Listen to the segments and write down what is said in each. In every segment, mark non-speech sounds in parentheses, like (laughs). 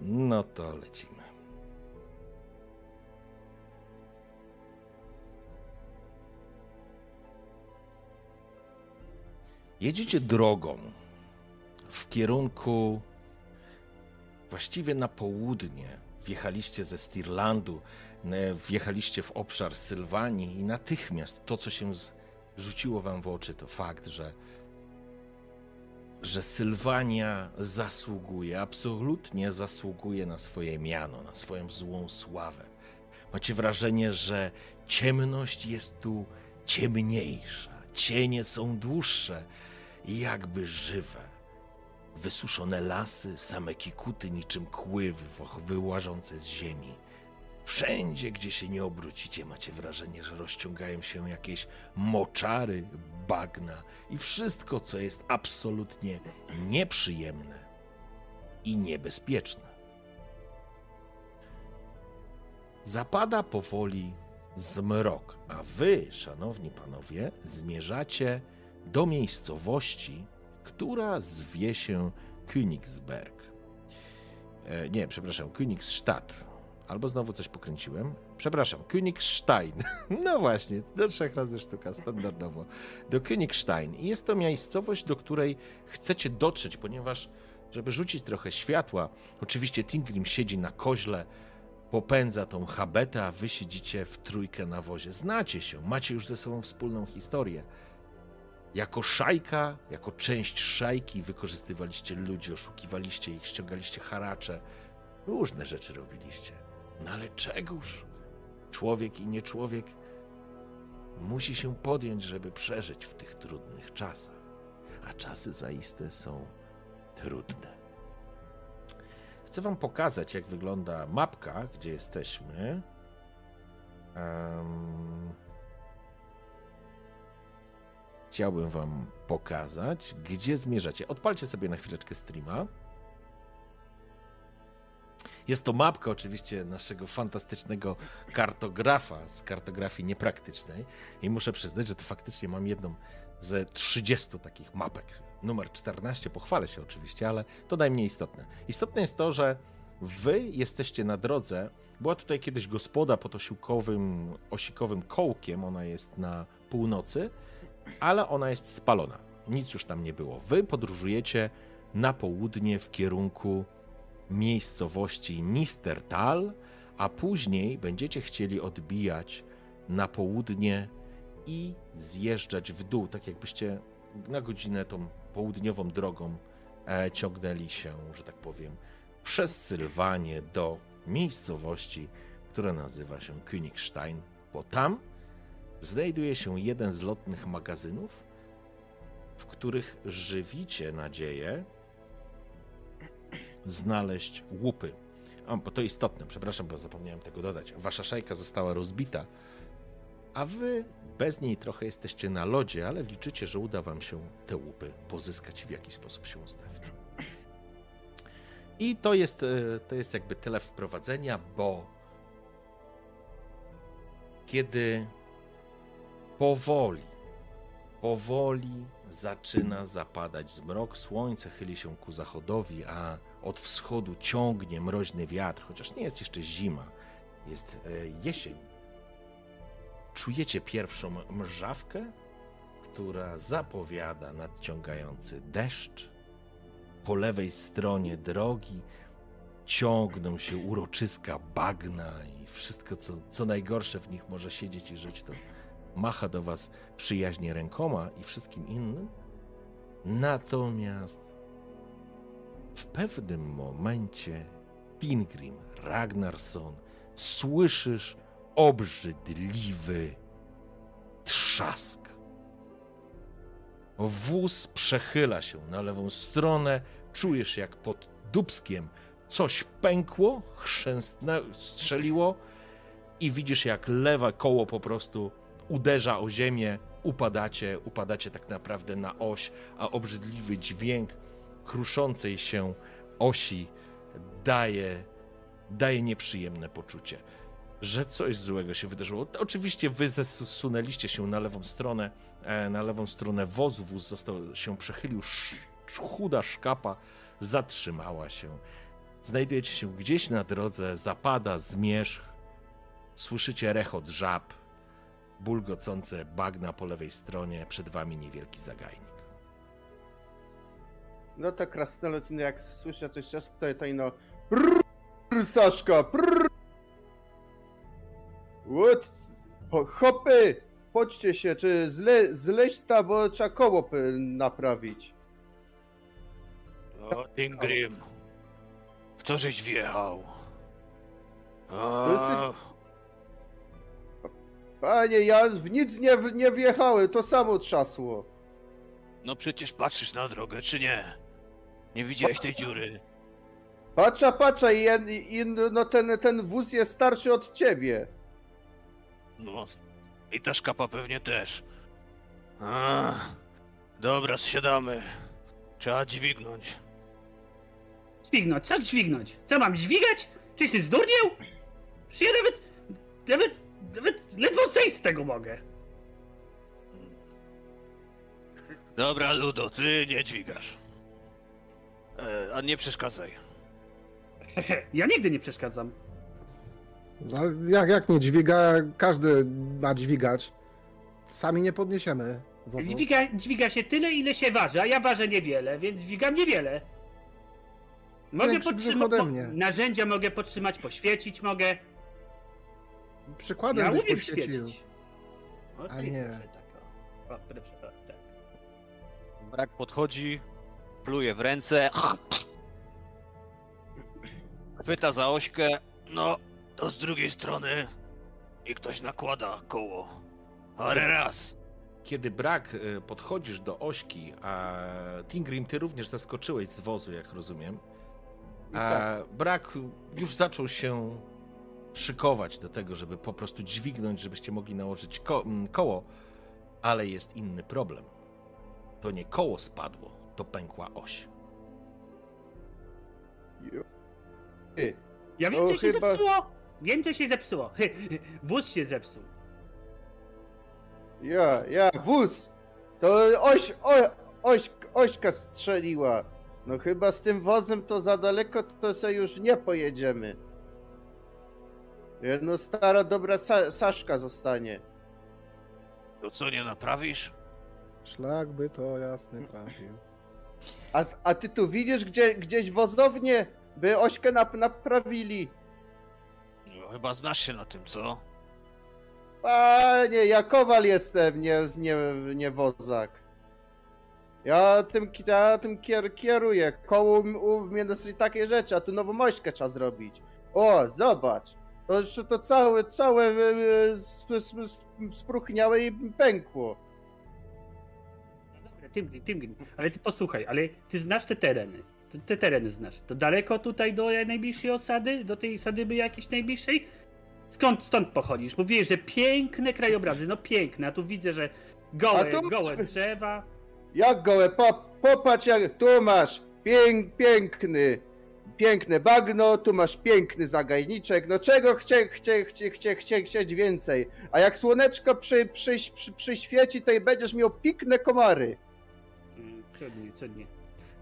No to lecimy. Jedziecie drogą w kierunku właściwie na południe. Wjechaliście ze Stirlandu, wjechaliście w obszar Sylwanii i natychmiast to, co się rzuciło wam w oczy, to fakt, że że Sylwania zasługuje, absolutnie zasługuje na swoje miano, na swoją złą sławę. Macie wrażenie, że ciemność jest tu ciemniejsza, cienie są dłuższe i jakby żywe. Wysuszone lasy, same kikuty niczym kły wyłażące z ziemi. Wszędzie, gdzie się nie obrócicie, macie wrażenie, że rozciągają się jakieś moczary, bagna i wszystko, co jest absolutnie nieprzyjemne i niebezpieczne. Zapada powoli zmrok, a wy, szanowni panowie, zmierzacie do miejscowości, która zwie się Königsberg. E, nie, przepraszam, Königsstadt. Albo znowu coś pokręciłem. Przepraszam, Königstein. (laughs) No właśnie, do trzech razy sztuka, standardowo. Do Königstein. I jest to miejscowość, do której chcecie dotrzeć, ponieważ, żeby rzucić trochę światła, oczywiście Tinglim siedzi na koźle, popędza tą habetę, a wy siedzicie w trójkę na wozie. Znacie się, macie już ze sobą wspólną historię. Jako szajka, jako część szajki wykorzystywaliście ludzi, oszukiwaliście ich, ściągaliście haracze, różne rzeczy robiliście. No ale czegóż? Człowiek i nie człowiek musi się podjąć, żeby przeżyć w tych trudnych czasach. A czasy zaiste są trudne. Chcę Wam pokazać, jak wygląda mapka, gdzie jesteśmy. Em, Chciałbym Wam pokazać, gdzie zmierzacie. Odpalcie sobie na chwileczkę streama. Jest to mapka oczywiście naszego fantastycznego kartografa z kartografii niepraktycznej i muszę przyznać, że to faktycznie mam jedną ze 30 takich mapek. Numer 14, pochwalę się oczywiście, ale to najmniej istotne. Istotne jest to, że wy jesteście na drodze. Była tutaj kiedyś gospoda pod osiłkowym, osikowym kołkiem, ona jest na północy, ale ona jest spalona. Nic już tam nie było. Wy podróżujecie na południe w kierunku miejscowości Nistertal, a później będziecie chcieli odbijać na południe i zjeżdżać w dół, tak jakbyście na godzinę tą południową drogą e, ciągnęli się, że tak powiem, przez Sylwanię do miejscowości, która nazywa się Königstein, bo tam znajduje się jeden z lotnych magazynów, w których żywicie nadzieję znaleźć łupy. O, bo to istotne, przepraszam, bo zapomniałem tego dodać. Wasza szajka została rozbita, a wy bez niej trochę jesteście na lodzie, ale liczycie, że uda wam się te łupy pozyskać i w jakiś sposób się ustawić. I to jest, e, to jest jakby tyle wprowadzenia, bo kiedy powoli, powoli zaczyna zapadać zmrok, słońce chyli się ku zachodowi, a od wschodu ciągnie mroźny wiatr, chociaż nie jest jeszcze zima, jest e, jesień. Czujecie pierwszą mrzawkę, która zapowiada nadciągający deszcz. Po lewej stronie drogi ciągną się uroczyska bagna i wszystko, co, co najgorsze w nich może siedzieć i żyć, to macha do was przyjaźnie rękoma i wszystkim innym. Natomiast w pewnym momencie Pingrim Ragnarsson słyszysz obrzydliwy trzask. Wóz przechyla się na lewą stronę, czujesz jak pod dubskiem coś pękło, chrzęstne, strzeliło i widzisz jak lewe koło po prostu uderza o ziemię, upadacie, upadacie tak naprawdę na oś, a obrzydliwy dźwięk kruszącej się osi daje, daje nieprzyjemne poczucie, że coś złego się wydarzyło. Oczywiście wy zesunęliście się na lewą stronę, e, na lewą stronę wozu, wóz został, się przechylił, chuda szkapa zatrzymała się. Znajdujecie się gdzieś na drodze, zapada zmierzch, słyszycie rechot żab, bulgocące bagna po lewej stronie, przed wami niewielki zagajnik. No to krasnolud, no jak słyszę coś czas, to, to ino... Prrr, Saszka, prrr! What? Ho- Hopy! Chodźcie się, czy zle, zleść ta, bo trzeba koło p- naprawić. O, Ingrim. W co żeś wjechał? To jest- O, Panie, ja w nic nie, w- nie wjechałem, to samo trzasło. no przecież patrzysz na drogę, czy nie? Nie widziałeś tej dziury? Patrza, patrza i, i no ten, ten wóz jest starszy od ciebie. No. I ta szkapa pewnie też. A, dobra, zsiadamy. Trzeba dźwignąć. Dźwignąć, co dźwignąć? Co mam dźwigać? Czyś ty zdurniał? Przecież ja nawet, nawet, nawet ledwo zejść z tego mogę. Dobra, Ludo, ty nie dźwigasz. E, a nie przeszkadzaj. (laughs) Ja nigdy nie przeszkadzam. No, jak, jak nie dźwiga, każdy ma dźwigać. Sami nie podniesiemy wozu. Dźwiga, dźwiga się tyle, ile się waży, a ja ważę niewiele, więc dźwigam niewiele. Mogę Większy brzuch ode podtrzymać. mnie. Narzędzia mogę podtrzymać, poświecić mogę. Przykładem Ja byś umiem poświecił. świecić. O, A to nie. proszę, tak, o. O, proszę, o, tak. Brak podchodzi, pluje w ręce, chwyta za ośkę. No, to z drugiej strony i ktoś nakłada koło. Ale raz. Kiedy Brak y, podchodzisz do ośki, a Tingrim, ty również zaskoczyłeś z wozu, jak rozumiem. A Brak już zaczął się szykować do tego, żeby po prostu dźwignąć, żebyście mogli nałożyć ko- m, koło, ale jest inny problem. To nie koło spadło, to pękła oś. Ty, Ja wiem, co się chyba- zepsuło! Wiem, co się zepsuło. (laughs) Wóz się zepsuł. Ja, ja, wóz! To oś, o, oś, ośka strzeliła. No chyba z tym wozem to za daleko to se już nie pojedziemy. No stara dobra sa, Saszka zostanie. To co, nie naprawisz? Szlak by to jasny trafił. A, a ty tu widzisz gdzie, gdzieś wozownię, by ośkę nap, naprawili. No, chyba znasz się na tym, co? Panie, ja kowal jestem, nie, nie, nie wozak. Ja tym, ja tym kier, kieruję. Koło u, u mnie dosyć takie rzeczy, a tu nową ośkę trzeba zrobić. O, zobacz. To już to całe, całe e, e, sp, sp, sp, spruchniałe i pękło. No Dobra, Timgrin, Timgrin, ale ty posłuchaj, ale ty znasz te tereny. Te, te tereny znasz. To daleko tutaj do najbliższej osady? Do tej sadyby jakiejś najbliższej? Skąd stąd pochodzisz? Mówiłeś, że piękne krajobrazy, no piękne, a tu widzę, że gołe, tu gołe drzewa. Jak gołe, po, popatrz jak tu masz pięk, piękny, piękne bagno, tu masz piękny zagajniczek, no czego chcie, chcie, chcie, chcie, chcie, chcieć więcej? A jak słoneczko przy, przy, przy, przyświeci, to i będziesz miał pikne komary. Cudnie, cudnie.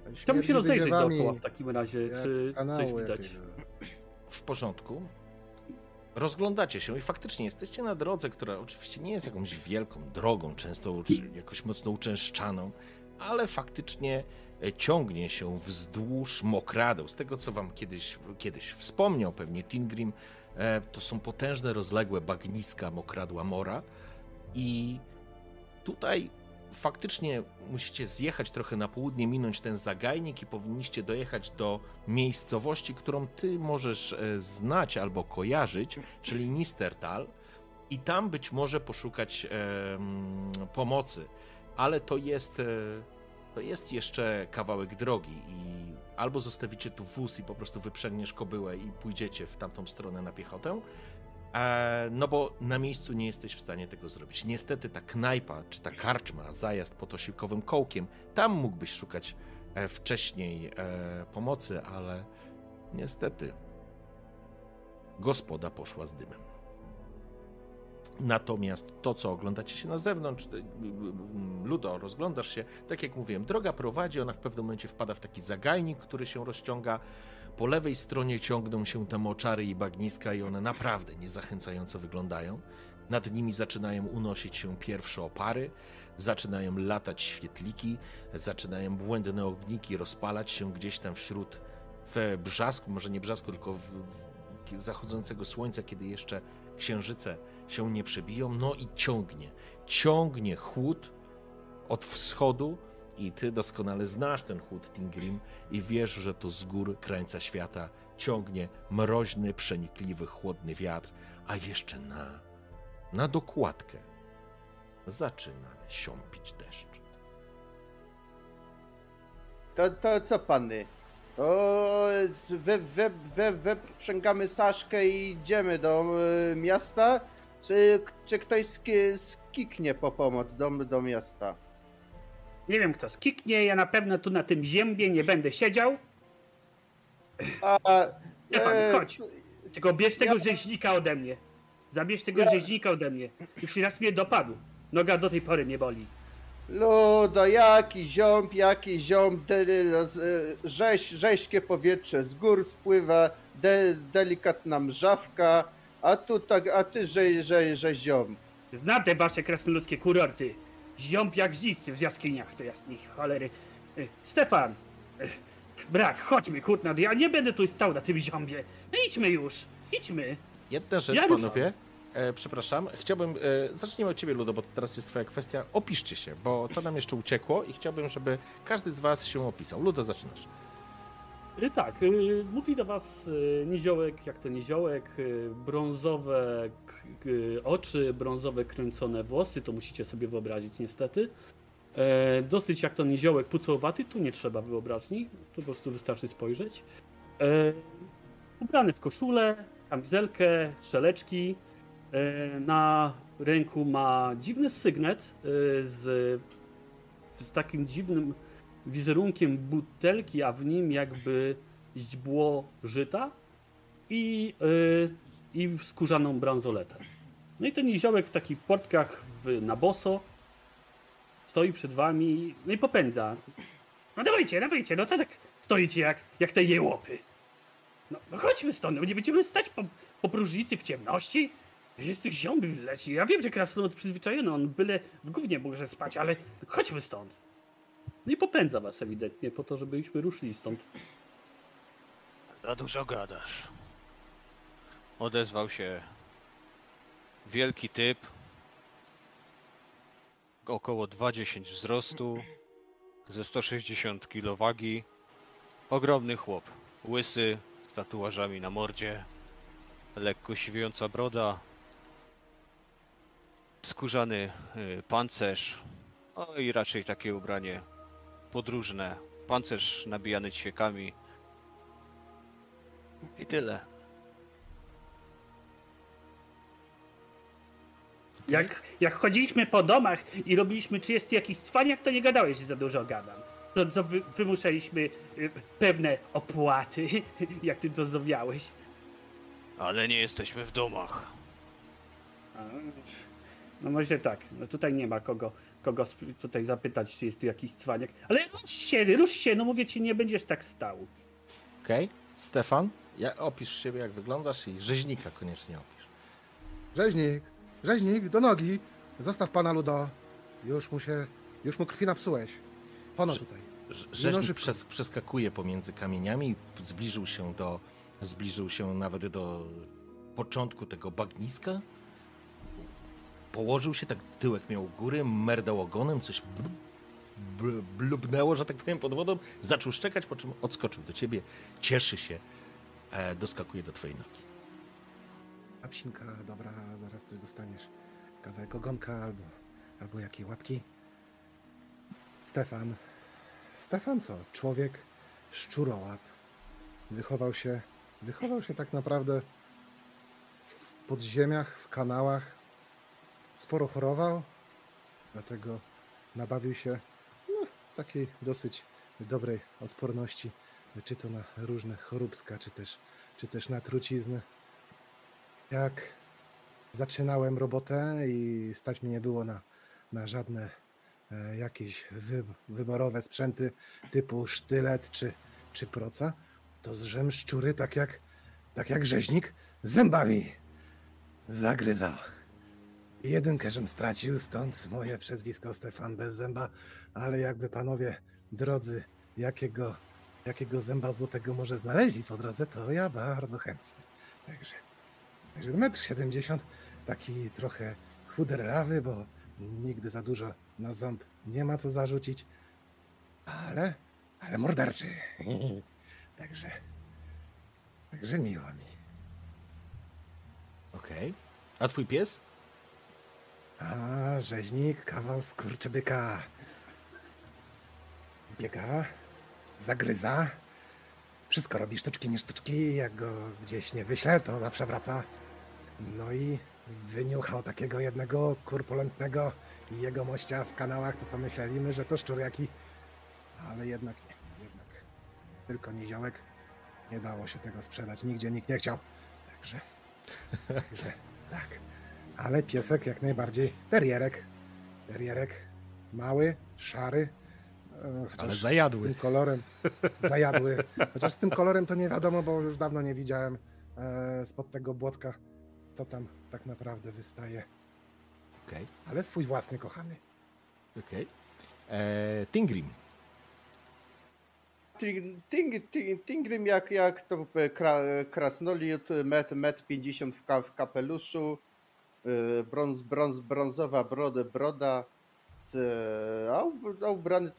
To Śmierdzi musi rozejrzeć dookoła w takim razie, czy coś widać. W porządku. Rozglądacie się i faktycznie jesteście na drodze, która oczywiście nie jest jakąś wielką drogą, często jakoś mocno uczęszczaną, ale faktycznie ciągnie się wzdłuż mokradeł. Z tego, co wam kiedyś, kiedyś wspomniał pewnie Tingrim, e, to są potężne, rozległe bagniska mokradła Mora i tutaj faktycznie musicie zjechać trochę na południe, minąć ten zagajnik i powinniście dojechać do miejscowości, którą ty możesz e, znać albo kojarzyć, czyli Nistertal. I tam być może poszukać e, pomocy. Ale to jest, e, to jest jeszcze kawałek drogi i albo zostawicie tu wóz i po prostu wyprzęgniesz kobyłę i pójdziecie w tamtą stronę na piechotę, e, no bo na miejscu nie jesteś w stanie tego zrobić. Niestety ta knajpa, czy ta karczma, zajazd pod osiłkowym kołkiem, tam mógłbyś szukać e, wcześniej e, pomocy, ale niestety gospoda poszła z dymem. Natomiast to, co oglądacie się na zewnątrz, ty, Ludo, rozglądasz się, tak jak mówiłem, droga prowadzi, ona w pewnym momencie wpada w taki zagajnik, który się rozciąga. Po lewej stronie ciągną się te moczary i bagniska i one naprawdę niezachęcająco wyglądają. Nad nimi zaczynają unosić się pierwsze opary, zaczynają latać świetliki, zaczynają błędne ogniki rozpalać się gdzieś tam wśród w brzasku, może nie brzasku, tylko w, w zachodzącego słońca, kiedy jeszcze księżyce się nie przebiją. No i ciągnie, ciągnie chłód od wschodu i ty doskonale znasz ten chłód Tingrim i wiesz, że to z gór krańca świata ciągnie mroźny, przenikliwy, chłodny wiatr, a jeszcze na, na dokładkę zaczyna siąpić deszcz. To, to co pany? Z- wy, wy, wy, wyprzęgamy Saszkę i idziemy do y, miasta? Czy, czy ktoś ski, skiknie po pomoc do, do miasta? Nie wiem kto skiknie, ja na pewno tu na tym ziębie nie będę siedział. A, Stefan, e, chodź. Tylko bierz tego Ja- rzeźnika ode mnie. Zabierz tego rzeźnika ode mnie. Już raz mnie dopadł. Noga do tej pory mnie boli. Ludo, jaki ziąb, jaki ziąb, de, z- e, rzeź, rzeźkie powietrze z gór spływa, de, delikatna mrzawka, a tu tak, a ty że, że, że ziąb. Znam te wasze krasnoludzkie kurorty. Ziąb jak żywcy w jaskiniach, to jasnej cholery. E, Stefan! e, Brat, chodźmy, kurna, ja nie będę tu stał na tym ziąbie. No idźmy już, idźmy. Jedna rzecz, Ja ruszam. panowie. E, przepraszam, chciałbym. E, zacznijmy od ciebie, Ludo, bo teraz jest twoja kwestia. Opiszcie się, bo to nam jeszcze uciekło i chciałbym, żeby każdy z was się opisał. Ludo, zaczynasz. Y, Tak, y, mówi do was y, niziołek, jak to niziołek, brązowe oczy, brązowe kręcone włosy, to musicie sobie wyobrazić niestety. E, dosyć jak to niziołek pucowaty, tu nie trzeba wyobraźni, tu po prostu wystarczy spojrzeć. E, ubrany w koszulę, kamizelkę, szeleczki, e, na ręku ma dziwny sygnet z, z takim dziwnym wizerunkiem butelki, a w nim jakby źdźbło żyta i, yy, i skórzaną bransoletę. No i ten niziołek w takich portkach w, na boso stoi przed wami no i popędza. No dawajcie, dawajcie, no co tak stoicie jak, jak te jełopy? No, no chodźmy stąd, no nie będziemy stać po, po próżnicy w ciemności. Jest tych ziąb leci. Ja wiem, że krasnolud przyzwyczajony, on byle w gównie może spać, ale chodźmy stąd. I popędza was ewidentnie po to, żebyśmy ruszyli stąd. Za dużo gadasz. Odezwał się wielki typ. Około 2,10 wzrostu. Ze 160 kg wagi. Ogromny chłop. Łysy, z tatuażami na mordzie. Lekko siwiejąca broda. Skórzany y, pancerz. No i raczej takie ubranie podróżne. Pancerz nabijany ćwiekami. I tyle. Jak, jak chodziliśmy po domach i robiliśmy, czy jest jakiś cwaniak, to nie gadałeś, że za dużo gadam. To co wy, wymuszaliśmy y, pewne opłaty, (laughs) jak ty to zowiałeś. Ale nie jesteśmy w domach. A, No może tak, no tutaj nie ma kogo, kogo tutaj zapytać, czy jest tu jakiś cwaniak. Ale rusz się, rusz się, no mówię ci, nie będziesz tak stał. Okej? Stefan, ja, opisz siebie, jak wyglądasz i rzeźnika koniecznie opisz. Rzeźnik, rzeźnik, do nogi. Zostaw pana Ludo. Już mu się, już mu krwi napsułeś. Pono tutaj. Rz- Rzeźnik przez, przeskakuje pomiędzy kamieniami, zbliżył się do, zbliżył się nawet do początku tego bagniska. Położył się, tak tyłek miał u góry, merdał ogonem, coś bl- bl- blubnęło, że tak powiem, pod wodą. Zaczął szczekać, po czym odskoczył do ciebie, cieszy się, e, doskakuje do twojej nogi. A psinka, dobra, zaraz coś dostaniesz. Kawałek ogonka albo, albo jakiej łapki. Stefan, Stefan co? Człowiek szczurołap. Wychował się, wychował się tak naprawdę w podziemiach, w kanałach. Sporo chorował, dlatego nabawił się no, takiej dosyć dobrej odporności, czy to na różne choróbska, czy też, czy też na trucizny. Jak zaczynałem robotę i stać mi nie było na, na żadne e, jakieś wy, wyborowe sprzęty typu sztylet czy, czy proca, to zrzem szczury tak jak, tak jak rzeźnik zębami zagryzał. Jedynkę żem stracił, stąd moje przezwisko Stefan bez zęba, ale jakby panowie drodzy jakiego, jakiego zęba złotego może znaleźli po drodze, to ja bardzo chętnie. Także, także 1,70 m, taki trochę chuderlawy, bo nigdy za dużo na ząb nie ma co zarzucić, ale, ale morderczy. (laughs) Także, także miło mi. Okej. A twój pies? A, rzeźnik, kawał skurczybyka. Biega, zagryza. Wszystko robi sztuczki, nie sztuczki. Jak go gdzieś nie wyślę, to zawsze wraca. No i wyniuchał takiego jednego kurpulentnego i jego mościa w kanałach, co to myśleliśmy, że to szczur jaki. Ale jednak nie, jednak tylko niziołek. Nie dało się tego sprzedać, nigdzie nikt nie chciał. Także, także tak. Ale piesek jak najbardziej. Terrierek. Terrierek. Mały, szary. e, chociaż Ale Z zajadły. tym kolorem. Zajadły. Chociaż z tym kolorem to nie wiadomo, bo już dawno nie widziałem e, spod tego błotka, co tam tak naprawdę wystaje. Okej, Ale swój własny, kochany. okej. Eee, Tingrim. Ting- ting- ting- Tingrym jak, jak to e, kra, krasnolud, met, met 50 w, ka, w kapeluszu, e, brąz, brąz, brązowa broda, broda a, ub- a ubrany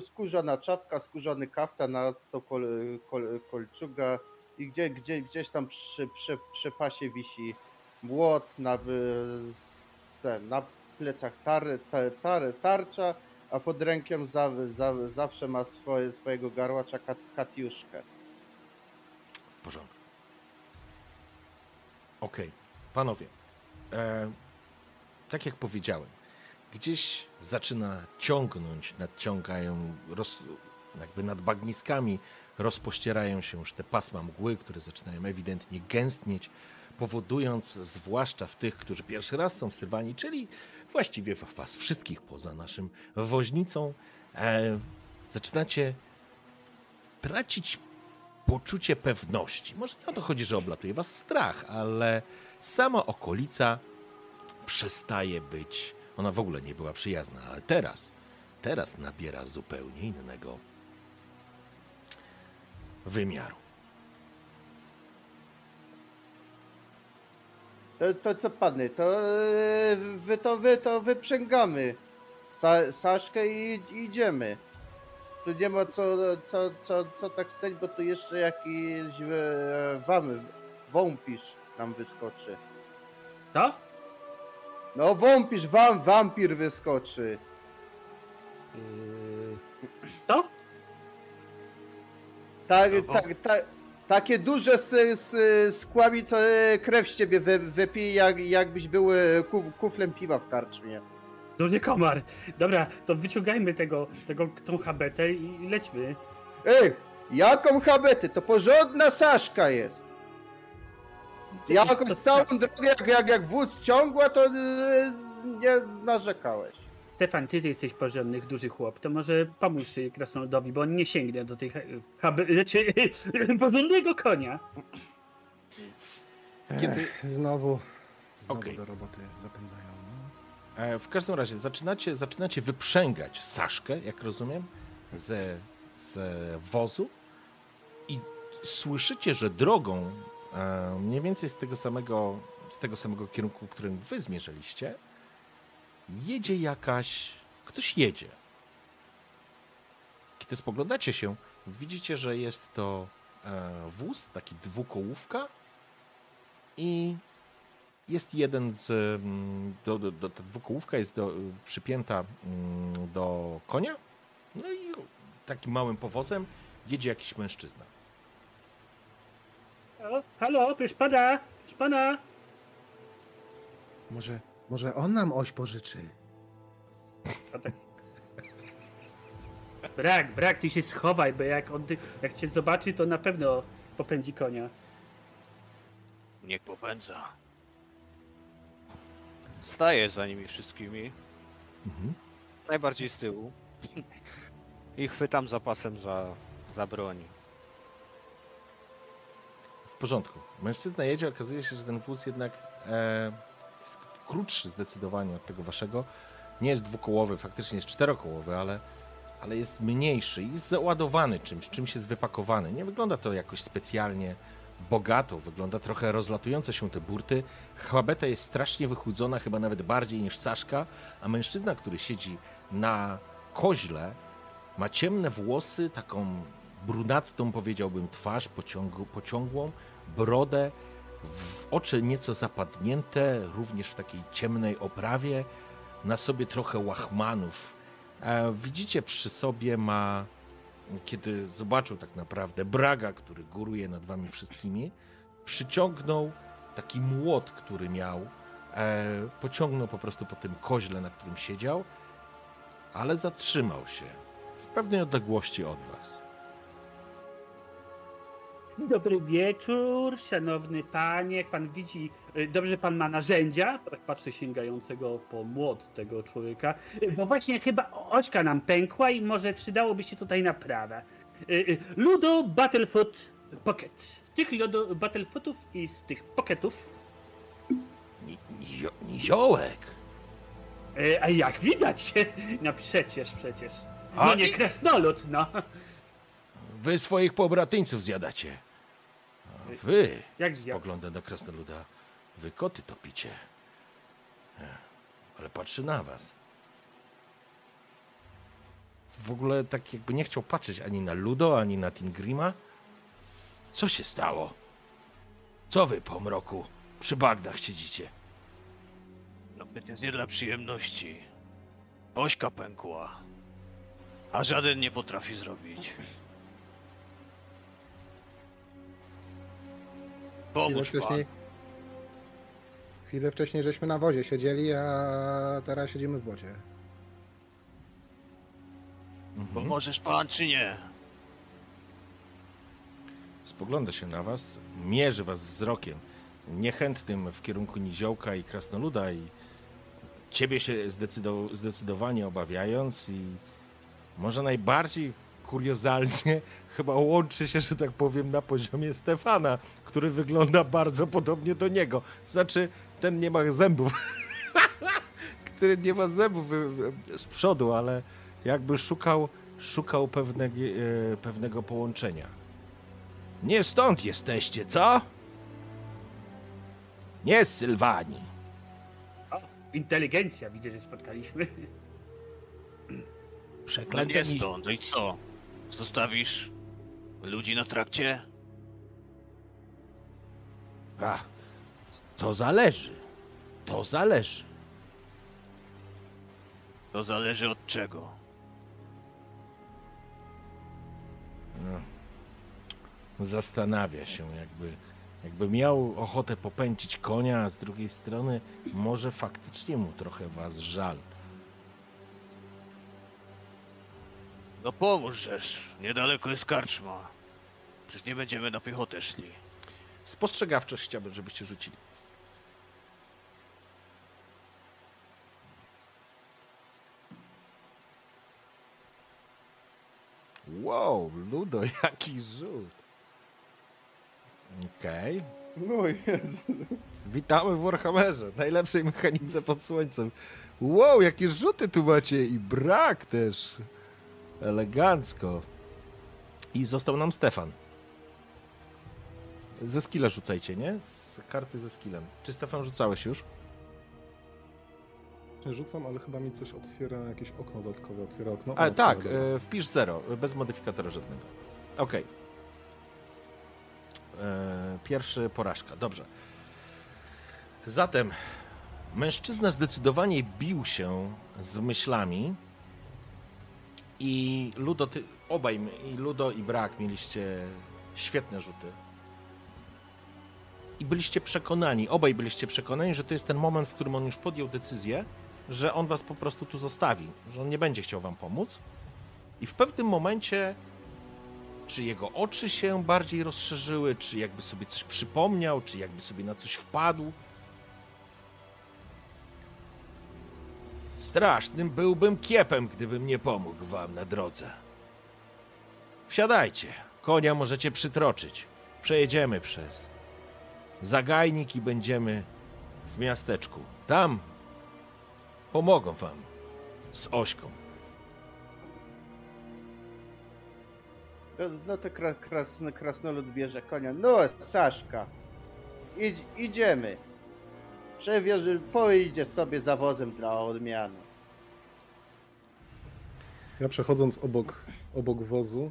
skórzana czapka, skórzany kaftan, na to kol, kol, kolczuga i gdzie, gdzie, gdzieś tam przy, przy, przy pasie wisi młot, na, z- ten, na plecach tar, tar, tar, tarcza, a pod rękiem za, za, zawsze ma swoje, swojego garłacza kat, Katiuszkę. W porządku. Okej, panowie. E, tak jak powiedziałem, gdzieś zaczyna ciągnąć, nadciągają, roz, jakby nad bagniskami rozpościerają się już te pasma mgły, które zaczynają ewidentnie gęstnieć, powodując, zwłaszcza w tych, którzy pierwszy raz są w czyli właściwie was wszystkich poza naszym woźnicą, e, zaczynacie tracić poczucie pewności. Może nie o to chodzi, że oblatuje was strach, ale sama okolica przestaje być. Ona w ogóle nie była przyjazna, ale teraz, teraz nabiera zupełnie innego wymiaru. To, to co pany, to e, wy to wy to wyprzęgamy Sa, Saszkę i, i idziemy. Tu nie ma co, co, co, co tak stać, bo tu jeszcze jakiś e, wam, wąpisz nam wyskoczy. To? No wąpisz, wam, wampir wyskoczy. Yy... To? Tak, No, tak, tak. Takie duże skłami, co e, krew z ciebie wy, wypije, jak, jakbyś był e, ku, kuflem piwa w karczmie. No nie komar. Dobra, to wyciągajmy tego, tego tą habetę i i lećmy. Ej, jaką habetę? To porządna Saszka jest. Jakoś To- całą drogę, jak, jak, jak wóz ciągła, to e, nie narzekałeś. Stefan, ty, ty jesteś porządny, duży chłop, to może pomóż krasnoludowi, bo on nie sięgnie do tej ha- habe- znaczy, (laughs) porządnego konia. Kiedy- Ech, znowu, znowu Okej. do roboty zapędzają. No. E, W każdym razie zaczynacie, zaczynacie wyprzęgać Saszkę, jak rozumiem, ze, z wozu i słyszycie, że drogą mniej więcej z tego samego, z tego samego kierunku, którym wy zmierzyliście, jedzie jakaś... ktoś jedzie. Kiedy spoglądacie się, widzicie, że jest to e, wóz, taki dwukołówka i jest jeden z. mm, Do, do, do, ta dwukołówka jest do, przypięta mm, do konia No i takim małym powozem jedzie jakiś mężczyzna. O, halo, proszę pana, proszę pana. Może, może on nam oś pożyczy? A tak. Brak, brak, ty się schowaj, bo jak on ty, jak cię zobaczy, to na pewno popędzi konia. Niech popędza. Staję za nimi wszystkimi. Najbardziej z tyłu. I chwytam zapasem za, za broń. Porządku. Mężczyzna jedzie, okazuje się, że ten wóz jednak e, jest krótszy zdecydowanie od tego waszego. Nie jest dwukołowy, faktycznie jest czterokołowy, ale, ale jest mniejszy i jest załadowany czymś, czymś jest wypakowany. Nie wygląda to jakoś specjalnie bogato, wygląda trochę rozlatujące się te burty. Chłabeta jest strasznie wychudzona, chyba nawet bardziej niż Saszka, a mężczyzna, który siedzi na koźle, ma ciemne włosy, taką brunatną, powiedziałbym, twarz pociągu, pociągłą, brodę, w oczy nieco zapadnięte, również w takiej ciemnej oprawie, na sobie trochę łachmanów. Widzicie, przy sobie ma, kiedy zobaczył tak naprawdę Braga, który góruje nad wami wszystkimi, przyciągnął taki młot, który miał, e, pociągnął po prostu po tym koźle, na którym siedział, ale zatrzymał się w pewnej odległości od was. Dobry wieczór, szanowny panie. Jak pan widzi, y, dobrze pan ma narzędzia. Tak patrzę sięgającego po młot tego człowieka. Y, Bo właśnie chyba ośka nam pękła i może przydałoby się tutaj naprawa. Y, Ludo Battlefoot Pocket. Tych Ludo Battlefootów i z tych pocketów, Ni- nizio- Niziołek! y, a jak widać, (laughs) no przecież, przecież. No nie krasnolud, no. Wy swoich pobratyńców zjadacie. A wy, Jak zjadł? spogląda na krasnoluda, wy koty topicie. Ale patrzy na was. W ogóle tak jakby nie chciał patrzeć ani na Ludo, ani na Tingrima. Co się stało? Co wy po mroku przy bagnach siedzicie? No przecież nie dla przyjemności. Ośka pękła. A żaden nie potrafi zrobić. Pomóż pan. wcześniej, chwilę wcześniej żeśmy na wozie siedzieli, a teraz siedzimy w bocie. Pomożesz pan czy nie? Spogląda się na was, mierzy was wzrokiem, niechętnym w kierunku Niziołka i Krasnoluda i ciebie się zdecydo- zdecydowanie obawiając i może najbardziej kuriozalnie chyba łączy się, że tak powiem, na poziomie Stefana, który wygląda bardzo podobnie do niego. Znaczy, ten nie ma zębów, (laughs) który nie ma zębów z przodu, ale jakby szukał, szukał pewnego, e, pewnego połączenia. Nie stąd jesteście, co? Nie z Sylwanii. O, inteligencja, widzę, że spotkaliśmy. No Przeklęte nie ni- stąd. No i co? Zostawisz ludzi na trakcie? A, to zależy. To zależy. To zależy od czego. Zastanawia się, jakby, jakby miał ochotę popędzić konia, a z drugiej strony może faktycznie mu trochę was żal. No pomóż żeż. Niedaleko jest karczma. Przecież nie będziemy na piechotę szli. Spostrzegawczość chciałbym, żebyście rzucili. Wow, Ludo, (laughs) jaki rzut. Okej. No Jezu. Witamy w Warhammerze, najlepszej mechanice pod słońcem. Wow, jakie rzuty tu macie i brak też. Elegancko. I został nam Stefan. Ze skilla rzucajcie, nie? Z karty ze skillem. Czy Stefan rzucałeś już? Rzucam, ale chyba mi coś otwiera, jakieś okno dodatkowe otwiera okno. A, tak, e, wpisz 0, bez modyfikatora żadnego. Okej. E, Pierwszy porażka, dobrze. Zatem mężczyzna zdecydowanie bił się z myślami I Ludo, ty, obaj, i Ludo i Brak mieliście świetne rzuty. I byliście przekonani, obaj byliście przekonani, że to jest ten moment, w którym on już podjął decyzję, że on was po prostu tu zostawi, że on nie będzie chciał wam pomóc. I w pewnym momencie, czy jego oczy się bardziej rozszerzyły, czy jakby sobie coś przypomniał, czy jakby sobie na coś wpadł. Strasznym byłbym kiepem, gdybym nie pomógł wam na drodze. Wsiadajcie, konia możecie przytroczyć. Przejedziemy przez zagajnik i będziemy w miasteczku. Tam pomogą wam z ośką. No, to kra, krasno, krasnolud bierze konia. No, Saszka. Idź, idziemy. Pojedzie sobie za wozem dla odmiany. Ja przechodząc obok, obok wozu,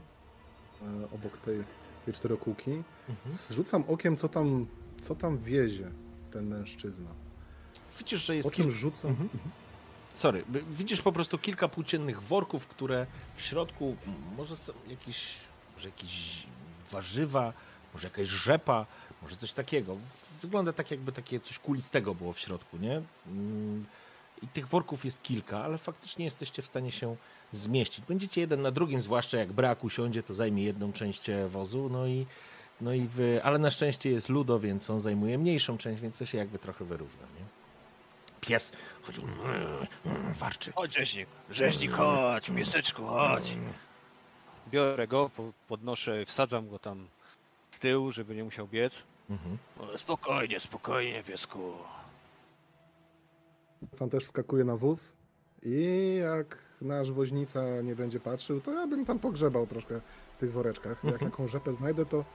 e, obok tej, tej czterokółki, zrzucam okiem, co tam, co tam wiezie ten mężczyzna. Widzisz, że Po jest czym kilka... rzucam? Mhm. Sorry, b- widzisz po prostu kilka płóciennych worków, które w środku m, może są jakieś, może jakieś warzywa, może jakaś rzepa, może coś takiego. Wygląda tak, jakby takie coś kulistego było w środku, nie? Mm, I tych worków jest kilka, ale faktycznie jesteście w stanie się zmieścić. Będziecie jeden na drugim, zwłaszcza jak brak usiądzie, to zajmie jedną część e, wozu, no i, no i wy, ale na szczęście jest Ludo, więc on zajmuje mniejszą część, więc to się jakby trochę wyrówna, nie? Pies chodził, warczy. Chodź, rzeźnik. Rzeźnik, chodź, miasteczku, chodź. Biorę go, po- podnoszę, wsadzam go tam z tyłu, żeby nie musiał biec. Mhm. Spokojnie, spokojnie, piesku. Fan też wskakuje na wóz i jak nasz woźnica nie będzie patrzył, to ja bym tam pogrzebał troszkę w tych woreczkach. Jak Mhm. jaką rzepę znajdę, to,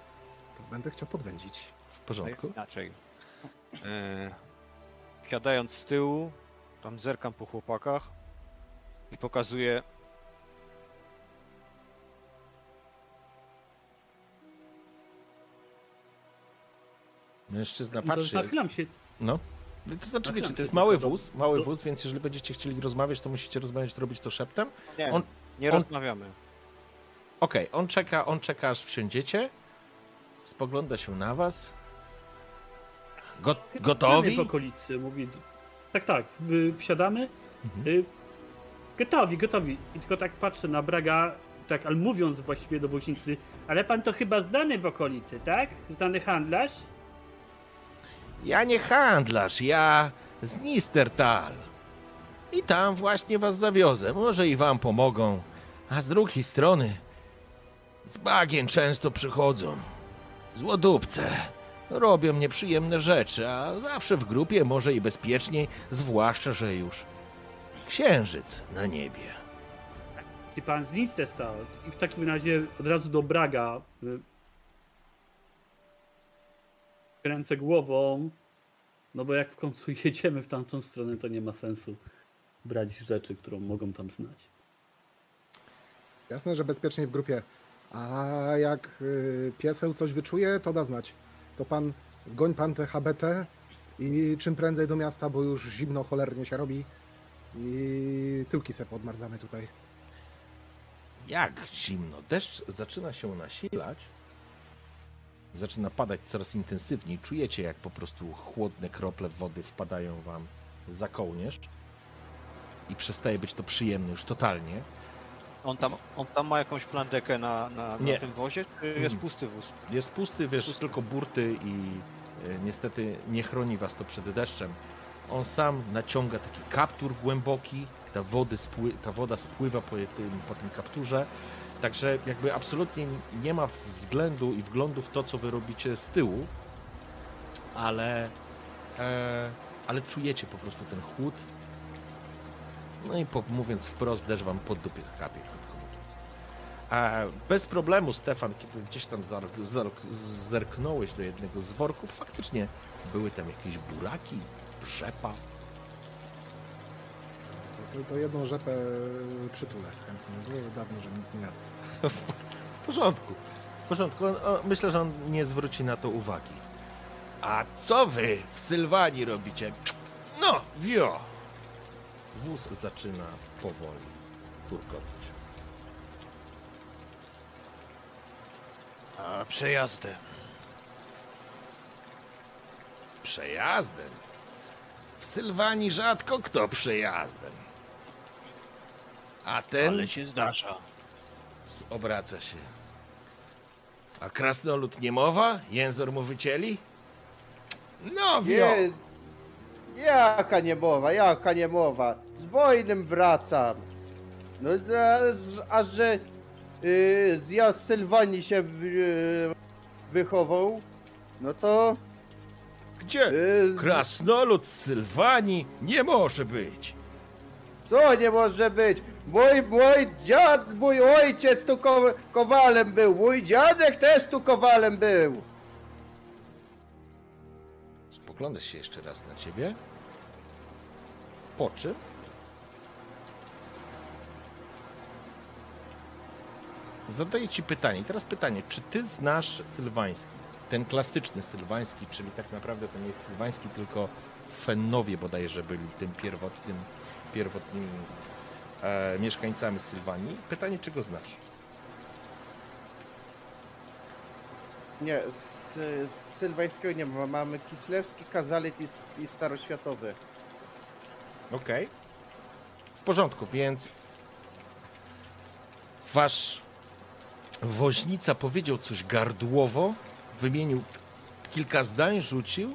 to będę chciał podwędzić. W porządku. Inaczej. E, siadając z tyłu, tam zerkam po chłopakach i pokazuję. Mężczyzna No to patrzy. nachylam się. No. To znaczy, wiecie, to jest mały wóz, mały wóz, więc jeżeli będziecie chcieli rozmawiać, to musicie rozmawiać, robić to szeptem. Nie, On- nie on- rozmawiamy. Okej, on czeka, on czeka, aż wsiądziecie. Spogląda się na was. Go, gotowi? w okolicy, mówi. Tak, tak, wsiadamy. Mhm. Y, gotowi, gotowi. I tylko tak patrzę na Braga, tak, ale mówiąc właściwie do woźnicy, ale pan to chyba znany w okolicy, tak? Znany handlarz? Ja nie handlarz, ja z Nistertal. I tam właśnie was zawiozę. Może i wam pomogą. A z drugiej strony, z bagien często przychodzą. Złodupce. Robią nieprzyjemne rzeczy, a zawsze w grupie może i bezpieczniej, zwłaszcza, że już księżyc na niebie. I pan z Linstesta. I w takim razie od razu do Braga. Kręcę głową. No bo jak w końcu (laughs) jedziemy w tamtą stronę, to nie ma sensu brać rzeczy, którą mogą tam znać. Jasne, że bezpiecznie w grupie. A jak y, pieseł coś wyczuje, to da znać. To pan, goń pan te HBT i czym prędzej do miasta, bo już zimno cholernie się robi. I tyłki se podmarzamy tutaj. Jak zimno. Deszcz zaczyna się nasilać. Zaczyna padać coraz intensywniej. Czujecie, jak po prostu chłodne krople wody wpadają wam za kołnierz. I przestaje być to przyjemne już totalnie. On tam, on tam ma jakąś plandekę na, na, na tym wozie, czy jest Mhm. pusty wóz? Jest pusty, wiesz, tylko burty i e, niestety nie chroni was to przed deszczem. On sam naciąga taki kaptur głęboki, ta, wody spły, ta woda spływa po tym, po tym kapturze. Także jakby absolutnie nie ma względu i wglądu w to, co wy robicie z tyłu, ale, e, ale czujecie po prostu ten chłód. No i po, mówiąc wprost, deszcz wam pod dupie kapie, krótko mówiąc. A bez problemu, Stefan, kiedy gdzieś tam zerknąłeś do jednego z worków, faktycznie były tam jakieś buraki, rzepa. To, to, jedną rzepę przytulę chętnie. Było dawno, że nic nie jadł w porządku. W porządku. Myślę, że on nie zwróci na to uwagi. A co wy w Sylwanii robicie? No, wio! Wóz zaczyna powoli turkować. A przejazdem. Przejazdem? W Sylwanii rzadko kto przejazdem. A ten. Ale się zdarza obraca się. A krasnolud nie mowa? Jęzor mu wycięli? No wio! Nie, jaka niemowa, jaka niemowa. Z wojnym wracam. No, a, a że y, ja z Sylwanii się y, wychował, no to... Gdzie? Y, z- Krasnolud z Sylwanii nie może być. Co nie może być? Mój, mój dziad, mój ojciec tu ko kowalem był, mój dziadek też tu kowalem był. Spogląda się jeszcze raz na ciebie. Po czym? Zadaję ci pytanie. Teraz pytanie, czy ty znasz sylwański? Ten klasyczny sylwański, czyli tak naprawdę to nie jest sylwański, tylko Fennowie bodajże byli tym pierwotnym, pierwotnymi e, mieszkańcami Sylwanii. Pytanie, czy go znasz? Nie, z, z sylwańskiego nie ma, mamy kislewski, kazalit i, i staroświatowy. Okej. W porządku, więc wasz woźnica powiedział coś gardłowo, wymienił kilka zdań, rzucił,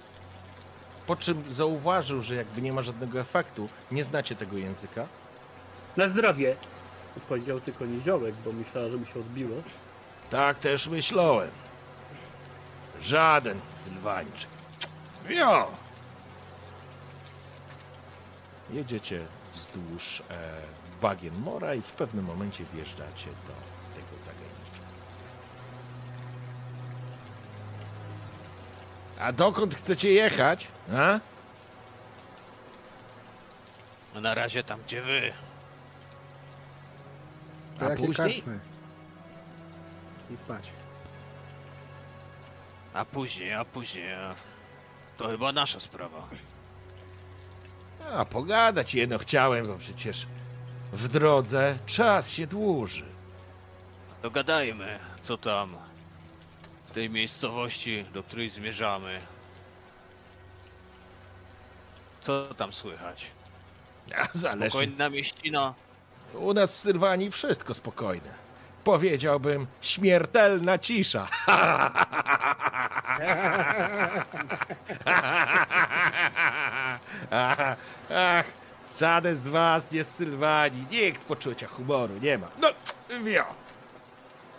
po czym zauważył, że jakby nie ma żadnego efektu, nie znacie tego języka. Na zdrowie. Powiedział tylko niziołek, bo myślała, że mi się odbiło. Tak też myślałem. Żaden Sylwańczyk. Jo! Jedziecie wzdłuż e, bagien mora i w pewnym momencie wjeżdżacie do tego zagraniczka. A dokąd chcecie jechać? A? Na razie tam, gdzie wy. To A jakie później? karczmy? I spać. A później, a później. A... To chyba nasza sprawa. A pogadać jedno chciałem, bo przecież w drodze czas się dłuży. Dogadajmy, co tam w tej miejscowości, do której zmierzamy. Co tam słychać? A zależy. Spokojna mieścina? U nas w Sylwanii wszystko spokojne. Powiedziałbym śmiertelna cisza. Ach, żaden z was nie z Sylwanii. Nikt poczucia humoru nie ma. No, wio.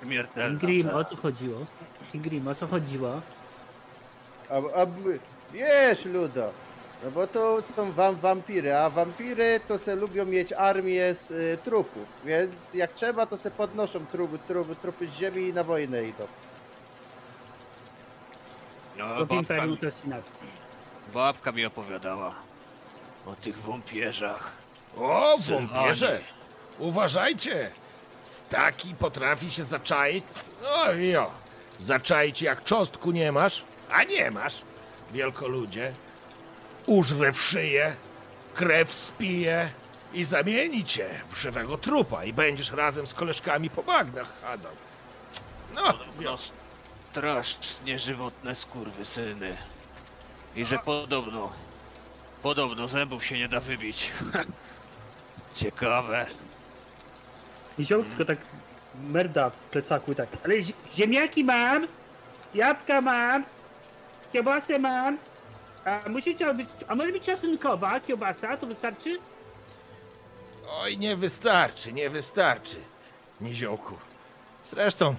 Śmiertelna. Grim, tak. o co chodziło? Grim, o co chodziło? A, a wiesz, Ludo, no bo to są wam, wampiry, a wampiry to se lubią mieć armię z y, trupów, więc jak trzeba, to se podnoszą trupy, trupy, trupy z ziemi i na wojnę idą. No, To w babka, Imperium jest inaczej. babka mi opowiadała o tych wąpierzach. O, wąpierze! Uważajcie! Staki potrafi się zaczaić. No jo, zaczaić jak cząstku nie masz, a nie masz, wielkoludzie. Użre w szyję, krew spije i zamieni cię w żywego trupa i będziesz razem z koleżkami po bagnach chadzał. No, Podobno strasznie żywotne skurwysyny. I że podobno, podobno zębów się nie da wybić. (laughs) Ciekawe. Niziołek tylko tak merda w plecaku i tak. Ale zi- ziemniaki mam, jabłka mam, kiełbasę mam. A musicie być, a może być czosnkowa kiełbasa, to wystarczy? Oj, nie wystarczy, nie wystarczy, niziołku. Zresztą,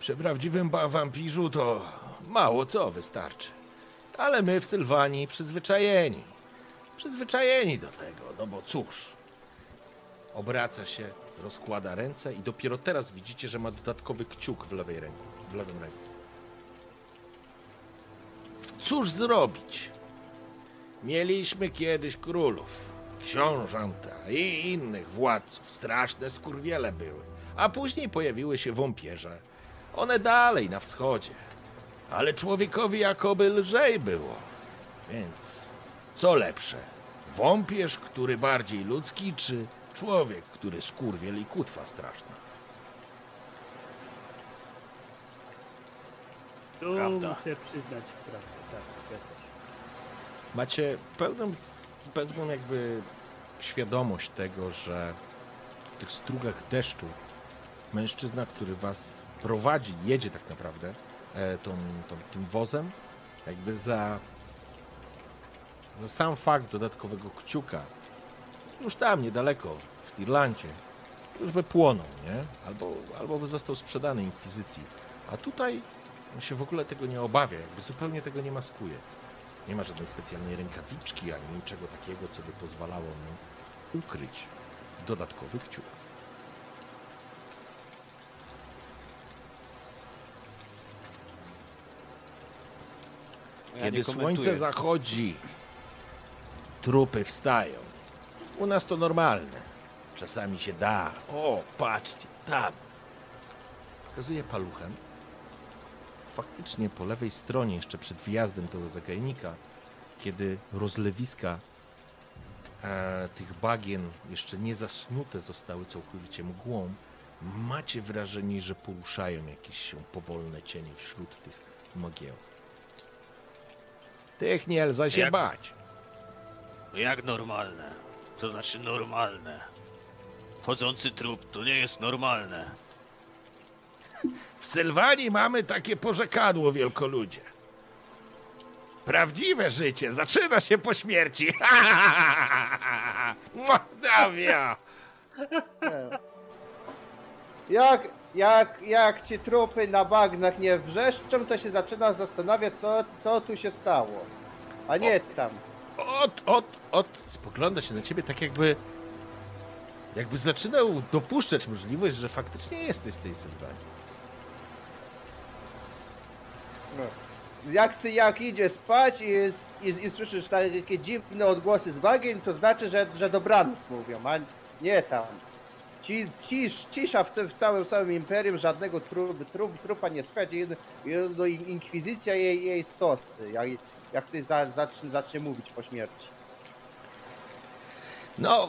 przy prawdziwym wampirzu to mało co wystarczy. Ale my w Sylwanii przyzwyczajeni. Przyzwyczajeni do tego, no bo cóż. Obraca się, rozkłada ręce i dopiero teraz widzicie, że ma dodatkowy kciuk w lewej ręku, w lewym ręku. Cóż zrobić? Mieliśmy kiedyś królów, książęta i innych władców. Straszne skurwiele były. A później pojawiły się wąpierze. One dalej na wschodzie. Ale człowiekowi jakoby lżej było. Więc co lepsze? Wąpierz, który bardziej ludzki, czy człowiek, który skurwiel i kutwa straszna? Tu Prawda. muszę przyznać prawdę. Macie pełną, pewną jakby świadomość tego, że w tych strugach deszczu mężczyzna, który was prowadzi, jedzie tak naprawdę e, tą, tą, tym wozem, jakby za, za sam fakt dodatkowego kciuka, już tam niedaleko, w Irlandzie, już by płonął, nie? Albo, albo by został sprzedany inkwizycji. A tutaj on się w ogóle tego nie obawia, jakby zupełnie tego nie maskuje. Nie ma żadnej specjalnej rękawiczki ani niczego takiego, co by pozwalało mu ukryć dodatkowy kciuk. Ja Kiedy słońce zachodzi, trupy wstają. U nas to normalne. Czasami się da. O, patrzcie, tam. Pokazuje paluchem. Faktycznie po lewej stronie, jeszcze przed wjazdem do zagajnika, kiedy rozlewiska e, tych bagien jeszcze nie zasnute zostały całkowicie mgłą, macie wrażenie, że poruszają jakieś się powolne cienie wśród tych mgieł. Tych nie lza się Jak- bać. Jak normalne? To znaczy normalne. Chodzący trup to nie jest normalne. W Sylwanii mamy takie porzekadło, wielkoludzie. Prawdziwe życie zaczyna się po śmierci. (laughs) Dawia! Nie. Jak, jak, jak ci trupy na bagnach nie wrzeszczą, to się zaczyna zastanawiać, co, co tu się stało. A nie tam. Ot, ot, ot. Spogląda się na ciebie tak jakby... Jakby zaczynał dopuszczać możliwość, że faktycznie jesteś z tej Sylwanii. No. Jak, sy- jak idzie spać i, i, i słyszysz takie dziwne odgłosy z bagien, to znaczy, że, że dobranoc mówią, a nie tam. Ci, cisz, cisza w, w całym, całym imperium, żadnego trup, trup, trupa nie i- No, inkwizycja jej, jej stosy, jak, jak za, zacznie, zacznie mówić po śmierci. No,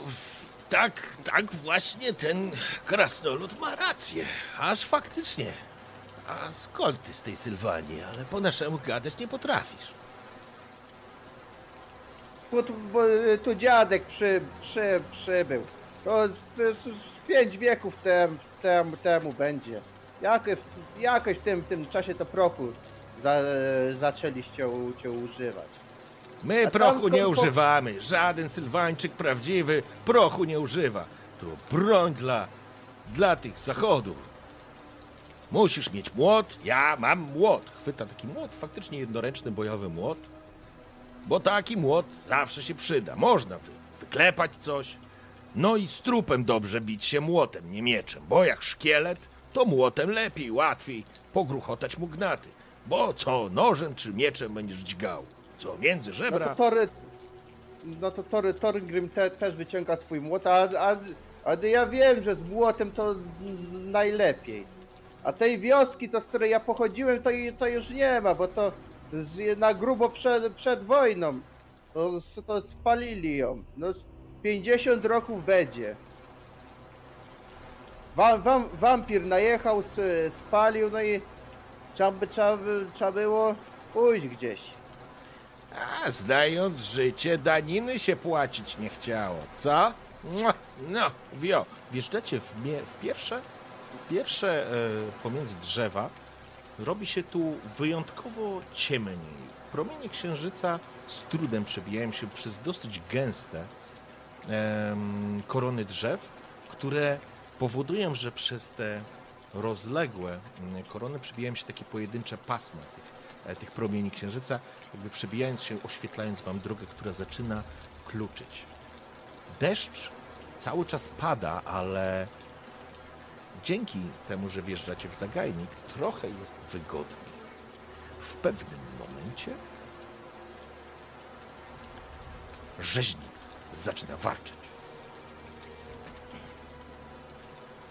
tak, tak właśnie ten krasnolud ma rację. Aż faktycznie. A skąd ty z tej Sylwanii? Ale po naszemu gadać nie potrafisz. Bo, tu- bo y, tu dziadek przy, przy, przybył. To z, z, z pięć wieków tem, tem, temu będzie. Jakoś, jakoś w tym, tym czasie to prochu za, zaczęliście u, cię używać. My A prochu skąd nie po- używamy. Żaden Sylwańczyk prawdziwy prochu nie używa. To broń dla, dla tych zachodów. Musisz mieć młot. Ja mam młot. Chwyta taki młot, faktycznie jednoręczny bojowy młot. Bo taki młot zawsze się przyda. Można wy, wyklepać coś. No i z trupem dobrze bić się młotem, nie mieczem. Bo jak szkielet, to młotem lepiej, łatwiej pogruchotać mu gnaty. Bo co, nożem czy mieczem będziesz dźgał? Co, między No żebra? to Tory, no to Tory, Torgrim te, też wyciąga swój młot, a, a, a ja wiem, że z młotem to najlepiej. A tej wioski, to z której ja pochodziłem, to, to już nie ma, bo to z, na grubo przed, przed wojną to, to spalili ją. No z 50 roków będzie. Wam, wam, wampir najechał, spalił, no i trzeba, by, trzeba, trzeba było pójść gdzieś. A znając życie, daniny się płacić nie chciało, co? Mua, No, wio. Wjeżdżacie w, w pierwsze, pierwsze e, pomiędzy drzewa. Robi się tu wyjątkowo ciemniej. Promienie księżyca z trudem przebijają się przez dosyć gęste korony drzew, które powodują, że przez te rozległe korony przebijają się takie pojedyncze pasma tych, e, tych promieni księżyca, jakby przebijając się, oświetlając wam drogę, która zaczyna kluczyć. Deszcz cały czas pada, ale dzięki temu, że wjeżdżacie w zagajnik, trochę jest wygodniej. W pewnym momencie rzeźnik zaczyna warczeć.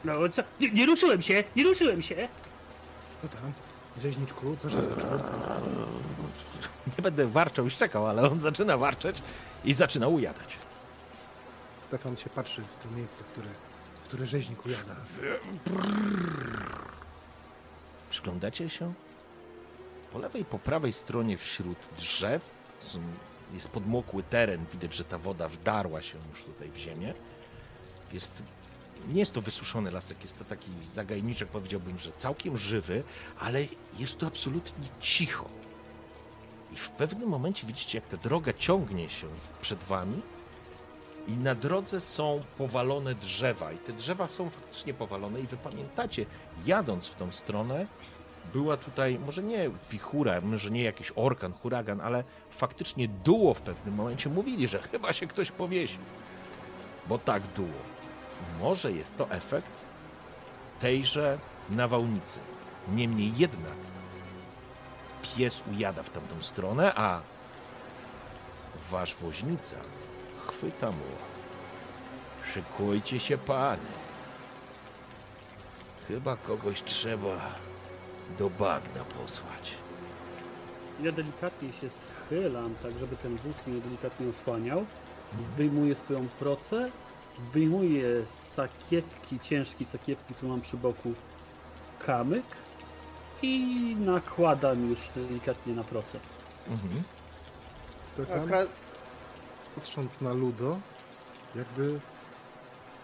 No co? Nie, nie ruszyłem się, nie ruszyłem się. Co tam? Rzeźniczku, co się zaczęło? Nie będę warczał i szczekał, ale on zaczyna warczeć i zaczyna ujadać. Stefan się patrzy w to miejsce, w które, które rzeźnik ujada. Przyglądacie się? Po lewej po prawej stronie wśród drzew jest podmokły teren. Widać, że ta woda wdarła się już tutaj w ziemię. Jest, nie jest to wysuszony lasek, jest to taki zagajniczek, powiedziałbym, że całkiem żywy, ale jest tu absolutnie cicho. I w pewnym momencie widzicie, jak ta droga ciągnie się przed wami i na drodze są powalone drzewa. I te drzewa są faktycznie powalone i wy pamiętacie, jadąc w tą stronę, była tutaj może nie wichura, może nie jakiś orkan, huragan, ale faktycznie duło w pewnym momencie. Mówili, że chyba się ktoś powiesił. Bo tak duło. Może jest to efekt tejże nawałnicy. Niemniej jednak pies ujada w tamtą stronę, a wasz woźnica chwyta mu. Szykujcie się, pany. Chyba kogoś trzeba do bagna posłać. Ja delikatnie się schylam, tak żeby ten wóz mnie delikatnie osłaniał. Wyjmuję swoją procę, wyjmuję z sakiewki, ciężkiej sakiewki, którą mam przy boku, kamyk i nakładam już delikatnie na procę. Mhm. Stefan, patrząc na Ludo, jakby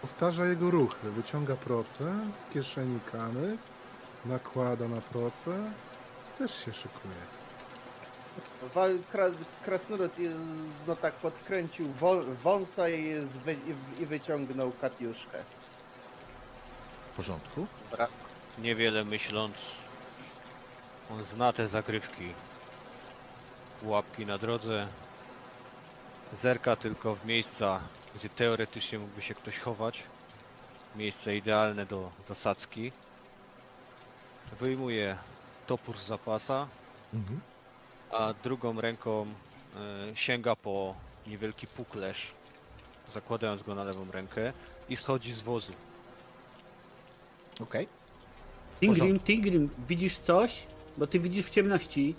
powtarza jego ruchy. Wyciąga procę z kieszeni kamy, nakłada na procę, też się szykuje. Wa- kra, krasnolud no tak podkręcił wą- wąsa i, zwy, i, wyciągnął katiuszkę. W porządku? Dobra. Niewiele myśląc, on zna te zagrywki. Pułapki na drodze. Zerka tylko w miejsca, gdzie teoretycznie mógłby się ktoś chować. Miejsce idealne do zasadzki. Wyjmuje topór z zapasa, Mhm. a drugą ręką e, sięga po niewielki puklerz, zakładając go na lewą rękę i schodzi z wozu. Okej. Tingrim. Tingrim, widzisz coś? Bo ty widzisz w ciemności.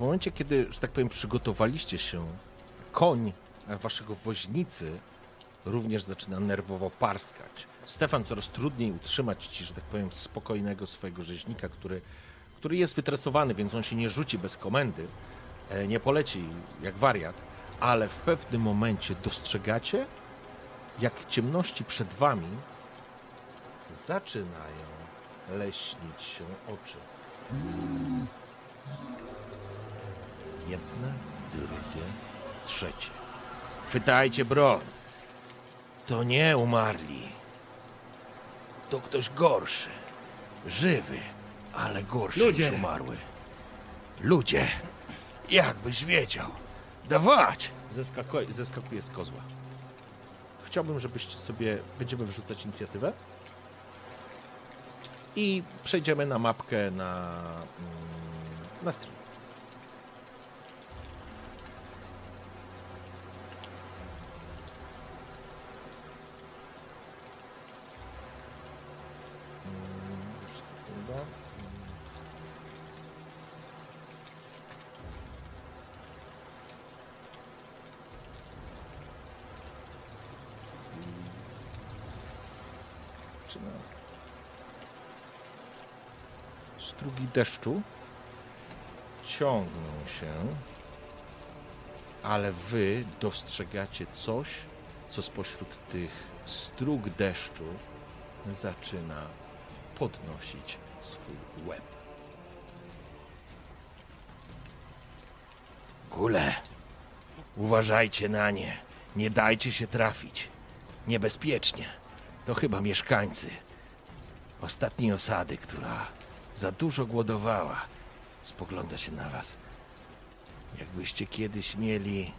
W momencie, kiedy, że tak powiem, przygotowaliście się, koń waszego woźnicy również zaczyna nerwowo parskać. Stefan coraz trudniej utrzymać ci, że tak powiem, spokojnego swojego rzeźnika, który, który jest wytresowany, więc on się nie rzuci bez komendy, e, nie poleci jak wariat, ale w pewnym momencie dostrzegacie, jak w ciemności przed wami zaczynają leśnić się oczy. Jedne, drugie, trzecie. Chwytajcie broń. To nie umarli. To ktoś gorszy. Żywy, ale gorszy Ludzie. niż umarły. Ludzie, jakbyś wiedział. Dawać! Zeskakuje, zeskakuje z kozła. Chciałbym, żebyście sobie... Będziemy wrzucać inicjatywę. I przejdziemy na mapkę na, mm, na stream. Mm, Już sekunda. Mm. Zaczynamy. Strugi deszczu ciągną się, ale wy dostrzegacie coś, co spośród tych strug deszczu zaczyna podnosić swój łeb. Kule, uważajcie na nie. Nie dajcie się trafić. Niebezpiecznie. To chyba mieszkańcy ostatniej osady, która za dużo głodowała. Spogląda się na was. Jakbyście kiedyś mieli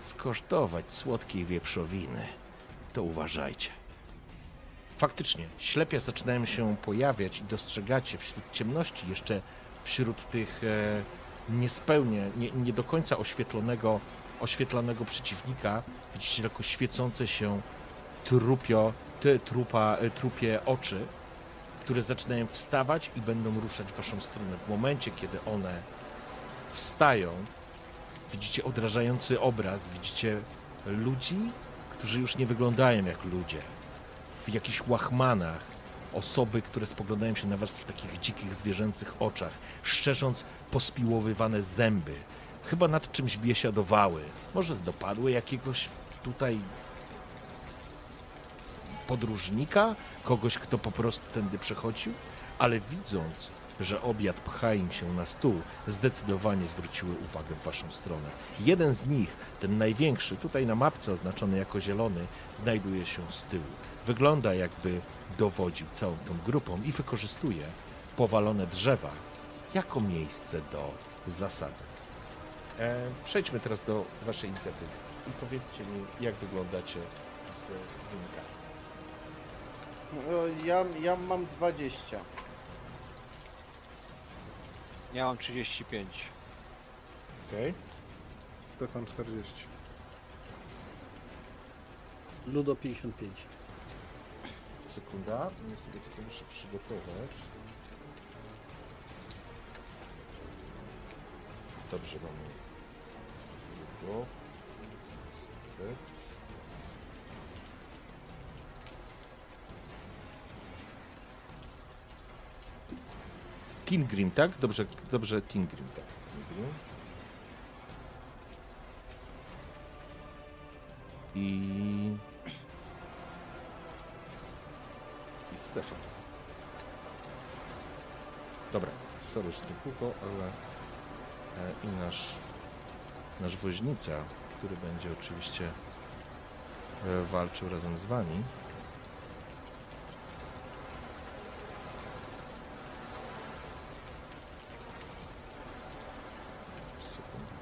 skosztować słodkiej wieprzowiny, to uważajcie. Faktycznie, ślepia zaczynają się pojawiać i dostrzegacie wśród ciemności, jeszcze wśród tych e, niespełnie, nie, nie do końca oświetlonego, oświetlanego przeciwnika, widzicie tylko świecące się trupio, ty, trupa, e, trupie oczy, które zaczynają wstawać i będą ruszać w waszą stronę. W momencie, kiedy one wstają, widzicie odrażający obraz, widzicie ludzi, którzy już nie wyglądają jak ludzie. W jakichś łachmanach, osoby, które spoglądają się na was w takich dzikich, zwierzęcych oczach, szczerząc pospiłowywane zęby. Chyba nad czymś biesiadowały. Może zdopadły jakiegoś tutaj podróżnika, kogoś, kto po prostu tędy przechodził, ale widząc, że obiad pcha im się na stół, zdecydowanie zwróciły uwagę w waszą stronę. Jeden z nich, ten największy, tutaj na mapce oznaczony jako zielony, znajduje się z tyłu. Wygląda jakby dowodził całą tą grupą i wykorzystuje powalone drzewa jako miejsce do zasadzek. E, przejdźmy teraz do waszej inicjatywy i powiedzcie mi, jak wyglądacie z wynikami. O, Ja, ja mam 20. Ja mam 35. Okej? Stefan 40. Ludo 55. Sekunda, ja sobie tylko muszę przygotować. Dobrze, mamy. Długo. Step. Tingrim, tak? Dobrze, dobrze, Tingrim, tak. I... i Stefan. Dobra, sorry, że długo, ale e, i nasz, nasz woźnica, który będzie oczywiście e, walczył razem z wami. Sekundę.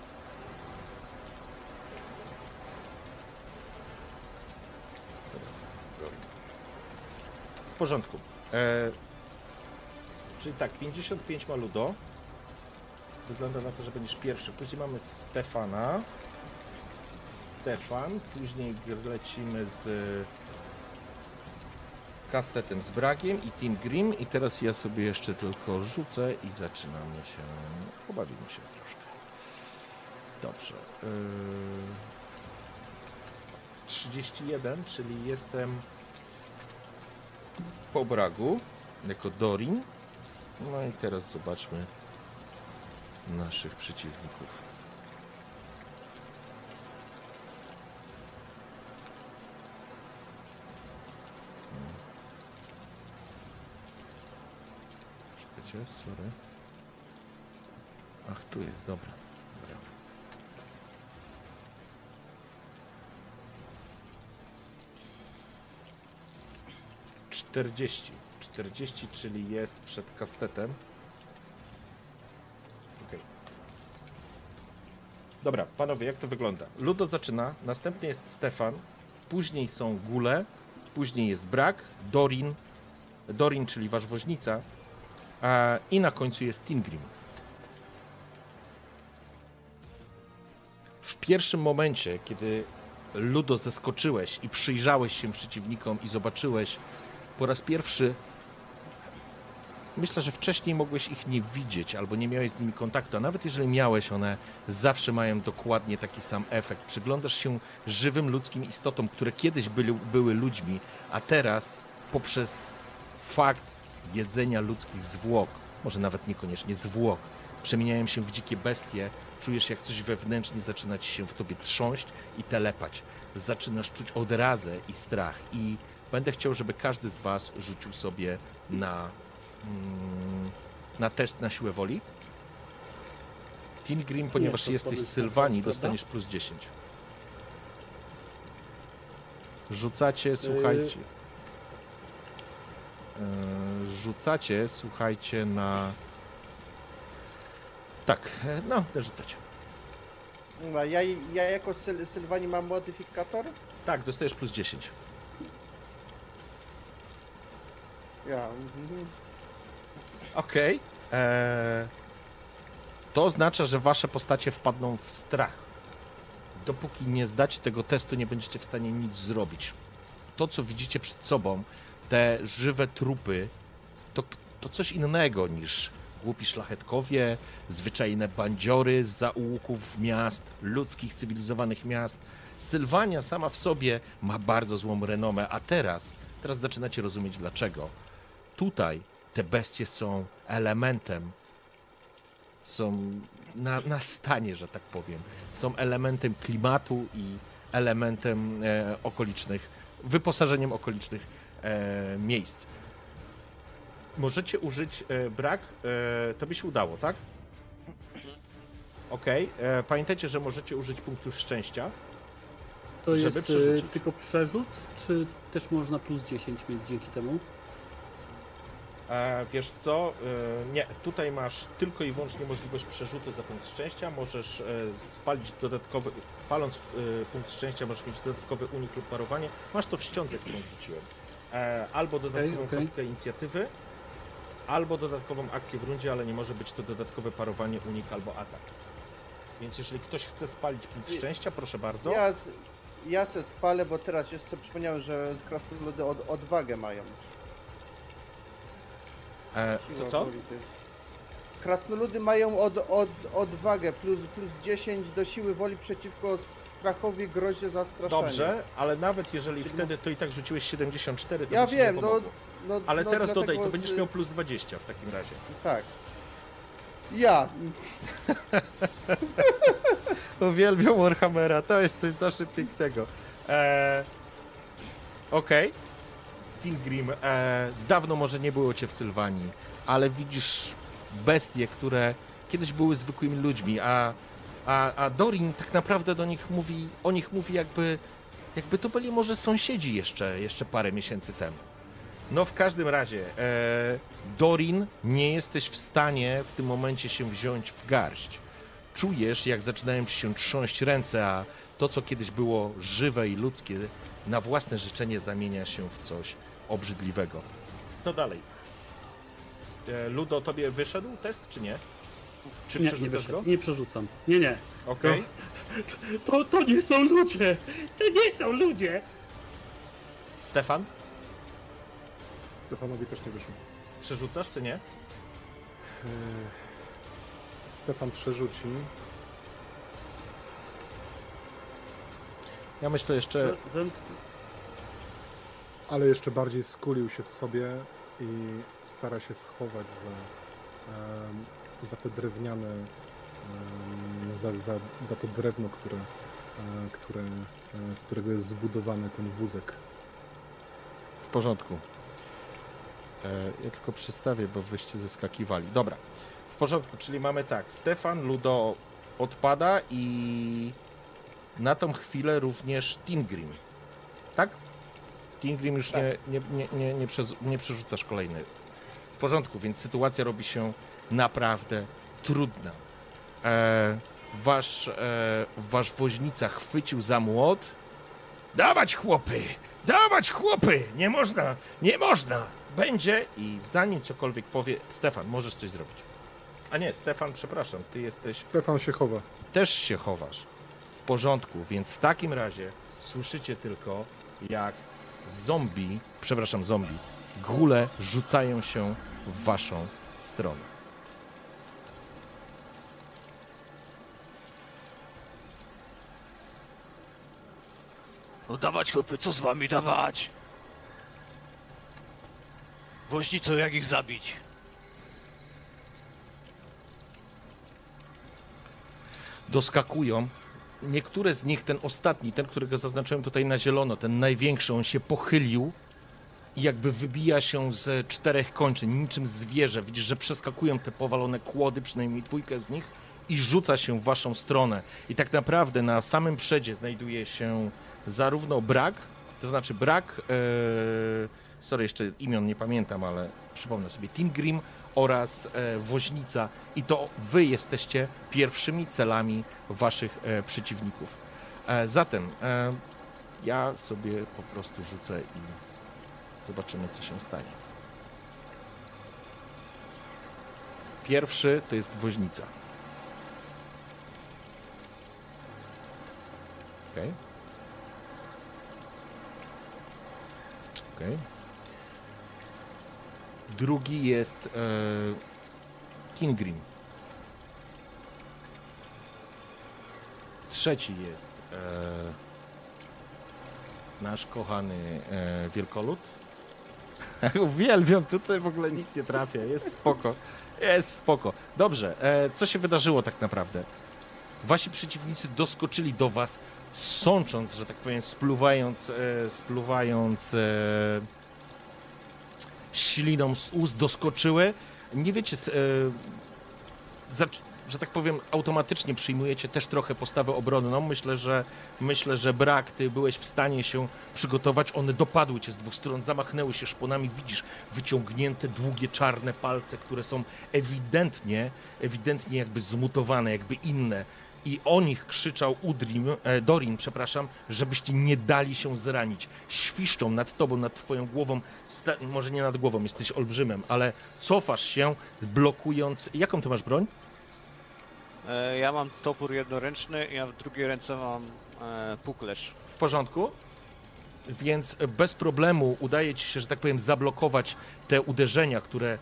Dobra, dobra. W porządku. E, czyli tak, 55 ma Ludo. Wygląda na to, że będziesz pierwszy. Później mamy Stefana. Stefan. Później lecimy z Kastetem z Bragiem i Team Grim. I teraz ja sobie jeszcze tylko rzucę i zaczynamy się. Pobawimy się troszkę. Dobrze. Yy... 31, czyli jestem po Bragu jako Dorin. No i teraz zobaczmy naszych przeciwników. Hmm. Sorry. Ach, tu jest, dobra. Dobra. Czterdzieści. 40, czyli jest przed kastetem. Okej. Dobra, panowie, jak to wygląda? Ludo zaczyna, następnie jest Stefan, później są Gule, później jest Brak, Dorin, Dorin, czyli wasz woźnica, a, i na końcu jest Tingrim. W pierwszym momencie, kiedy Ludo zeskoczyłeś i przyjrzałeś się przeciwnikom i zobaczyłeś po raz pierwszy Myślę, że wcześniej mogłeś ich nie widzieć albo nie miałeś z nimi kontaktu, a nawet jeżeli miałeś, one zawsze mają dokładnie taki sam efekt. Przyglądasz się żywym ludzkim istotom, które kiedyś byli, były ludźmi, a teraz poprzez fakt jedzenia ludzkich zwłok, może nawet niekoniecznie zwłok, przemieniają się w dzikie bestie, czujesz jak coś wewnętrznie zaczyna ci się w tobie trząść i telepać. Zaczynasz czuć odrazę i strach i będę chciał, żeby każdy z was rzucił sobie na mm, na test na siłę woli. Team Green, ponieważ jesteś z Sylwanii, dostaniesz plus 10. Rzucacie, słuchajcie. Yy, Rzucacie, słuchajcie, na. Tak, e, no, rzucacie. Ja, ja jako Syl Sylwanii mam modyfikator? Tak, dostajesz plus 10. Ja. mhm. Okej. Eee, To oznacza, że wasze postacie wpadną w strach. Dopóki nie zdacie tego testu, nie będziecie w stanie nic zrobić. To, co widzicie przed sobą, te żywe trupy, to, to coś innego niż głupi szlachetkowie, zwyczajne bandziory z zaułków miast, ludzkich, cywilizowanych miast. Sylwania sama w sobie ma bardzo złą renomę, a teraz, teraz zaczynacie rozumieć dlaczego tutaj te bestie są elementem, są na, na stanie, że tak powiem. Są elementem klimatu i elementem e, okolicznych, wyposażeniem okolicznych e, miejsc. Możecie użyć e, brak, e, to by się udało, tak? Okej, e, pamiętajcie, że możecie użyć punktu szczęścia. To Żeby jest e, przerzucić. tylko przerzut, czy też można plus 10 mieć dzięki temu? E, wiesz co? E, nie, tutaj masz tylko i wyłącznie możliwość przerzutu za punkt szczęścia. Możesz e, spalić dodatkowy, paląc e, punkt szczęścia, możesz mieć dodatkowy unik lub parowanie. Masz to w ściądze, którą rzuciłem. E, albo dodatkową okej. kostkę inicjatywy, albo dodatkową akcję w rundzie, ale nie może być to dodatkowe parowanie, unik albo atak. Więc jeżeli ktoś chce spalić punkt szczęścia, proszę bardzo. Ja, z, ja se spalę, bo teraz jeszcze sobie przypomniałem, że z krasnoludy od, odwagę mają. E, co, co? Krasnoludy mają od, od, odwagę plus, plus 10 do siły woli przeciwko strachowi, grozie, zastraszeniu. Dobrze, ale nawet jeżeli Czyli wtedy to i tak rzuciłeś 74, to Ja by ci nie wiem, no, pomogło. no... Ale no, teraz dodaj, dlatego to będziesz z- miał plus 20 w takim razie. Tak. Ja. (laughs) Uwielbiam Warhammera, to jest coś zawsze pięknego. Eee, Okej. Tilgrim, e, dawno może nie było cię w Sylwanii, ale widzisz bestie, które kiedyś były zwykłymi ludźmi, a, a, a Dorin tak naprawdę do nich mówi, o nich mówi jakby, jakby to byli może sąsiedzi jeszcze, jeszcze parę miesięcy temu. No w każdym razie, e, Dorin, nie jesteś w stanie w tym momencie się wziąć w garść czujesz, jak zaczynają ci się trząść ręce, a to, co kiedyś było żywe i ludzkie, na własne życzenie zamienia się w coś obrzydliwego. Kto dalej? E, Ludo, tobie wyszedł test, czy nie? Czy Nie, nie, wyszedł. go? nie przerzucam. Nie, nie. Okej. To, to nie są ludzie! To nie są ludzie! Stefan, Stefanowi też nie wyszło. przerzucasz, czy nie? Yy, Stefan przerzuci. Ja myślę jeszcze... ale jeszcze bardziej skulił się w sobie i stara się schować za, za te drewniane, za, za, za to drewno, które, e, które, e, z którego jest zbudowany ten wózek. W porządku. E, ja tylko przystawię, bo wyście zeskakiwali. Dobra. W porządku, czyli mamy tak. Stefan, Ludo odpada i na tą chwilę również Tingrim. Tak? Tingrim już nie, nie, nie, nie, nie, przez, nie przerzucasz kolejny. W porządku, więc sytuacja robi się naprawdę trudna. E, wasz, e, wasz woźnica chwycił za młot. Dawać chłopy! Dawać chłopy! Nie można! Nie można! Będzie i zanim cokolwiek powie, Stefan, możesz coś zrobić. A nie, Stefan, przepraszam, ty jesteś, Stefan się chowa. też się chowasz. W porządku, więc w takim razie słyszycie tylko, jak zombie, przepraszam, zombie, gule rzucają się w waszą stronę. No dawać chłopy, co z wami dawać? Woźnico, jak ich zabić? doskakują. Niektóre z nich, ten ostatni, ten, którego zaznaczyłem tutaj na zielono, ten największy, on się pochylił i jakby wybija się z czterech kończyn, niczym zwierzę. Widzisz, że przeskakują te powalone kłody, przynajmniej dwójkę z nich, i rzuca się w waszą stronę. I tak naprawdę na samym przedzie znajduje się zarówno brak, to znaczy brak, e, sorry, jeszcze imion nie pamiętam, ale przypomnę sobie, Tingrim oraz e, woźnica i to wy jesteście pierwszymi celami waszych e, przeciwników. E, zatem ja sobie po prostu rzucę i zobaczymy, co się stanie. Pierwszy to jest woźnica. Okej. Okej. Drugi jest e, Kingrim. Trzeci jest e, nasz kochany e, Wielkolud. (laughs) Uwielbiam, tutaj w ogóle nikt nie trafia, jest spoko. Jest spoko. Dobrze, e, co się wydarzyło tak naprawdę? Wasi przeciwnicy doskoczyli do was, sącząc, że tak powiem, spluwając, e, spluwając e, śliną z ust, doskoczyły. Nie wiecie, e, że tak powiem, automatycznie przyjmujecie też trochę postawę obronną. Myślę, że myślę, że brak, ty byłeś w stanie się przygotować. One dopadły cię z dwóch stron, zamachnęły się szponami. Widzisz wyciągnięte, długie, czarne palce, które są ewidentnie, ewidentnie jakby zmutowane, jakby inne. I o nich krzyczał Udrim, e, Dorin, przepraszam, żebyście nie dali się zranić. Świszczą nad tobą, nad twoją głową, sta- może nie nad głową, jesteś olbrzymem, ale cofasz się, blokując... Jaką ty masz broń? E, ja mam topór jednoręczny, ja w drugiej ręce mam e, puklerz. W porządku? Więc bez problemu udaje ci się, że tak powiem, zablokować te uderzenia, które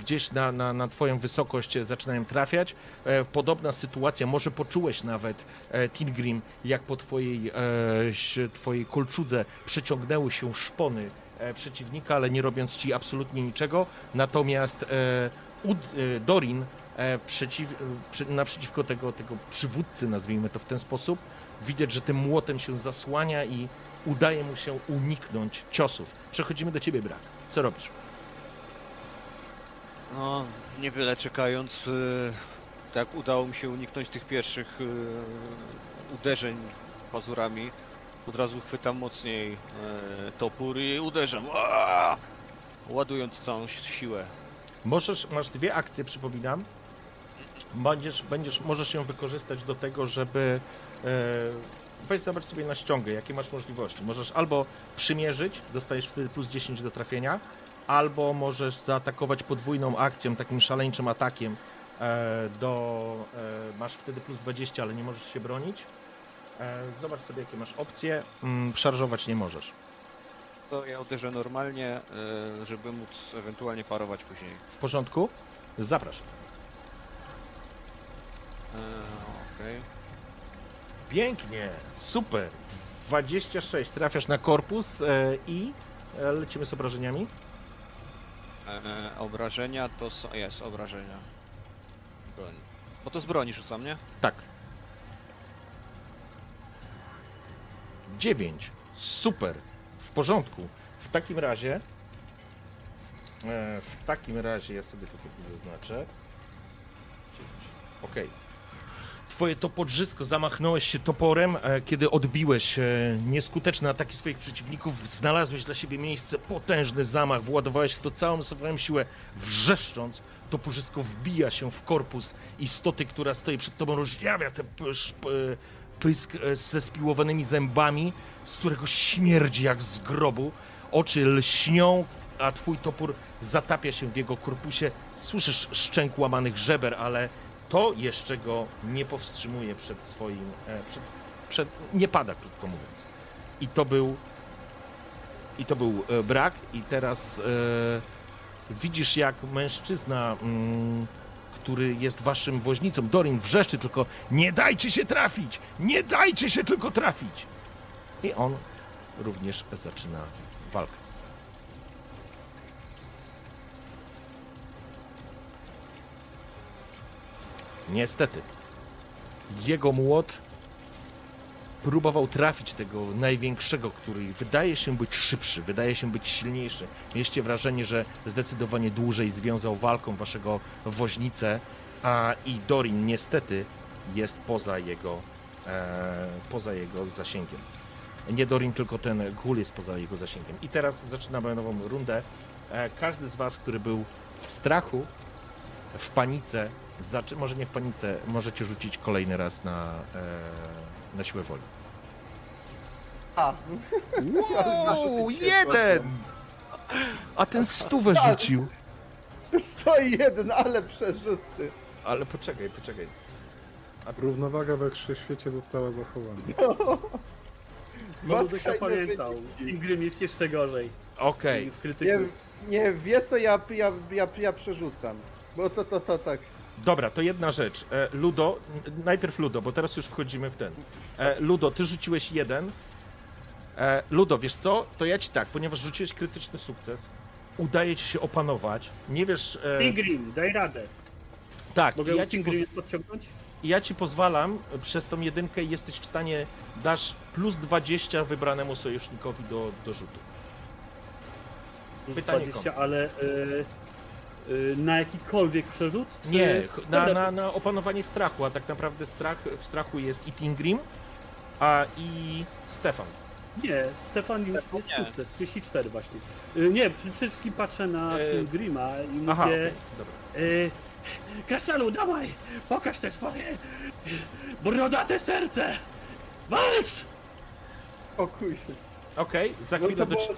gdzieś na, na, na twoją wysokość e, zaczynają trafiać. E, Podobna sytuacja, może poczułeś nawet, e, Tilgrim, jak po twojej, e, twojej kolczudze przeciągnęły się szpony e, przeciwnika, ale nie robiąc ci absolutnie niczego. Natomiast e, e, Dorin e, przeciw, e, naprzeciwko tego, tego przywódcy, nazwijmy to w ten sposób, widać, że tym młotem się zasłania i udaje mu się uniknąć ciosów. Przechodzimy do ciebie, Brak. Co robisz? No, niewiele czekając, y, tak udało mi się uniknąć tych pierwszych y, uderzeń pazurami. Od razu chwytam mocniej y, topór i uderzam, ładując całą si- siłę. Możesz, masz dwie akcje, przypominam. Będziesz, będziesz, możesz ją wykorzystać do tego, żeby. E, weź zobacz sobie na ściągę, jakie masz możliwości. Możesz albo przymierzyć, dostajesz wtedy plus 10 do trafienia, albo możesz zaatakować podwójną akcją, takim szaleńczym atakiem. E, do, e, masz wtedy plus 20, ale nie możesz się bronić. E, zobacz sobie, jakie masz opcje. Mm, szarżować nie możesz. To ja uderzę normalnie, żeby móc ewentualnie parować później. W porządku? Zapraszam. Okej. Pięknie, super. 26, trafiasz na korpus i lecimy z obrażeniami. E, obrażenia to są... jest, obrażenia. Broń. Bo to z broni rzucam, nie? Tak. 9, super, w porządku. W takim razie, e, w takim razie ja sobie tutaj zaznaczę. 9. Okej. Twoje topodrzysko, zamachnąłeś się toporem, e, kiedy odbiłeś e, nieskuteczne ataki swoich przeciwników, znalazłeś dla siebie miejsce, potężny zamach, władowałeś w to całą swoją siłę, wrzeszcząc, toporzysko wbija się w korpus istoty, która stoi przed tobą, rozjawia ten pysk e, ze spiłowanymi zębami, z którego śmierdzi jak z grobu, oczy lśnią, a twój topór zatapia się w jego korpusie, słyszysz szczęk łamanych żeber, ale to jeszcze go nie powstrzymuje przed swoim. E, przed, przed, nie pada, krótko mówiąc. I to był. I to był e, brak, i teraz e, widzisz, jak mężczyzna, mm, który jest waszym woźnicą, Dorin wrzeszczy tylko: Nie dajcie się trafić! Nie dajcie się tylko trafić! I on również zaczyna walkę. Niestety. Jego młot próbował trafić tego największego, który wydaje się być szybszy, wydaje się być silniejszy. Mieliście wrażenie, że zdecydowanie dłużej związał walką waszego woźnicę, a i Dorin niestety jest poza jego, e, poza jego zasięgiem. Nie Dorin, tylko ten gul jest poza jego zasięgiem. I teraz zaczynamy nową rundę. E, każdy z was, który był w strachu, w panice, zaczy... może nie w panice, możecie rzucić kolejny raz na, e, na siłę woli. A, Wow, (laughs) jeden! A ten stówę rzucił. stoi jeden, ale przerzucy. Ale poczekaj, poczekaj. Równowaga we wszechświecie została zachowana. (laughs) No Was byś hajdę opamiętał. Ingrim jest jeszcze gorzej. Okej, W krytyku. Nie, nie, wiesz co, ja, ja, ja, ja przerzucam. Bo to, to, to tak. Dobra, to jedna rzecz. E, Ludo, najpierw Ludo, bo teraz już wchodzimy w ten. E, Ludo, ty rzuciłeś jeden. E, Ludo, wiesz co? To ja ci tak, ponieważ rzuciłeś krytyczny sukces, udaje ci się opanować. Nie wiesz. Tigrim, daj radę. tak, Mogę ja ci, poz, podciągnąć? ja ci pozwalam przez tą jedynkę jesteś w stanie dasz plus 20 wybranemu sojusznikowi do, do rzutu. Pytanie 20, ale y, y, na jakikolwiek przerzut? czy- Nie, na, na, na opanowanie strachu, a tak naprawdę strach, w strachu jest i Tingrim, a i Stefan. Nie, Stefan już jest Nie. sukces, 34 właśnie. Y, nie, przede wszystkim patrzę na E, e... Grima i mówię... Aha, okej, dobra. y, Kasalu, dawaj, pokaż te swoje brodate serce! Walcz! Spokój się. Okej, za No chwilę to do, było...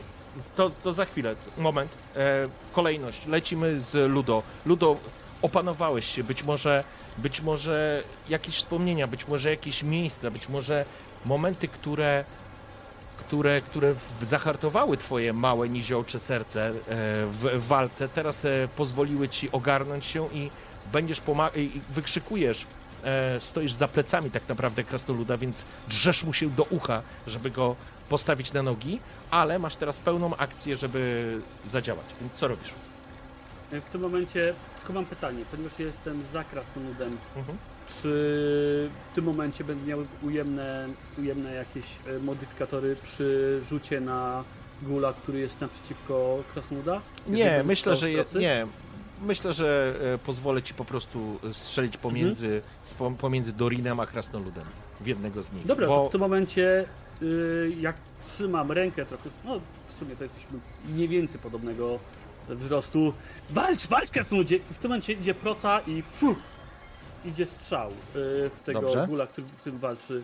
to, to za chwilę, moment, e, kolejność, lecimy z Ludo. Ludo, opanowałeś się, być może, być może jakieś wspomnienia, być może jakieś miejsca, być może momenty, które, które, które zahartowały twoje małe, niziołcze serce e, w, w walce, teraz e, pozwoliły ci ogarnąć się i będziesz wykrzykujesz, e, stoisz za plecami tak naprawdę krasnoluda, więc drzesz mu się do ucha, żeby go postawić na nogi, ale masz teraz pełną akcję, żeby zadziałać. Więc co robisz? Y, W tym momencie tylko mam pytanie, ponieważ jestem za krasnoludem, Mhm. czy w tym momencie będę miał ujemne, ujemne jakieś e, modyfikatory przy rzucie na gula, który jest naprzeciwko krasnoluda? Nie, myślę, że je, nie. Myślę, że e, pozwolę ci po prostu strzelić pomiędzy, spo, pomiędzy Dorinem a Krasnoludem. W jednego z nich. Dobra, bo to w tym momencie jak trzymam rękę trochę, no w sumie to jesteśmy mniej więcej podobnego wzrostu. Walcz, walcz krasnoludzie! I w tym momencie idzie proca i fu, idzie strzał y, w tego Dobrze. gula, który, którym walczy.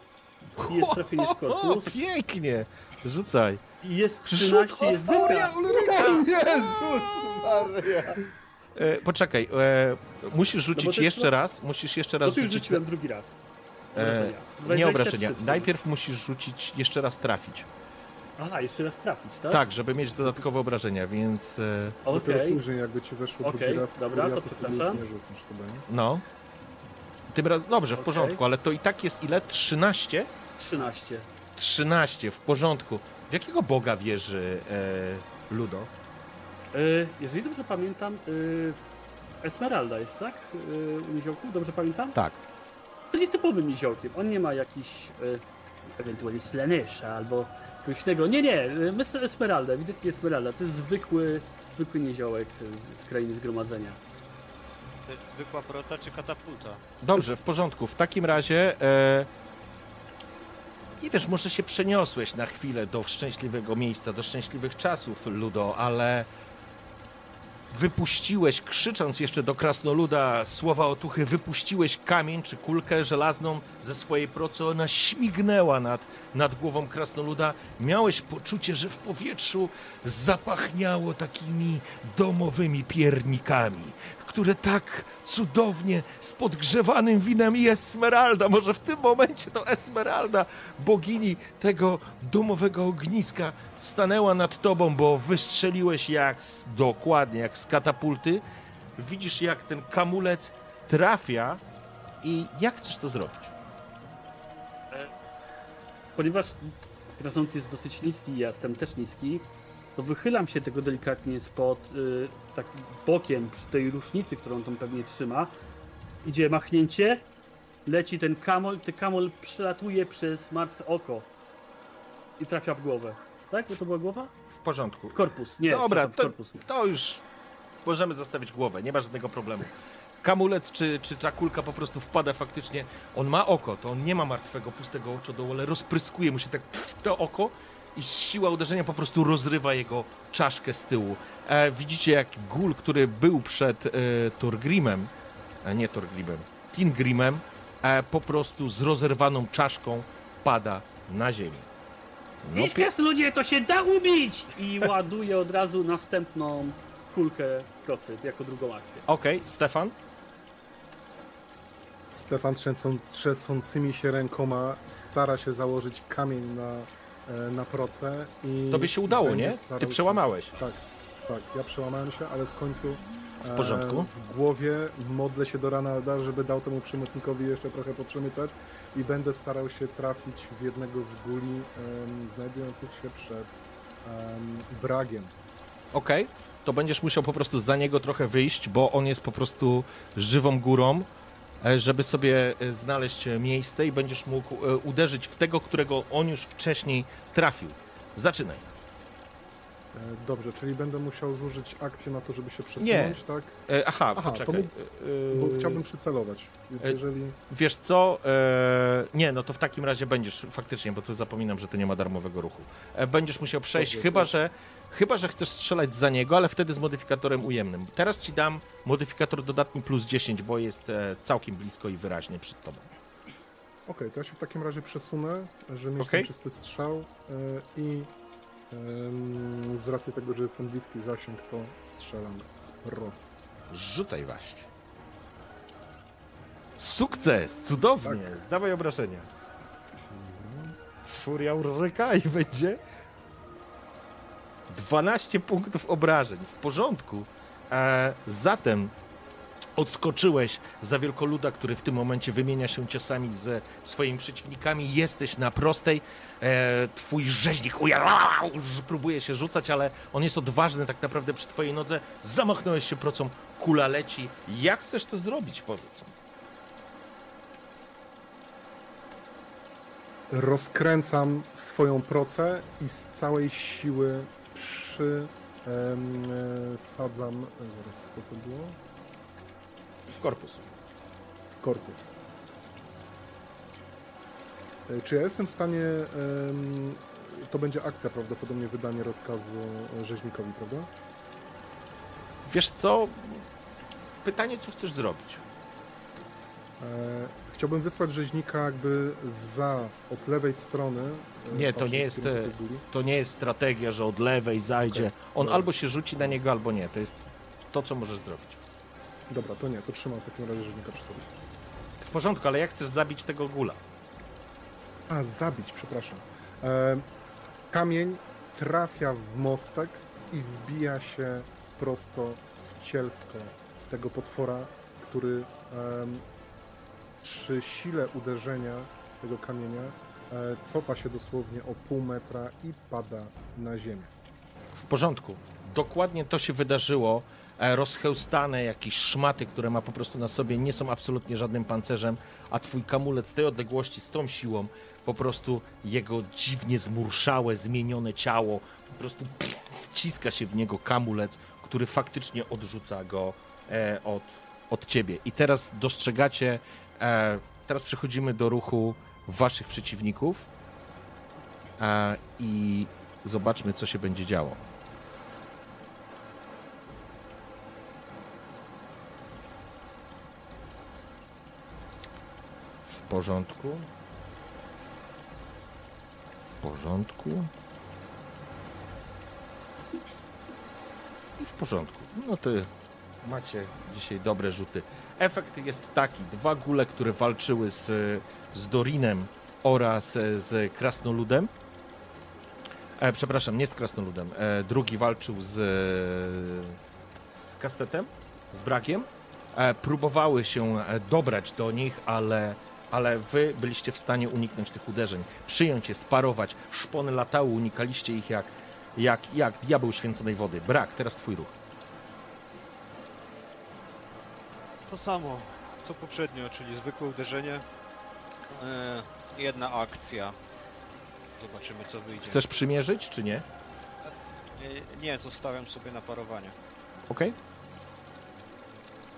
I jest trafienie w (laughs) o, korpus. pięknie! Rzucaj. I jest Rzut 13, jest euforia, dycha. Ulryka! (laughs) Jezus Maria! E, poczekaj, e, musisz rzucić No to jest jeszcze raz, musisz jeszcze To raz ty już rzucić... rzuciłem drugi raz. E, Obrażenia. nie 23 obrażenia. Najpierw musisz rzucić, jeszcze raz trafić. Aha, jeszcze raz trafić, tak? Tak, żeby mieć dodatkowe obrażenia, więc... E, Okej. później jakby ci weszło Okej, drugi raz, dobra, to przepraszam. nie rzucisz chyba, nie? no. Tym razem, dobrze, w Okej. porządku, ale to i tak jest ile? 13? 13. 13, w porządku. W jakiego boga wierzy e, Ludo? Y, jeżeli dobrze pamiętam, y, Esmeralda jest, tak? Y, u niziołków, dobrze pamiętam? Tak. To jest typowym niziołkiem. On nie ma jakichś y, ewentualnie Slanesha albo innego. Nie, nie, y, Mr. Esmeralda, ewidentnie Esmeralda. To jest zwykły, zwykły niziołek y, z krainy zgromadzenia. To jest zwykła prota czy katapulta? Dobrze, w porządku. W takim razie. E... I też może się przeniosłeś na chwilę do szczęśliwego miejsca, do szczęśliwych czasów, Ludo, ale wypuściłeś, krzycząc jeszcze do krasnoluda słowa otuchy, wypuściłeś kamień czy kulkę żelazną ze swojej procy. Ona śmignęła nad, nad głową krasnoluda. Miałeś poczucie, że w powietrzu zapachniało takimi domowymi piernikami, które tak cudownie z podgrzewanym winem i Esmeralda, może w tym momencie to Esmeralda, bogini tego domowego ogniska, stanęła nad tobą, bo wystrzeliłeś jak z, dokładnie jak z katapulty. Widzisz, jak ten kamulec trafia i jak chcesz to zrobić? Ponieważ krasnolud jest dosyć niski, ja jestem też niski, to wychylam się tego delikatnie spod, y, tak bokiem przy tej rusznicy, którą tam pewnie trzyma. Idzie machnięcie, leci ten kamol, ten kamol przelatuje przez martwe oko i trafia w głowę. Tak? Bo to była głowa? W porządku. Korpus, nie. Dobra, to, korpus. to już możemy zostawić głowę, nie ma żadnego problemu. Kamulet czy, czy ta kulka po prostu wpada faktycznie. On ma oko, to on nie ma martwego, pustego oczodołu, ale rozpryskuje mu się tak pff, to oko i z siła uderzenia po prostu rozrywa jego czaszkę z tyłu. E, widzicie, jak gul, który był przed e, Torgrimem, e, nie Torgrimem, Tingrimem, e, po prostu z rozerwaną czaszką pada na ziemi. No, pie- ludzie, to się da ubić! I ładuje od razu następną kulkę w procy, jako drugą akcję. Okej, Stefan? Stefan trzęsą, trzęsącymi się rękoma stara się założyć kamień na, na proce i... To by się udało, nie? Ty się- przełamałeś. Tak, tak, ja przełamałem się, ale w końcu W porządku. e, w głowie modlę się do Ranalda, żeby dał temu przemytnikowi jeszcze trochę poprzemycać i będę starał się trafić w jednego z guli em, znajdujących się przed em, bragiem. Okej. to będziesz musiał po prostu za niego trochę wyjść, bo on jest po prostu żywą górą, e, żeby sobie e, znaleźć e, miejsce i będziesz mógł e, uderzyć w tego, którego on już wcześniej trafił. Zaczynaj. E, Dobrze, czyli będę musiał zużyć akcję na to, żeby się przesunąć, tak? E, Aha, Aha, to poczekaj. mógł- E, Bo chciałbym przycelować. Więc E, jeżeli... Wiesz co? E, nie, no to w takim razie będziesz faktycznie, bo tu zapominam, że tu nie ma darmowego ruchu. E, będziesz musiał przejść, Dobrze, chyba to- że, chyba że chcesz strzelać za niego, ale wtedy z modyfikatorem ujemnym. Teraz ci dam modyfikator dodatni plus 10, bo jest e, całkiem blisko i wyraźnie przed tobą. Okej, to ja się w takim razie przesunę, żeby mieć Okej. ten czysty strzał e, i z racji tego, że ten bliski zasięg, to strzelam z procy. Rzucaj właśnie. Sukces! Cudownie! Tak. Dawaj obrażenia. Furia Urryka i będzie 12 punktów obrażeń. W porządku. E, zatem odskoczyłeś za wielkoluda, który w tym momencie wymienia się ciosami z swoimi przeciwnikami. Jesteś na prostej. E, twój rzeźnik uja, próbuje się rzucać, ale on jest odważny tak naprawdę przy twojej nodze. Zamachnąłeś się procą, kula leci. Jak chcesz to zrobić, powiedz mi? Rozkręcam swoją procę i z całej siły przy e, sadzam. Zaraz, co to było? Korpus. Korpus. E, Czy ja jestem w stanie. To będzie akcja prawdopodobnie wydanie rozkazu rzeźnikowi, prawda? Wiesz co? Pytanie, co chcesz zrobić? E, Chciałbym wysłać rzeźnika jakby za, od lewej strony. e, Nie, to nie jest. To nie jest strategia, że od lewej zajdzie. Okej, On dobra. albo się rzuci na niego, albo nie. To jest to, co możesz zrobić. Dobra, to nie, to trzymam w takim razie rzeźnika przy sobie. W porządku, ale jak chcesz zabić tego gula? A, zabić, przepraszam. E, kamień trafia w mostek i wbija się prosto w cielsko tego potwora, który em, przy sile uderzenia tego kamienia e, cofa się dosłownie o pół metra i pada na ziemię. W porządku. Dokładnie to się wydarzyło. E, Rozchełstane jakieś szmaty, które ma po prostu na sobie, nie są absolutnie żadnym pancerzem, a twój kamulec z tej odległości, z tą siłą, po prostu jego dziwnie zmurszałe, zmienione ciało, po prostu wciska się w niego kamulec, który faktycznie odrzuca go e, od, od ciebie. I teraz dostrzegacie, e, teraz przechodzimy do ruchu waszych przeciwników i zobaczmy, co się będzie działo. W porządku. W porządku. I w porządku. No to macie dzisiaj dobre rzuty. Efekt jest taki. Dwa gule, które walczyły z, z Dorinem oraz z Krasnoludem. E, przepraszam, nie z Krasnoludem. E, drugi walczył z, z Kastetem, z Brakiem. E, próbowały się e, dobrać do nich, ale, ale wy byliście w stanie uniknąć tych uderzeń. Przyjąć je, sparować. Szpony latały, unikaliście ich jak, jak, jak diabeł święconej wody. Brak, teraz twój ruch. To samo, co poprzednio, czyli zwykłe uderzenie. E, jedna akcja. Zobaczymy co wyjdzie. Chcesz przymierzyć, czy nie? E, nie, zostawiam sobie na parowanie. Okej?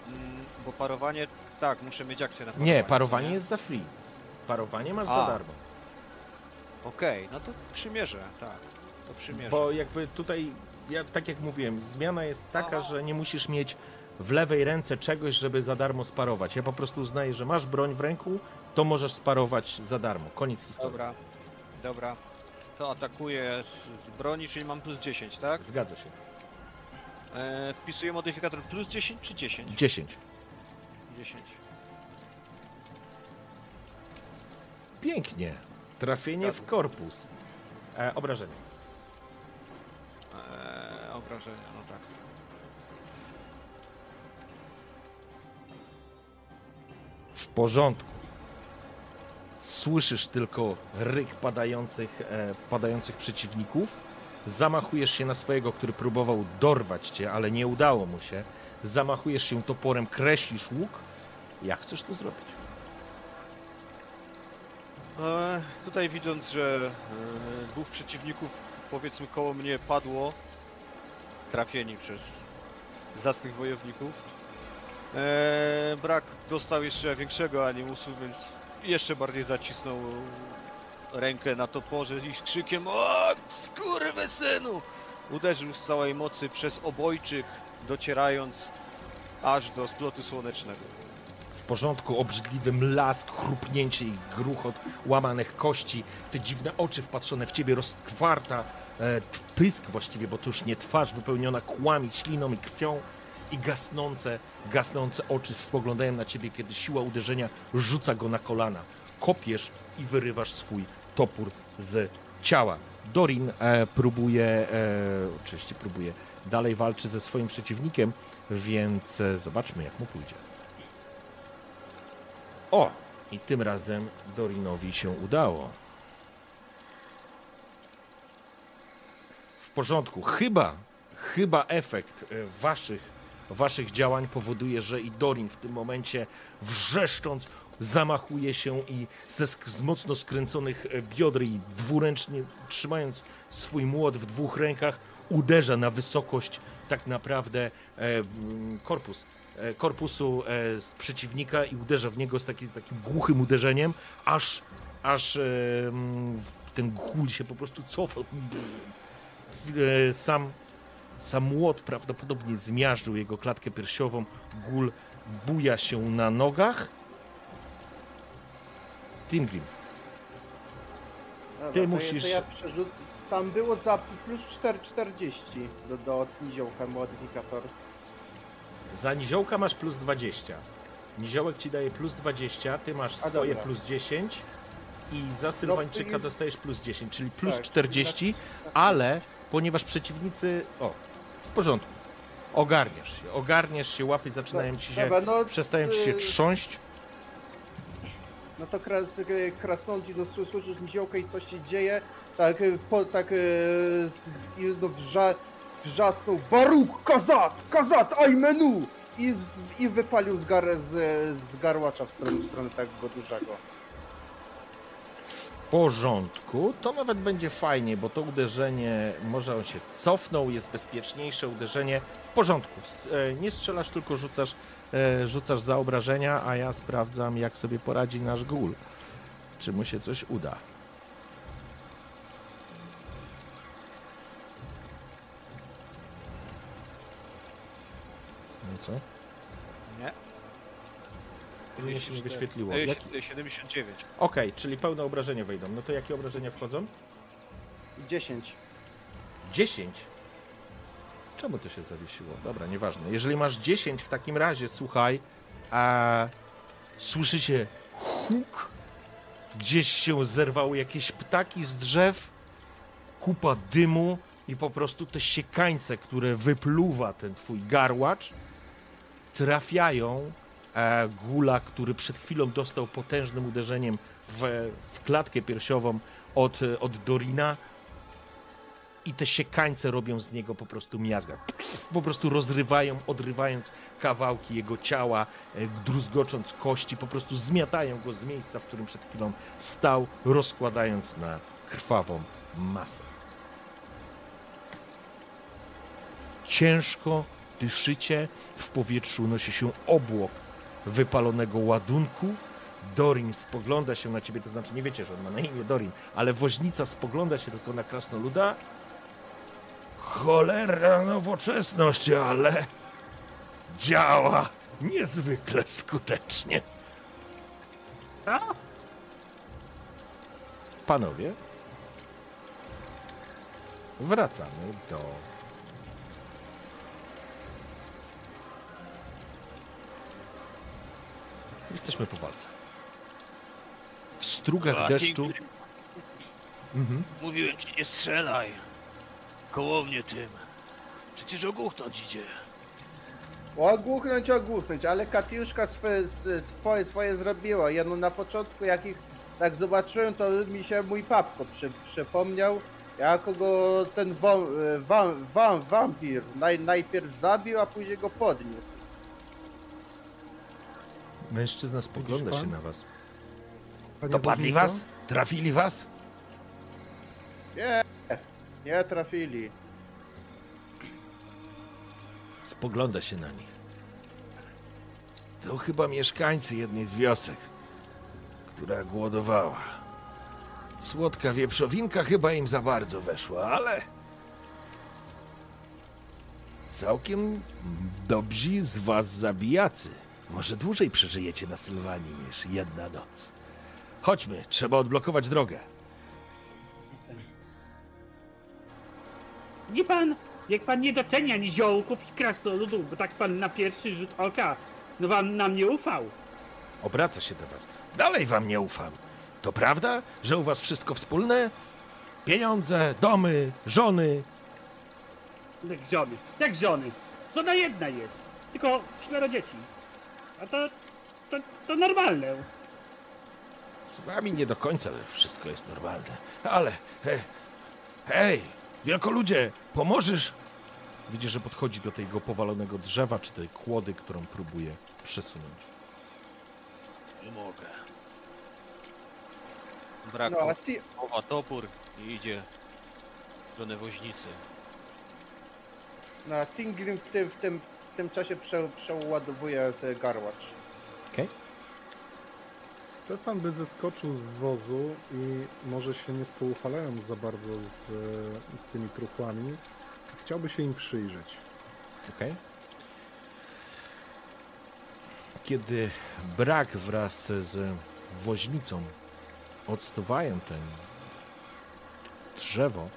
Mm, bo parowanie, tak, muszę mieć akcję na parowanie. Nie, parowanie nie? jest za free. Parowanie masz A. za darmo. Okej, no to przymierzę, tak. To przymierzę. Bo jakby tutaj, ja, tak jak mówiłem, zmiana jest taka, że nie musisz mieć w lewej ręce czegoś, żeby za darmo sparować. Ja po prostu uznaję, że masz broń w ręku, to możesz sparować za darmo. Koniec historii. Dobra, dobra. To atakuję z, z broni, czyli mam plus 10, tak? Zgadza się. E, wpisuję modyfikator plus 10 czy 10? 10. 10. Pięknie. Trafienie w korpus. E, obrażenie. Obrażenia, no tak. W porządku. Słyszysz tylko ryk padających, e, padających przeciwników. zamachujesz się na swojego, który próbował dorwać cię, ale nie udało mu się. Zamachujesz się toporem, kreślisz łuk. Jak chcesz to zrobić? E, tutaj widząc, że e, dwóch przeciwników powiedzmy koło mnie padło, trafieni przez zacnych wojowników. E, brak dostał jeszcze większego animusu, więc jeszcze bardziej zacisnął rękę na toporze i z krzykiem O, synu! Uderzył z całej mocy przez obojczyk, docierając aż do splotu słonecznego. Porządku, obrzydliwy mlask, chrupnięcie i gruchot łamanych kości, te dziwne oczy wpatrzone w ciebie, roztwarta e, pysk właściwie, bo to już nie twarz wypełniona kłami, śliną i krwią i gasnące, gasnące oczy spoglądają na ciebie, kiedy siła uderzenia rzuca go na kolana. Kopiesz i wyrywasz swój topór z ciała. Dorin e, próbuje, e, oczywiście próbuje, dalej walczy ze swoim przeciwnikiem, więc e, zobaczmy jak mu pójdzie. O! I tym razem Dorinowi się udało. W porządku. Chyba, chyba efekt e, waszych, waszych działań powoduje, że i Dorin w tym momencie wrzeszcząc zamachuje się i ze z mocno skręconych e, bioder i dwuręcznie trzymając swój młot w dwóch rękach uderza na wysokość tak naprawdę e, korpus korpusu e, przeciwnika i uderza w niego z, taki, z takim głuchym uderzeniem, aż, aż e, ten gól się po prostu cofa. E, Sam, sam młot prawdopodobnie zmiażdżył jego klatkę piersiową. Gól buja się na nogach. Tingrim, Dobra, Ty musisz- ja. Tam było za plus 4,40 do, do niziołka modyfikator. Za niziołka masz plus 20. Niziołek ci daje plus 20, ty masz A, swoje dobra. plus 10 i za Sylwańczyka i- dostajesz plus 10, czyli plus Tak, 40, ale ponieważ przeciwnicy... O, w porządku. Ogarniasz się, ogarniasz się, łapy zaczynają ci się... Dobra, no, Przestają ci się z- trząść. No to kras, e, krasnąci no, sły- słyszysz niziołka i coś się dzieje. Tak, e, po, tak e, z, i no, wrza, wrzasnął Baruch, Kazat, Kazat, Ajmenu! I, I wypalił z, gar, z, z garłacza w stronę, w stronę tego dużego. W porządku, to nawet będzie fajnie, bo to uderzenie, może on się cofnął, jest bezpieczniejsze uderzenie. W porządku, e, nie strzelasz, tylko rzucasz, e, rzucasz za obrażenia, a ja sprawdzam, jak sobie poradzi nasz gól. Czy mu się coś uda. Co? Nie. Mi się nie wyświetliło. E, Jak... 79. Okej, czyli pełne obrażenia wejdą. No to jakie obrażenia wchodzą? 10. 10? Czemu to się zawiesiło? Dobra, nieważne. Jeżeli masz 10, w takim razie, słuchaj, a słyszycie huk? Gdzieś się zerwały jakieś ptaki z drzew, kupa dymu i po prostu te siekańce, które wypluwa ten twój garłacz, trafiają e, gula, który przed chwilą dostał potężnym uderzeniem w, w klatkę piersiową od, od Dorina i te siekańce robią z niego po prostu miazgę. Po prostu rozrywają, odrywając kawałki jego ciała, e, druzgocząc kości, po prostu zmiatają go z miejsca, w którym przed chwilą stał, rozkładając na krwawą masę. Ciężko dyszycie, w powietrzu unosi się obłok wypalonego ładunku. Dorin spogląda się na ciebie, to znaczy nie wiecie, że on ma na imię Dorin, ale woźnica spogląda się tylko na krasnoluda. Cholera nowoczesność, ale działa niezwykle skutecznie. A? Panowie, wracamy do Jesteśmy po walce. W strugach A, deszczu. Mhm. Mówiłem ci, nie strzelaj. Koło mnie tym. Przecież ogłuchnąć idzie. Ogłuchnąć, ogłuchnąć, ale Katiuszka swoje, swoje, swoje zrobiła. Ja no na początku jak ich tak zobaczyłem, to mi się mój papko przy, przypomniał. Jako go ten wam, wam, wam, wampir naj, najpierw zabił, a później go podniósł. Mężczyzna spogląda się na was. Panie Dopadli was? Trafili was? Nie, nie trafili. Spogląda się na nich. To chyba mieszkańcy jednej z wiosek, która głodowała. Słodka wieprzowinka chyba im za bardzo weszła, ale... Całkiem dobrzy z was zabijacy. Może dłużej przeżyjecie na Sylwanii niż jedna noc. Chodźmy, trzeba odblokować drogę. Nie pan, jak pan nie docenia niziołków i krasnoludów, bo tak pan na pierwszy rzut oka, no wam nam nie ufał. Obraca się do was. Dalej wam nie ufam. To prawda, że u was wszystko wspólne? Pieniądze, domy, żony. Jak żony, jak żony. Żona jedna jest, tylko czworo dzieci. A to, to, to normalne. Z wami nie do końca wszystko jest normalne. Ale, hej, hej, wielkoludzie, pomożesz? Widzisz, że podchodzi do tego powalonego drzewa, czy tej kłody, którą próbuje przesunąć. Nie mogę. Brak No a ty, chowa topór i idzie w stronę woźnicy. no a Tingrim w tym, w tym, w tym czasie prze, przeładowuje te garłacz. Stefan by zeskoczył z wozu i może się nie spoufalając za bardzo z, z tymi truchłami, chciałby się im przyjrzeć. Okej. Kiedy brak wraz z woźnicą odsuwają ten drzewo,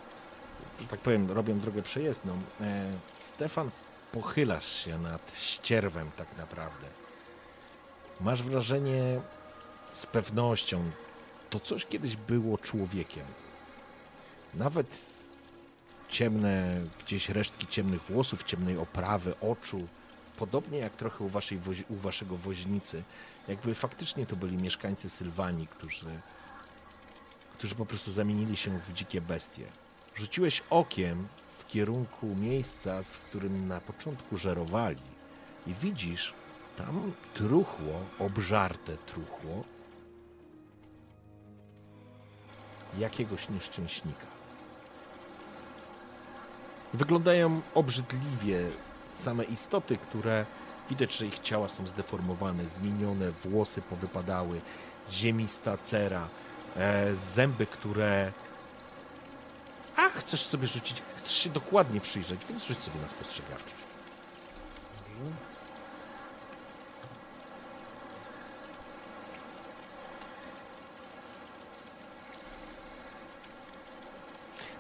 że tak powiem, robią drogę przejezdną, e, Stefan, pochylasz się nad ścierwem tak naprawdę. Masz wrażenie z pewnością, to coś kiedyś było człowiekiem. Nawet ciemne, gdzieś resztki ciemnych włosów, ciemnej oprawy, oczu. Podobnie jak trochę u, waszej u waszego woźnicy. Jakby faktycznie to byli mieszkańcy Sylwanii, którzy, którzy po prostu zamienili się w dzikie bestie. Rzuciłeś okiem kierunku miejsca, z którym na początku żerowali i widzisz tam truchło, obżarte truchło jakiegoś nieszczęśnika. Wyglądają obrzydliwie same istoty, które widać, że ich ciała są zdeformowane, zmienione, włosy powypadały, ziemista cera, e, zęby, które. A, chcesz sobie rzucić, chcesz się dokładnie przyjrzeć, więc rzuć sobie na spostrzegawczość.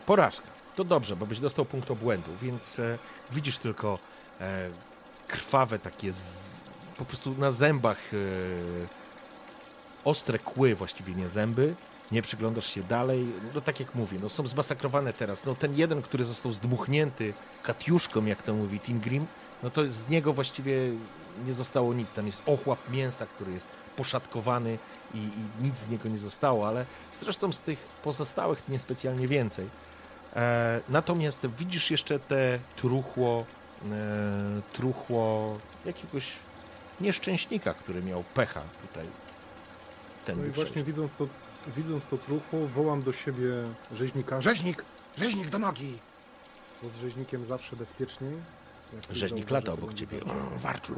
Porażka. To dobrze, bo byś dostał punkt obłędu, więc e, widzisz tylko e, krwawe takie z, po prostu na zębach e, ostre kły, właściwie nie zęby. Nie przyglądasz się dalej. No tak jak mówię, no są zmasakrowane teraz. No ten jeden, który został zdmuchnięty katiuszką, jak to mówi Tim Grim, no to z niego właściwie nie zostało nic. Tam jest ochłap mięsa, który jest poszatkowany i, i nic z niego nie zostało, ale zresztą z tych pozostałych niespecjalnie więcej. E, natomiast widzisz jeszcze te truchło, e, truchło jakiegoś nieszczęśnika, który miał pecha tutaj. Ten No i właśnie widząc to, widząc to truchło, wołam do siebie rzeźnika. Rzeźnik! Rzeźnik do nogi! Bo z rzeźnikiem zawsze bezpieczniej. Jak coś Rzeźnik zauważy, lata to obok będzie ciebie. dobrze. Warczy,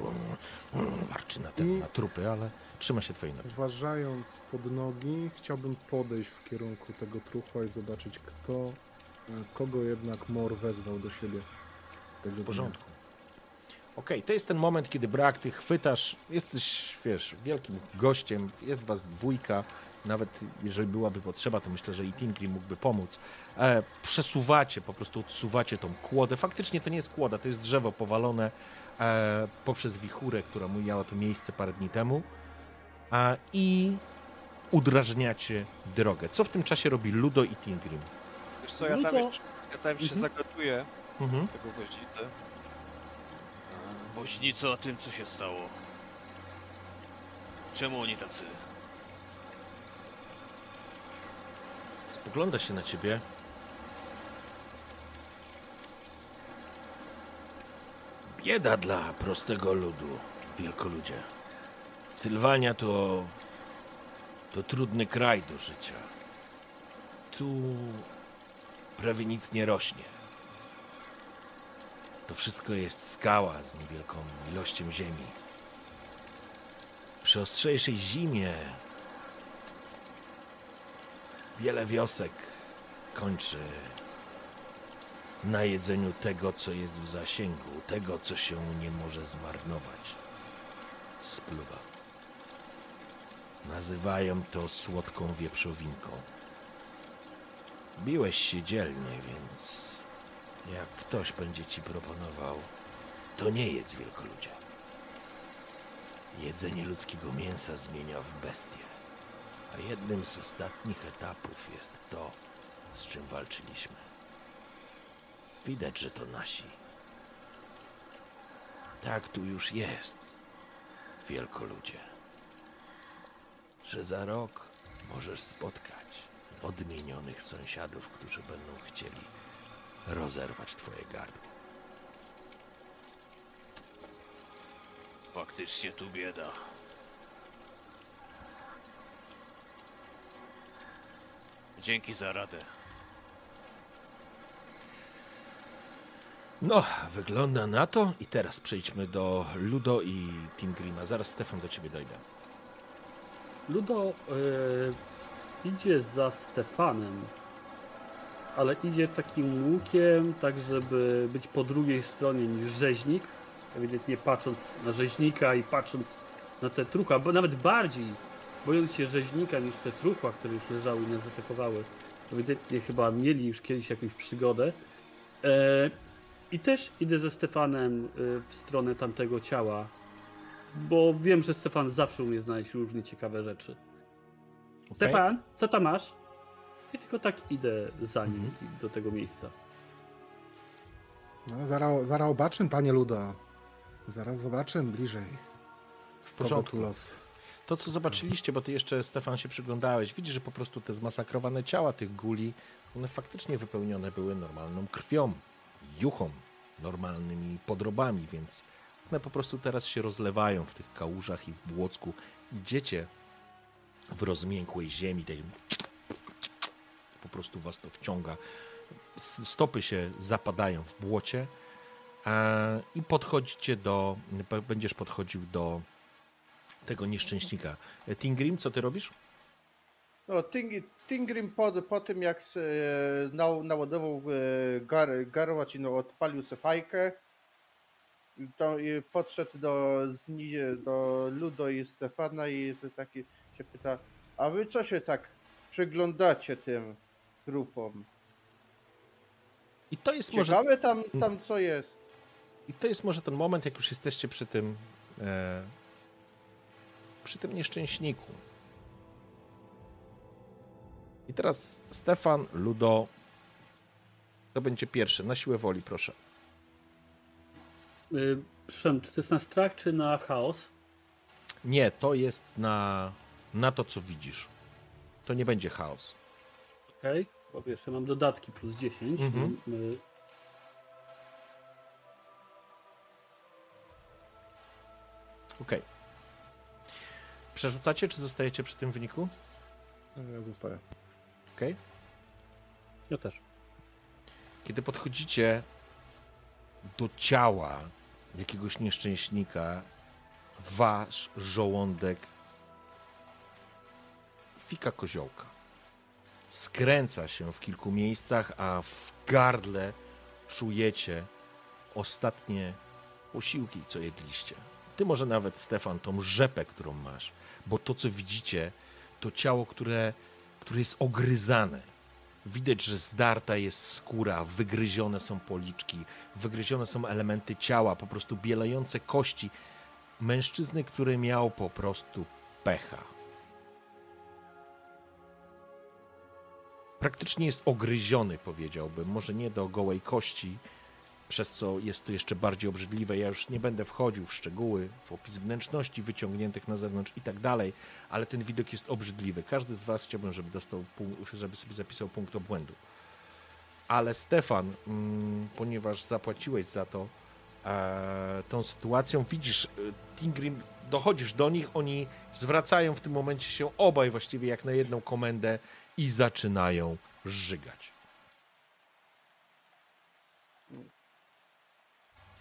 warczy na, te, na trupy, ale trzyma się twojej nogi. Uważając pod nogi, chciałbym podejść w kierunku tego truchła i zobaczyć, kto, e, kogo jednak Mor wezwał do siebie. Tego W porządku. Okej, to jest ten moment, kiedy brak, ty chwytasz, jesteś, wiesz, wielkim gościem, jest was dwójka, nawet jeżeli byłaby potrzeba, to myślę, że i Tingri mógłby pomóc. E, przesuwacie, po prostu odsuwacie tą kłodę. Faktycznie to nie jest kłoda, to jest drzewo powalone e, poprzez wichurę, która miała tu miejsce parę dni temu. A, I udrażniacie drogę. Co w tym czasie robi Ludo i Tingrim? Wiesz co, ja tam, jeszcze, ja tam się Mhm. zagatuję Mhm. tego woźnicę. Woźnico o tym, co się stało. Czemu oni tacy? Spogląda się na ciebie. Bieda dla prostego ludu, wielkoludzie. Sylwania to... to trudny kraj do życia. Tu prawie nic nie rośnie. To wszystko jest skała z niewielką ilością ziemi. Przy ostrzejszej zimie wiele wiosek kończy na jedzeniu tego, co jest w zasięgu, tego, co się nie może zmarnować. Spluwa. Nazywają to słodką wieprzowinką. Biłeś się dzielnie, więc jak ktoś będzie ci proponował, to nie jedz wielkoludzie. Jedzenie ludzkiego mięsa zmienia w bestię, a jednym z ostatnich etapów jest to, z czym walczyliśmy. Widać, że to nasi. Tak tu już jest, wielkoludzie. Że za rok możesz spotkać odmienionych sąsiadów, którzy będą chcieli rozerwać twoje gardło. Faktycznie tu bieda. Dzięki za radę. No, wygląda na to. I teraz przejdźmy do Ludo i Team Grima. Zaraz Stefan do ciebie dojdę. Ludo e, idzie za Stefanem, ale idzie takim łukiem, tak żeby być po drugiej stronie niż rzeźnik. Ewidentnie patrząc na rzeźnika i patrząc na te trucha, bo nawet bardziej bojąc się rzeźnika niż te truchła, które już leżały i nas zaatakowały. Ewidentnie chyba mieli już kiedyś jakąś przygodę. E, I też idę ze Stefanem e, w stronę tamtego ciała, bo wiem, że Stefan zawsze umie znaleźć różne ciekawe rzeczy. Okej? Stefan, co tam masz? I tylko tak idę za nim Mhm. do tego miejsca. No, zaraz, zaraz obaczym, panie Ludo. Zaraz zobaczymy bliżej. W Kogo porządku. tu los. To, co zobaczyliście, bo ty jeszcze, Stefan, się przyglądałeś, widzisz, że po prostu te zmasakrowane ciała tych guli, one faktycznie wypełnione były normalną krwią, juchą, normalnymi podrobami, więc one po prostu teraz się rozlewają w tych kałużach i w błocku. Idziecie w rozmiękłej ziemi, tej po prostu was to wciąga. Stopy się zapadają w błocie e, i podchodzicie do, będziesz podchodził do tego nieszczęśnika. E, Tingrim, co ty robisz? No, Ting, Tingrim po, po tym jak se, na, naładował e, gar, garłacz i no, odpalił sobie fajkę, to i podszedł do, do Ludo i Stefana i taki się pyta, a wy co się tak przyglądacie tym grupom? I to jest może, Ciekawe tam, tam co jest. i to jest może ten moment, jak już jesteście przy tym e, przy tym nieszczęśniku. I teraz Stefan, Ludo, to będzie pierwszy. Na siłę woli, proszę. Yy, czy to jest na strach, czy na chaos? Nie, to jest na, na to, co widzisz. To nie będzie chaos. Okej, bo jeszcze mam dodatki plus 10. Mhm. Yy, Okej. Przerzucacie, czy zostajecie przy tym wyniku? Ja zostaję. Okej. Ja też. Kiedy podchodzicie do ciała jakiegoś nieszczęśnika, wasz żołądek fika koziołka. Skręca się w kilku miejscach, a w gardle czujecie ostatnie posiłki, co jedliście. Ty może nawet, Stefan, tą rzepę, którą masz, bo to, co widzicie, to ciało, które, które jest ogryzane. Widać, że zdarta jest skóra, wygryzione są policzki, wygryzione są elementy ciała, po prostu bielejące kości mężczyzny, który miał po prostu pecha. Praktycznie jest ogryziony, powiedziałbym, może nie do gołej kości, przez co jest to jeszcze bardziej obrzydliwe. Ja już nie będę wchodził w szczegóły, w opis wnętrzności wyciągniętych na zewnątrz i tak dalej, ale ten widok jest obrzydliwy. Każdy z Was chciałbym, żeby dostał, żeby sobie zapisał punkt obłędu. Ale Stefan, mm, ponieważ zapłaciłeś za to, e, tą sytuacją. Widzisz, e, Tingrim, dochodzisz do nich, oni zwracają w tym momencie się obaj właściwie jak na jedną komendę i zaczynają żygać.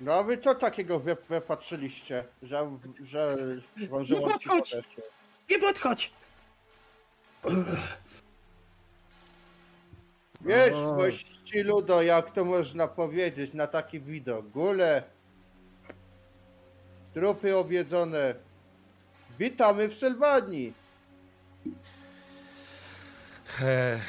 No a wy co takiego wy, wypatrzyliście, że, że wam żołądki podchodź. podeszły? Nie podchodź! Wiesz, O. mości ludo, jak to można powiedzieć na taki widok. Góle, trupy objedzone. Witamy w Sylwanii. E,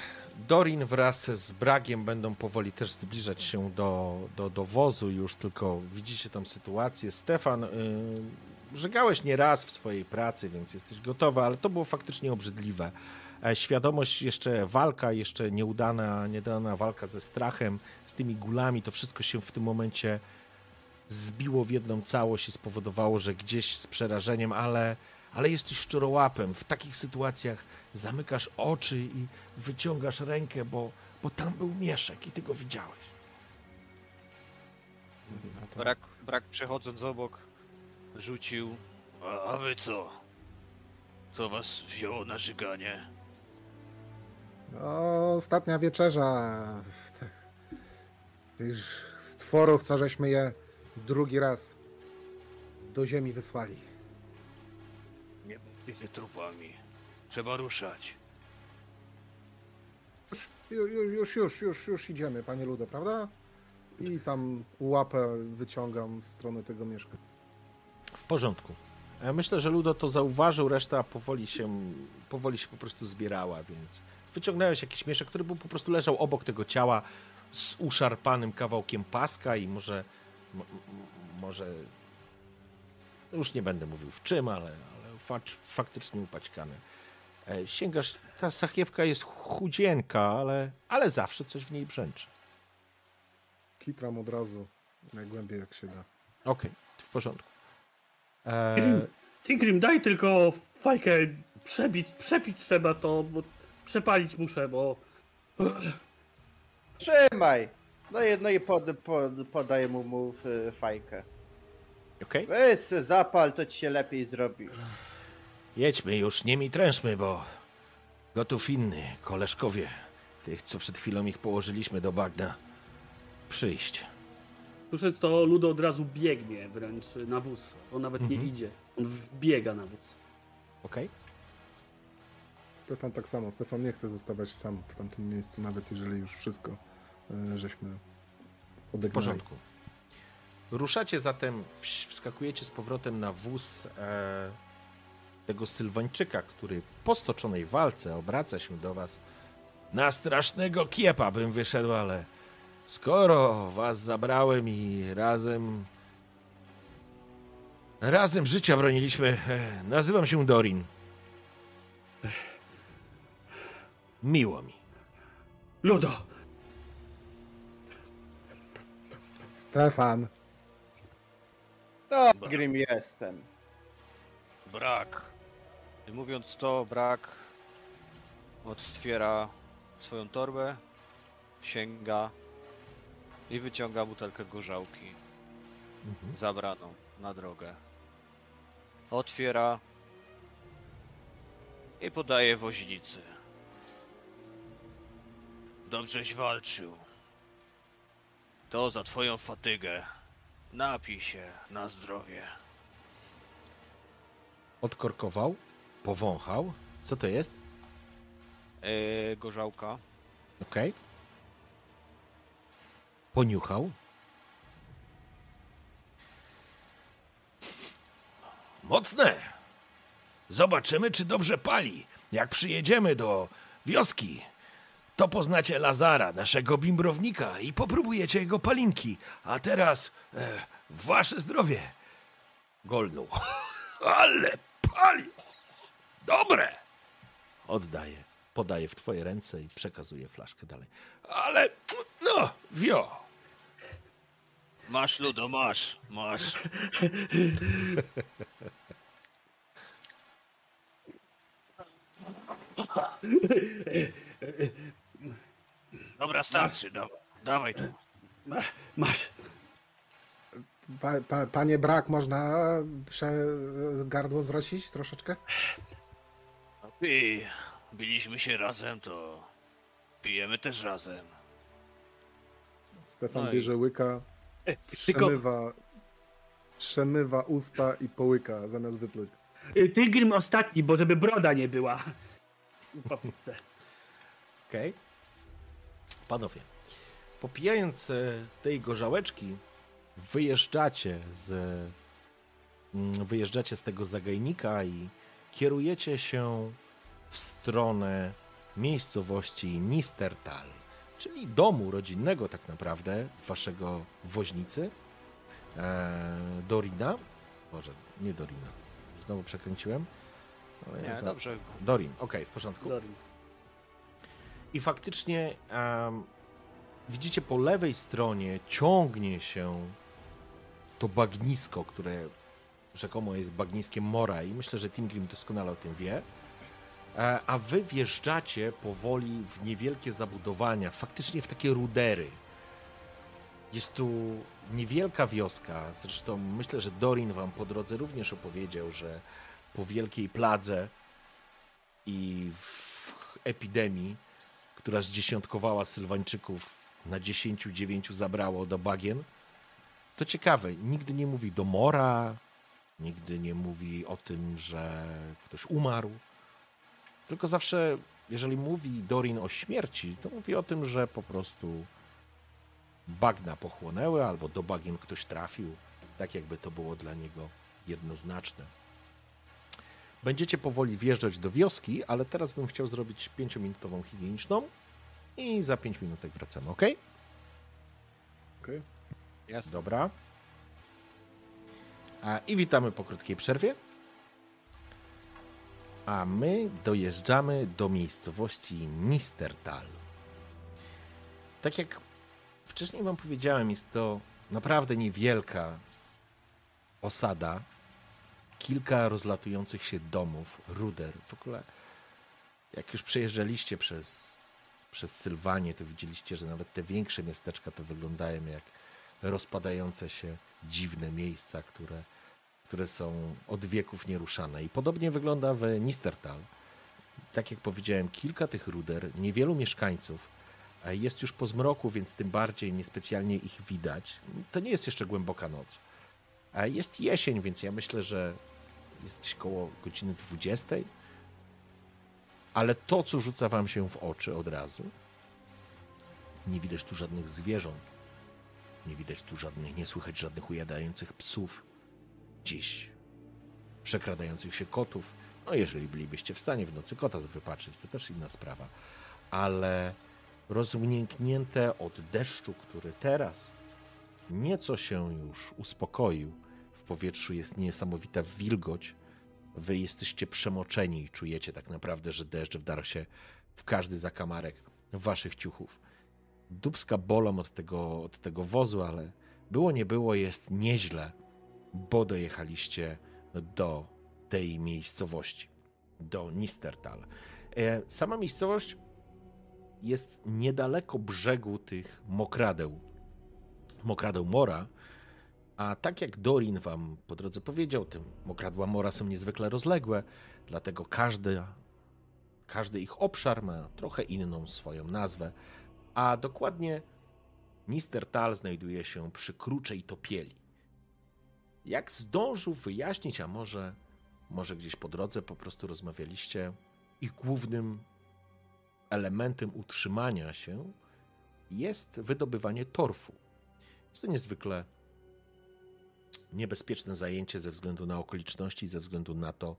Dorin wraz z Bragiem będą powoli też zbliżać się do, do, do wozu już, tylko widzicie tam sytuację. Stefan, y, żegałeś nie raz w swojej pracy, więc jesteś gotowy, ale to było faktycznie obrzydliwe. E, Świadomość, jeszcze walka, jeszcze nieudana, niedana walka ze strachem, z tymi gulami, to wszystko się w tym momencie zbiło w jedną całość i spowodowało, że gdzieś z przerażeniem, ale, ale jesteś szczurołapem. W takich sytuacjach zamykasz oczy i wyciągasz rękę, bo, bo tam był mieszek i ty go widziałeś. No to- Brak, brak przechodząc obok, rzucił. A, a wy co? Co was wzięło na żyganie? No, ostatnia wieczerza. Tych, tych stworów, co żeśmy je drugi raz do ziemi wysłali. Bądźcie trupami. Trzeba ruszać. Już, już, już, już, już idziemy, panie Ludo, prawda? I tam łapę wyciągam w stronę tego mieszkania. W porządku. E, Myślę, że Ludo to zauważył, reszta powoli się, powoli się po prostu zbierała, więc wyciągnąłeś jakiś mieszek, który był po prostu leżał obok tego ciała z uszarpanym kawałkiem paska i może, może już nie będę mówił w czym, ale, fak- faktycznie upaćkany. E, Sięgasz, ta sachiewka jest chudzienka, ale, ale zawsze coś w niej brzęczy. Kitram od razu, najgłębiej jak się da. Okej, w porządku. E, Tigrim, daj tylko fajkę przebić, przepić trzeba to, bo przepalić muszę, bo... Trzymaj. No i, no i pod, pod, podaję mu, mu y, fajkę. Okej. Weź se zapal, to ci się lepiej zrobi. Jedźmy już, nie mi trężmy, bo gotów inny, koleżkowie, tych, co przed chwilą ich położyliśmy do bagna, przyjść. Słysząc to, Ludo od razu biegnie wręcz na wóz. On nawet nie Mhm. idzie. On biega na wóz. Okej. Stefan tak samo. Stefan nie chce zostawać sam w tamtym miejscu, nawet jeżeli już wszystko e, żeśmy W odegnali. porządku. Ruszacie zatem, wskakujecie z powrotem na wóz e, tego Sylwańczyka, który po stoczonej walce obraca się do was. Na strasznego kiepa bym wyszedł, ale skoro was zabrałem i razem. Razem życia broniliśmy, e, nazywam się Dorin. Miło mi. Ludo! Stefan! To Grim jestem. Brak. Mówiąc to, brak otwiera swoją torbę, sięga i wyciąga butelkę gorzałki zabraną na drogę. Otwiera i podaje woźnicy. Dobrześ walczył. To za twoją fatygę. Napij się na zdrowie. Odkorkował, powąchał. Co to jest? Eee, gorzałka. Okej. Poniuchał. Mocne. Zobaczymy, czy dobrze pali. Jak przyjedziemy do wioski, to poznacie Lazara, naszego bimbrownika, i popróbujecie jego palinki. A teraz e, wasze zdrowie. Golnął. (laughs) Ale pali. Dobre. Oddaje. Podaje w twoje ręce i przekazuje flaszkę dalej. Ale no, wio. Masz, Ludo, masz. Masz. Dobra, starczy. Dawaj, dawaj tu. Ma- Masz. Pa, pa, panie Brak, można prze, gardło zrosić troszeczkę? Ty, biliśmy się razem, to pijemy też razem. Stefan No i- bierze łyka, E, Tylko przemywa, przemywa usta i połyka zamiast wypluć. y, ostatni, bo żeby broda nie była. W. Okej. Panowie, popijając e, tej gorzałeczki, wyjeżdżacie z mm, wyjeżdżacie z tego zagajnika i kierujecie się w stronę miejscowości Nistertal, czyli domu rodzinnego tak naprawdę waszego woźnicy e, Dorina. Boże, nie Dorina. Znowu przekręciłem. O, Nie, ja za- dobrze. Dorin, okej, w porządku. Dorin. I faktycznie em, widzicie po lewej stronie ciągnie się to bagnisko, które rzekomo jest bagniskiem Mora i myślę, że Tim Grim doskonale o tym wie. E, A wy wjeżdżacie powoli w niewielkie zabudowania, faktycznie w takie rudery. Jest tu niewielka wioska, zresztą myślę, że Dorin wam po drodze również opowiedział, że po wielkiej pladze i epidemii która zdziesiątkowała Sylwańczyków na 10-9 zabrało do bagien. To ciekawe, nigdy nie mówi do mora, nigdy nie mówi o tym, że ktoś umarł. Tylko zawsze, jeżeli mówi Dorin o śmierci, to mówi o tym, że po prostu bagna pochłonęły albo do bagien ktoś trafił, tak jakby to było dla niego jednoznaczne. Będziecie powoli wjeżdżać do wioski, ale teraz bym chciał zrobić 5-minutową higieniczną i za 5 minutek wracamy, ok? Okej. Jasne. Dobra. A, I witamy po krótkiej przerwie. A my dojeżdżamy do miejscowości Nistertal. Tak jak wcześniej Wam powiedziałem, jest to naprawdę niewielka osada. Kilka rozlatujących się domów, ruder. W ogóle, jak już przejeżdżaliście przez, przez Sylwanię, to widzieliście, że nawet te większe miasteczka to wyglądają jak rozpadające się dziwne miejsca, które, które są od wieków nieruszane. I podobnie wygląda w Nistertal. Tak jak powiedziałem, kilka tych ruder, niewielu mieszkańców. a Jest już po zmroku, więc tym bardziej niespecjalnie ich widać. To nie jest jeszcze głęboka noc. A Jest jesień, więc ja myślę, że jest gdzieś koło godziny 20. Ale to, co rzuca wam się w oczy od razu, nie widać tu żadnych zwierząt. Nie widać tu żadnych, nie słychać żadnych ujadających psów. Gdzieś przekradających się kotów. No, jeżeli bylibyście w stanie w nocy kota wypatrzyć, to też inna sprawa. Ale rozmięknięte od deszczu, który teraz nieco się już uspokoił. W powietrzu jest niesamowita wilgoć. Wy jesteście przemoczeni i czujecie tak naprawdę, że deszcz wdarł się w każdy zakamarek waszych ciuchów. Dubska bolą od tego, od tego wozu, ale było nie było, jest nieźle, bo dojechaliście do tej miejscowości, do Nistertal. E, Sama miejscowość jest niedaleko brzegu tych mokradeł, mokradeł Mora, a tak jak Dorin wam po drodze powiedział, te mokradła Mora są niezwykle rozległe, dlatego każdy, każdy ich obszar ma trochę inną swoją nazwę, a dokładnie Nistertal znajduje się przy Kruczej Topieli. Jak zdążył wyjaśnić, a może, może gdzieś po drodze po prostu rozmawialiście, ich głównym elementem utrzymania się jest wydobywanie torfu. Jest to niezwykle niebezpieczne zajęcie ze względu na okoliczności, ze względu na to,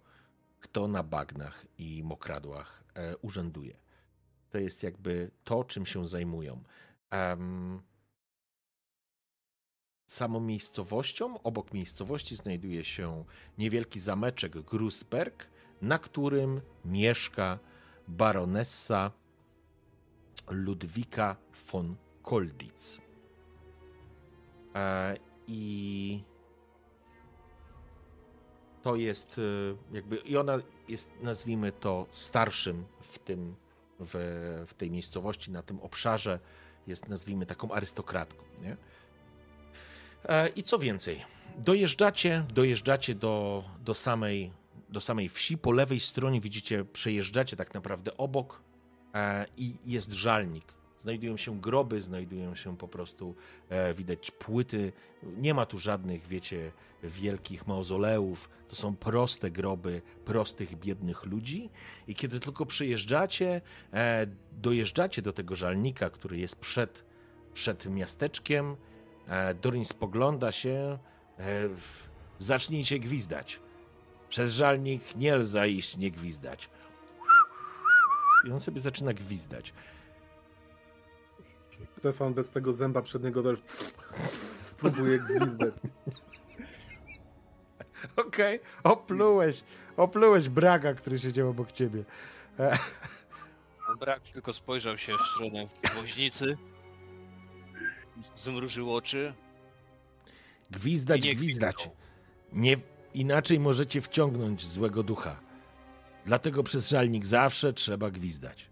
kto na bagnach i mokradłach e, urzęduje. To jest jakby to, czym się zajmują. Em, samą miejscowością, obok miejscowości znajduje się niewielki zameczek Grusberg, na którym mieszka baronessa Ludwika von Kolditz. E, I to jest e, jakby, i ona jest, nazwijmy to, starszym w tym, w, w tej miejscowości, na tym obszarze, jest, nazwijmy, taką arystokratką, nie? E, I co więcej, Dojeżdżacie, dojeżdżacie do, do, samej, do samej wsi. Po lewej stronie widzicie, przejeżdżacie tak naprawdę obok e, i jest żalnik. Znajdują się groby, znajdują się po prostu, e, widać płyty. Nie ma tu żadnych, wiecie, wielkich mauzoleów. To są proste groby prostych, biednych ludzi. I kiedy tylko przyjeżdżacie, dojeżdżacie do tego żalnika, który jest przed, przed miasteczkiem, e, Dorin spogląda się, e, zacznijcie gwizdać. Przez żalnik nie lza iść nie gwizdać. I on sobie zaczyna gwizdać. Stefan bez tego zęba przedniego też próbuje gwizdać. (laughs) Okej, oplułeś, oplułeś Braga, który siedział obok ciebie. E, (laughs) Brak tylko spojrzał się w stronę woźnicy. Zmrużył oczy. Gwizdać, nie gwizdać. gwizdał. Nie, inaczej możecie wciągnąć złego ducha. Dlatego przez żalnik zawsze trzeba gwizdać.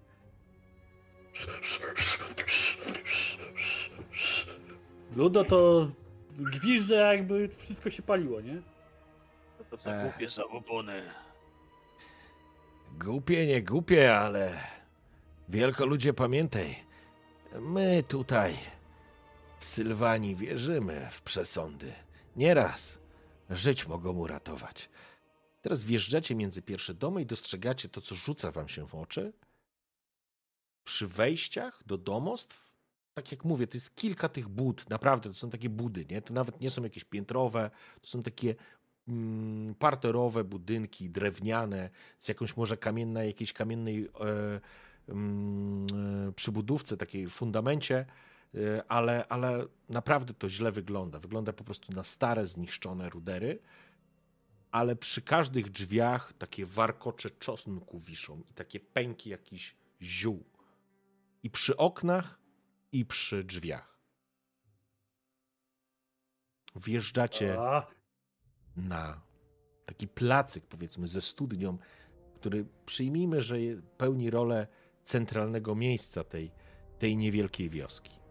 Ludo to gwizdże jakby wszystko się paliło, nie? Co to za głupie zabobony. Głupie, nie głupie, ale wielko ludzie pamiętaj. My tutaj w Sylwanii wierzymy w przesądy. Nieraz żyć mogą uratować. Teraz wjeżdżacie między pierwsze domy i dostrzegacie to, co rzuca wam się w oczy. Przy wejściach do domostw, tak jak mówię, to jest kilka tych bud. Naprawdę, to są takie budy, nie? To nawet nie są jakieś piętrowe, to są takie mm, parterowe budynki, drewniane, z jakąś może kamiennej, jakiejś kamiennej e, mm, e, przybudówce, takiej fundamencie, ale, ale naprawdę to źle wygląda. Wygląda po prostu na stare, zniszczone rudery, ale przy każdych drzwiach takie warkocze czosnku wiszą i takie pęki jakichś ziół. I przy oknach, i przy drzwiach. Wjeżdżacie na taki placyk, powiedzmy, ze studnią, który przyjmijmy, że pełni rolę centralnego miejsca tej, tej niewielkiej wioski.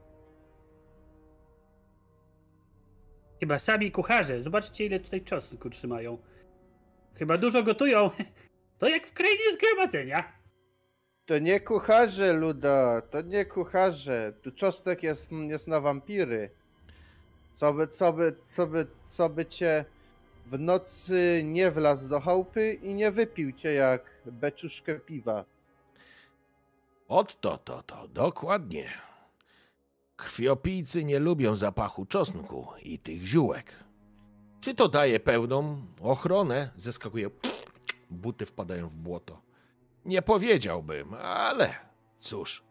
Chyba sami kucharze. Zobaczcie ile tutaj czosnku trzymają. Chyba dużo gotują. (laughs) To jak w krainie zgromadzenia. To nie kucharze, Luda, to nie kucharze. Tu czosnek jest, jest na wampiry. Co by, co by, co by, co by cię w nocy nie wlazł do chałupy i nie wypił cię jak beczuszkę piwa. Ot to, to, to, dokładnie. Krwiopijcy nie lubią zapachu czosnku i tych ziółek. Czy to daje pełną ochronę? Zeskakuje. Buty wpadają w błoto. Nie powiedziałbym, ale cóż,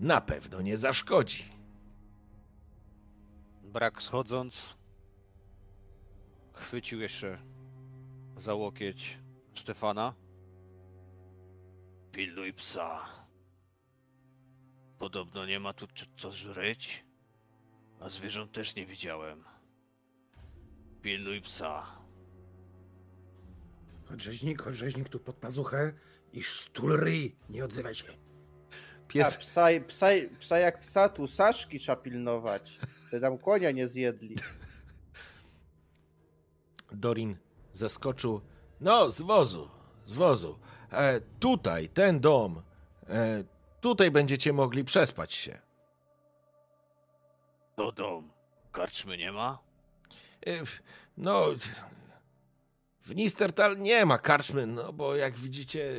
na pewno nie zaszkodzi. Brak schodząc, chwycił jeszcze za łokieć Stefana. Pilnuj psa. Podobno nie ma tu co żreć, a zwierząt też nie widziałem. Pilnuj psa. Chodź rzeźnik, chodź rzeźnik tu pod pazuchę i stul ryj, nie odzywaj się. A Pies, psa, psa, psa jak psa tu Saszki trzeba pilnować. By tam konia nie zjedli. Dorin Zaskoczył. No, z wozu, z wozu. E, tutaj, ten dom. E, tutaj będziecie mogli przespać się. To dom. Karczmy nie ma? E, no, w Nistertal nie ma karczmy, no bo jak widzicie,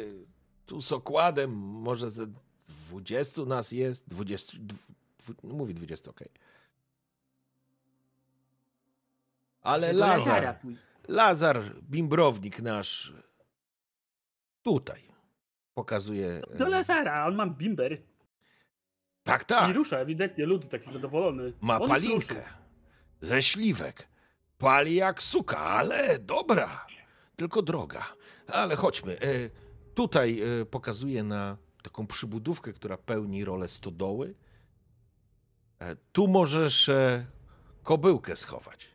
tu z okładem może ze 20 nas jest, 20, dw, dw, mówi 20, okej. Ale Do Lazar. Lazar, bimbrownik nasz, tutaj pokazuje. Do e, Lazara, on ma bimber. Tak, I tak. rusza, ewidentnie, lud taki zadowolony. Ma On palinkę ze śliwek. Pali jak suka, ale dobra. Tylko droga. Ale chodźmy. E, Tutaj e, pokazuje na taką przybudówkę, która pełni rolę stodoły. e, tu możesz e, kobyłkę schować.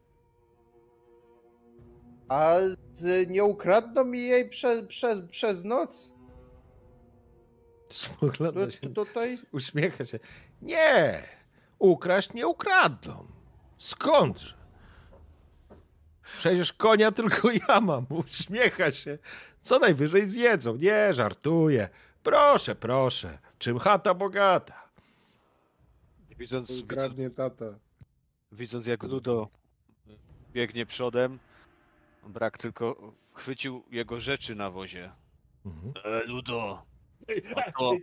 A z, nie ukradną mi jej prze, przez, przez noc? Spogląda się, tutaj? uśmiecha się. Nie, ukraść nie ukradną. Skądże? Przecież konia tylko (laughs) ja mam. Uśmiecha się. Co najwyżej zjedzą. Nie, żartuję. Proszę, proszę. Czym chata bogata. Widząc, Kradnie tata. widząc jak Ludo biegnie przodem, brak tylko chwycił jego rzeczy na wozie. Mhm. E, Ludo, Ej, to-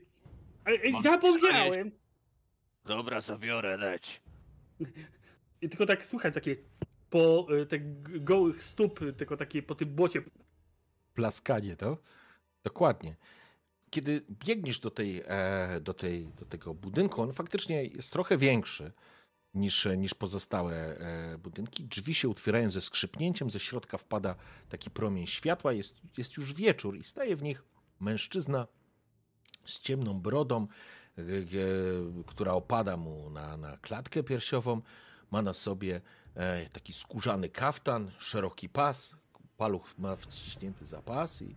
ej, ej, mam Zapomniałem! dobra, zabiorę, leć. I tylko tak słuchaj, takie po y, tych gołych stóp, tylko takie po tym błocie. Plaskanie to. Dokładnie. Kiedy biegniesz do, tej, e, do, tej, do tego budynku, on faktycznie jest trochę większy niż, niż pozostałe e, budynki. Drzwi się otwierają ze skrzypnięciem, ze środka wpada taki promień światła. Jest, jest już wieczór i staje w nich mężczyzna z ciemną brodą, e, e, która opada mu na, na klatkę piersiową. Ma na sobie e, taki skórzany kaftan, szeroki pas. Paluch ma wciśnięty za pas i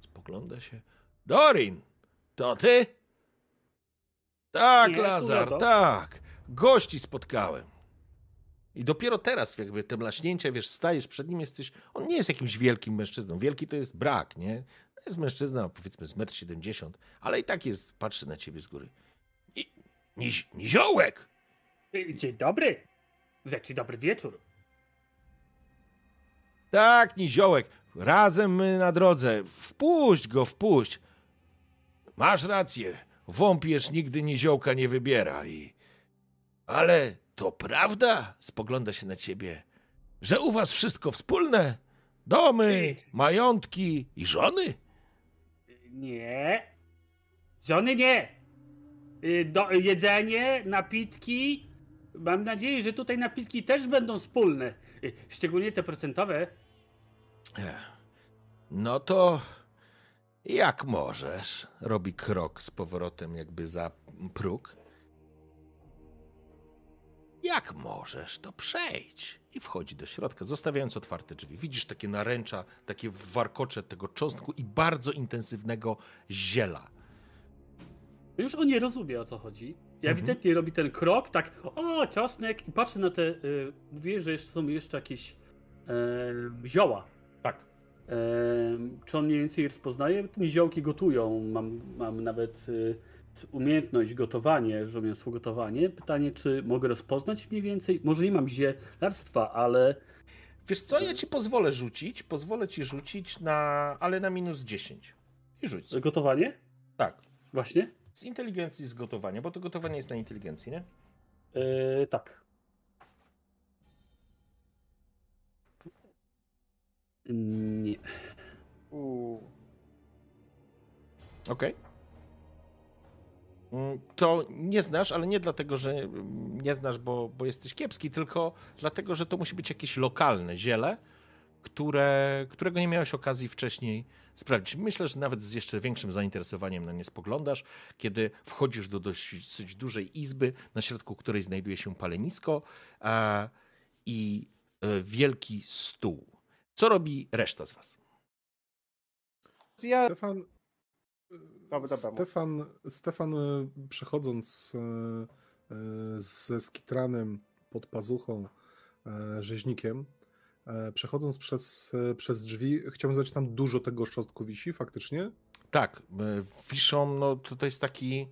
spogląda się. Dorin, to ty? Tak, Nie, Lazar, tak. Gości spotkałem. I dopiero teraz, jakby te mlaśnięcia, wiesz, stajesz przed nim, jesteś. On nie jest jakimś wielkim mężczyzną. Wielki to jest brak, nie? Jest mężczyzna, powiedzmy, z 1,70 m, ale i tak jest, patrzy na ciebie z góry. I, niz, niziołek! Dzień dobry! Znaczy dobry wieczór. Tak, niziołek, razem my na drodze. Wpuść go, wpuść. Masz rację, wąpierz nigdy niziołka nie wybiera i... Ale to prawda, spogląda się na ciebie, że u was wszystko wspólne? Domy, majątki i żony? Nie. Żony nie. Y, Do, jedzenie, napitki. Mam nadzieję, że tutaj napitki też będą wspólne. Y, Szczególnie te procentowe. Ech, No to jak możesz? Robi krok z powrotem jakby za próg. Jak możesz, to przejdź. I wchodzi do środka, zostawiając otwarte drzwi. Widzisz takie naręcza, takie warkocze tego czosnku i bardzo intensywnego ziela. Już on nie rozumie o co chodzi. I Mhm. ewidentnie robi ten krok, tak, o, czosnek, i patrzy na te. Y, mówię, że są jeszcze jakieś e, zioła. Tak. E, czy on mniej więcej je rozpoznaje? Te ziołki gotują. Mam, mam nawet y, umiejętność gotowanie, rzemiosło gotowanie. Pytanie, czy mogę rozpoznać mniej więcej? Może nie mam zielarstwa, ale Wiesz co, ja ci pozwolę rzucić, pozwolę ci rzucić na, ale na minus 10. I rzuć. sobie. gotowanie? Tak. Właśnie? Z inteligencji z gotowania, bo to gotowanie jest na inteligencji, nie? E, tak. Nie. Uuu. Okej. Mm, To nie znasz, ale nie dlatego, że nie znasz, bo, bo jesteś kiepski, tylko dlatego, że to musi być jakieś lokalne ziele, które, którego nie miałeś okazji wcześniej sprawdzić. Myślę, że nawet z jeszcze większym zainteresowaniem na nie spoglądasz, kiedy wchodzisz do dosyć dużej izby, na środku której znajduje się palenisko a, i e, wielki stół. Co robi reszta z was? Ja... Stefan, Stefan, Stefan e, przechodząc e, e, ze skitranem pod pazuchą, rzeźnikiem, przechodząc przez, przez drzwi, chciałbym zobaczyć, tam dużo tego szostku wisi faktycznie. Tak, wiszą, no to, to jest taki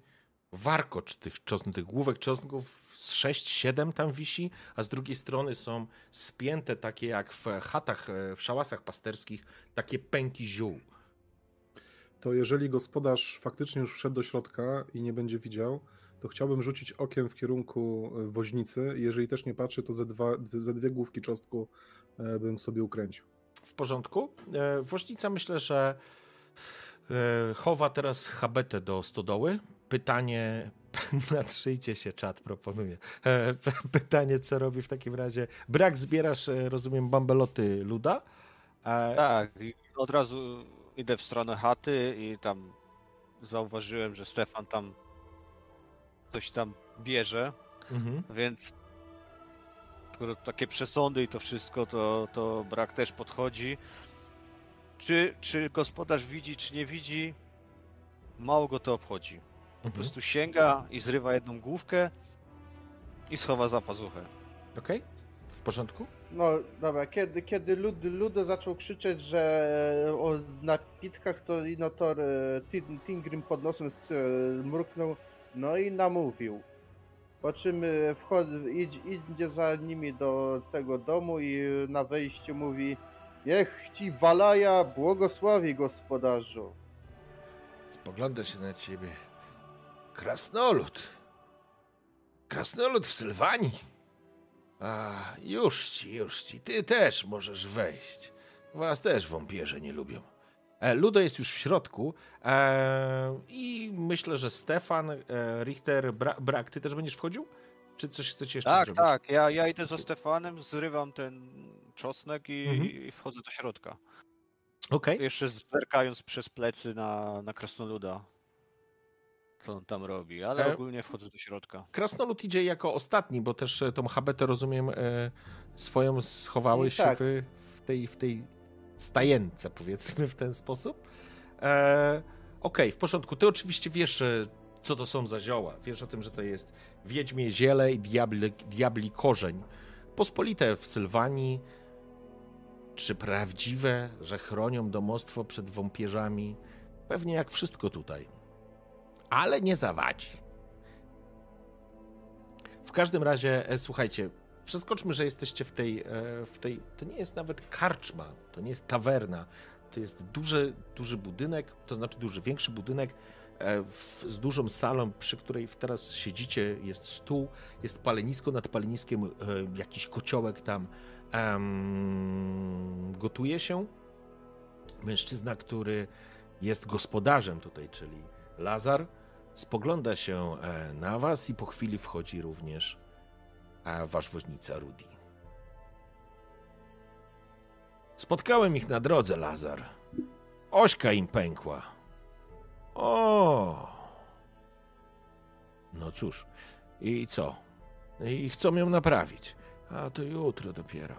warkocz tych czosnków, tych główek czosnków, z 6-7 tam wisi, a z drugiej strony są spięte takie jak w chatach, w szałasach pasterskich, takie pęki ziół. To jeżeli gospodarz faktycznie już wszedł do środka i nie będzie widział, to chciałbym rzucić okiem w kierunku e, woźnicy. Jeżeli też nie patrzy, to ze, dwa, ze dwie główki czosnku e, bym sobie ukręcił. W porządku. E, Woźnica myślę, że chowa teraz habetę do stodoły. Pytanie, (laughs) natrzyjcie się, czat proponuje. (laughs) Pytanie, co robi w takim razie? Brak zbierasz, rozumiem, bambeloty luda. Tak, i od razu idę w stronę chaty i tam zauważyłem, że Stefan tam coś tam bierze, Mhm. więc takie przesądy i to wszystko, to, to brak też podchodzi. Czy, czy gospodarz widzi, czy nie widzi, mało go to obchodzi. Po Mhm. prostu sięga i zrywa jedną główkę i schowa za pazuchę. Okej, w porządku. No dobra, kiedy, kiedy Lud, Ludo zaczął krzyczeć, że o napitkach to Inotor e, Tin- Tingrim pod nosem e, mruknął, no i namówił. Po czym e, wchodzi, idź, idzie za nimi do tego domu i na wejściu mówi Niech ci Walaja błogosławi gospodarzu. Spogląda się na ciebie. Krasnolud. Krasnolud w Sylwanii. A, już ci, już ci. Ty też możesz wejść. Was też wąpierze nie lubią. E, Ludo jest już w środku e, i myślę, że Stefan, e, Richter, Bra Brak, ty też będziesz wchodził? Czy coś chcecie jeszcze Tak, zrobić? tak, ja, ja idę za Stefanem, zrywam ten czosnek i, Mhm. i wchodzę do środka. Okej. Jeszcze zerkając przez plecy na, na krasnoluda. Co on tam robi, ale E, ogólnie wchodzę do środka. Krasnolud idzie jako ostatni, bo też e, tą habetę, rozumiem, e, swoją schowałeś Tak. w, w, tej, w tej stajence, powiedzmy w ten sposób. E, Okej, w porządku. Ty oczywiście wiesz, e, co to są za zioła. Wiesz o tym, że to jest wiedźmie ziele i diabli, diabli korzeń. Pospolite w Sylwanii. Czy prawdziwe, że chronią domostwo przed wąpierzami? Pewnie jak wszystko tutaj. Ale nie zawadzi. W każdym razie, e, słuchajcie, przeskoczmy, że jesteście w tej, e, w tej. To nie jest nawet karczma, to nie jest tawerna. To jest duży, duży budynek, to znaczy duży, większy budynek e, z dużą salą, przy której teraz siedzicie. Jest stół, jest palenisko, nad paleniskiem jakiś kociołek tam gotuje się. Mężczyzna, który jest gospodarzem tutaj, czyli Lazar, spogląda się e, na was i po chwili wchodzi również a wasz woźnica Rudy. Spotkałem ich na drodze, Lazar. Ośka im pękła. O! No cóż, i co? I chcą ją naprawić. A to jutro dopiero.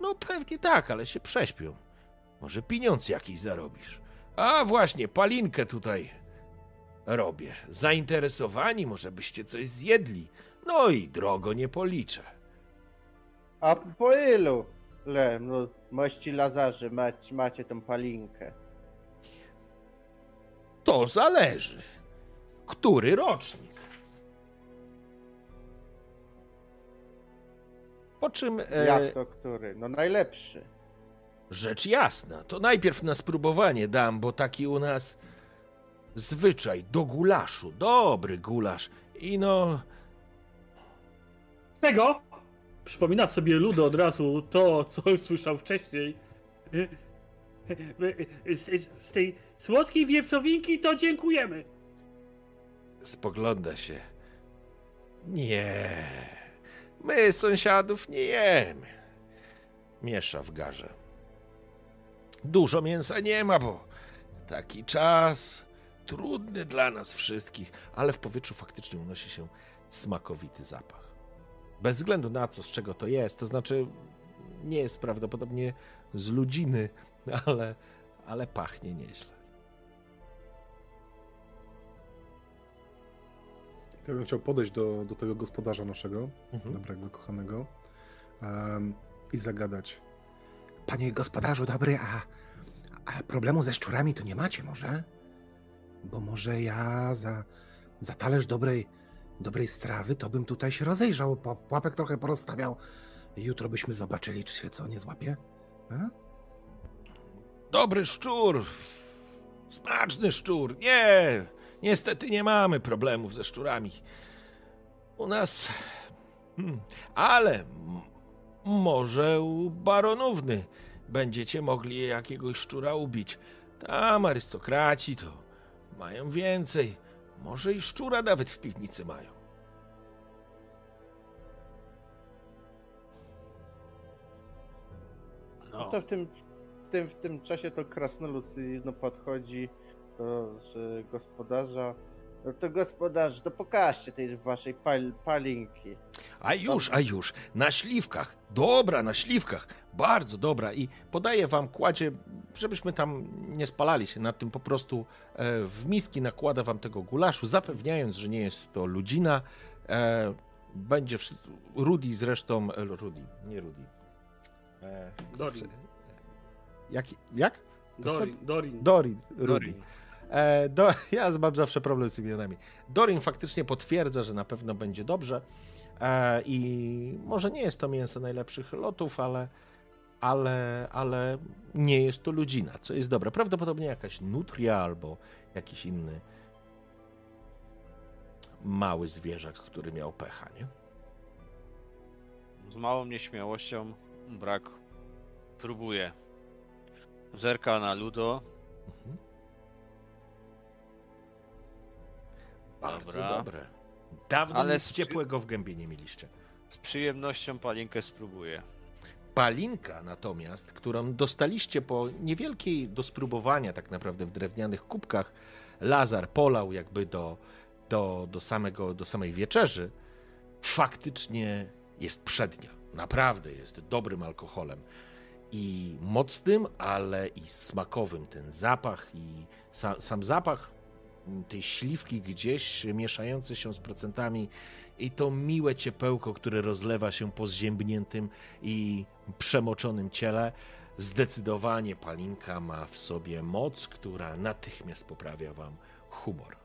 No pewnie tak, ale się prześpią. Może pieniądz jakiś zarobisz. A właśnie, palinkę tutaj robię. Zainteresowani, może byście coś zjedli. No i drogo nie policzę. A po ilu? Le, no, mości Lazarze, macie, macie tą palinkę. To zależy. Który rocznik? Po czym e, Jak to który? No najlepszy. Rzecz jasna, to najpierw na spróbowanie dam, bo taki u nas zwyczaj do gulaszu. Dobry gulasz. I no, Z tego przypomina sobie Ludo od razu to, co słyszał wcześniej. Z, z, z tej słodkiej wieprzowinki to dziękujemy. spogląda się. Nie, my sąsiadów nie jemy. Miesza w garze. Dużo mięsa nie ma, bo taki czas trudny dla nas wszystkich, ale w powietrzu faktycznie unosi się smakowity zapach. Bez względu na to, z czego to jest, to znaczy nie jest prawdopodobnie z ludziny, (laughs) ale, ale pachnie nieźle. Ja bym chciał podejść do, do tego gospodarza naszego, Mhm. dobrego, kochanego, em, i zagadać. Panie gospodarzu dobry, a, a problemu ze szczurami to nie macie może? Bo może ja za, za talerz dobrej, dobrej strawy to bym tutaj się rozejrzał, łapek trochę porozstawiał. Jutro byśmy zobaczyli, czy się co nie złapie. A? Dobry szczur. Smaczny szczur. Nie, niestety nie mamy problemów ze szczurami. U nas. Hmm, ale może u baronówny będziecie mogli jakiegoś szczura ubić. Tam arystokraci to mają więcej. Może i szczura nawet w piwnicy mają. No to w tym, w tym, w tym czasie to krasnolud no, podchodzi do gospodarza. No to gospodarz, to pokażcie tej waszej pal, palinki. A już, a już, na śliwkach. Dobra, na śliwkach. Bardzo dobra. I podaję wam, kładzie, żebyśmy tam nie spalali się nad tym, po prostu e, w miski nakłada wam tego gulaszu, zapewniając, że nie jest to ludzina. E, będzie wszystko. Rudy zresztą. e, Rudy, nie Rudy. E, Dorin. jak? jak? Dorin, Dorin. Dorin, Rudy. Dorin. E, do, (laughs) ja mam zawsze problem z imionami. Dorin faktycznie potwierdza, że na pewno będzie dobrze. E, I może nie jest to mięso najlepszych lotów, ale, ale, ale nie jest to ludzina, co jest dobre. Prawdopodobnie jakaś nutria albo jakiś inny mały zwierzak, który miał pecha, nie? Z małą nieśmiałością brak próbuje. Zerka na Ludo. Mhm. Bardzo Dobra. dobre. Dawno Ale nic z- ciepłego w gębie nie mieliście. Z przyjemnością palinkę spróbuję. Palinka natomiast, którą dostaliście po niewielkiej do spróbowania tak naprawdę w drewnianych kubkach, Lazar polał jakby do, do, do, samego, do samej wieczerzy, faktycznie jest przednia. Naprawdę jest dobrym alkoholem. I mocnym, ale i smakowym. Ten zapach i sa, sam zapach tej śliwki gdzieś mieszający się z procentami i to miłe ciepełko, które rozlewa się po zziębniętym i przemoczonym ciele. Zdecydowanie palinka ma w sobie moc, która natychmiast poprawia wam humor.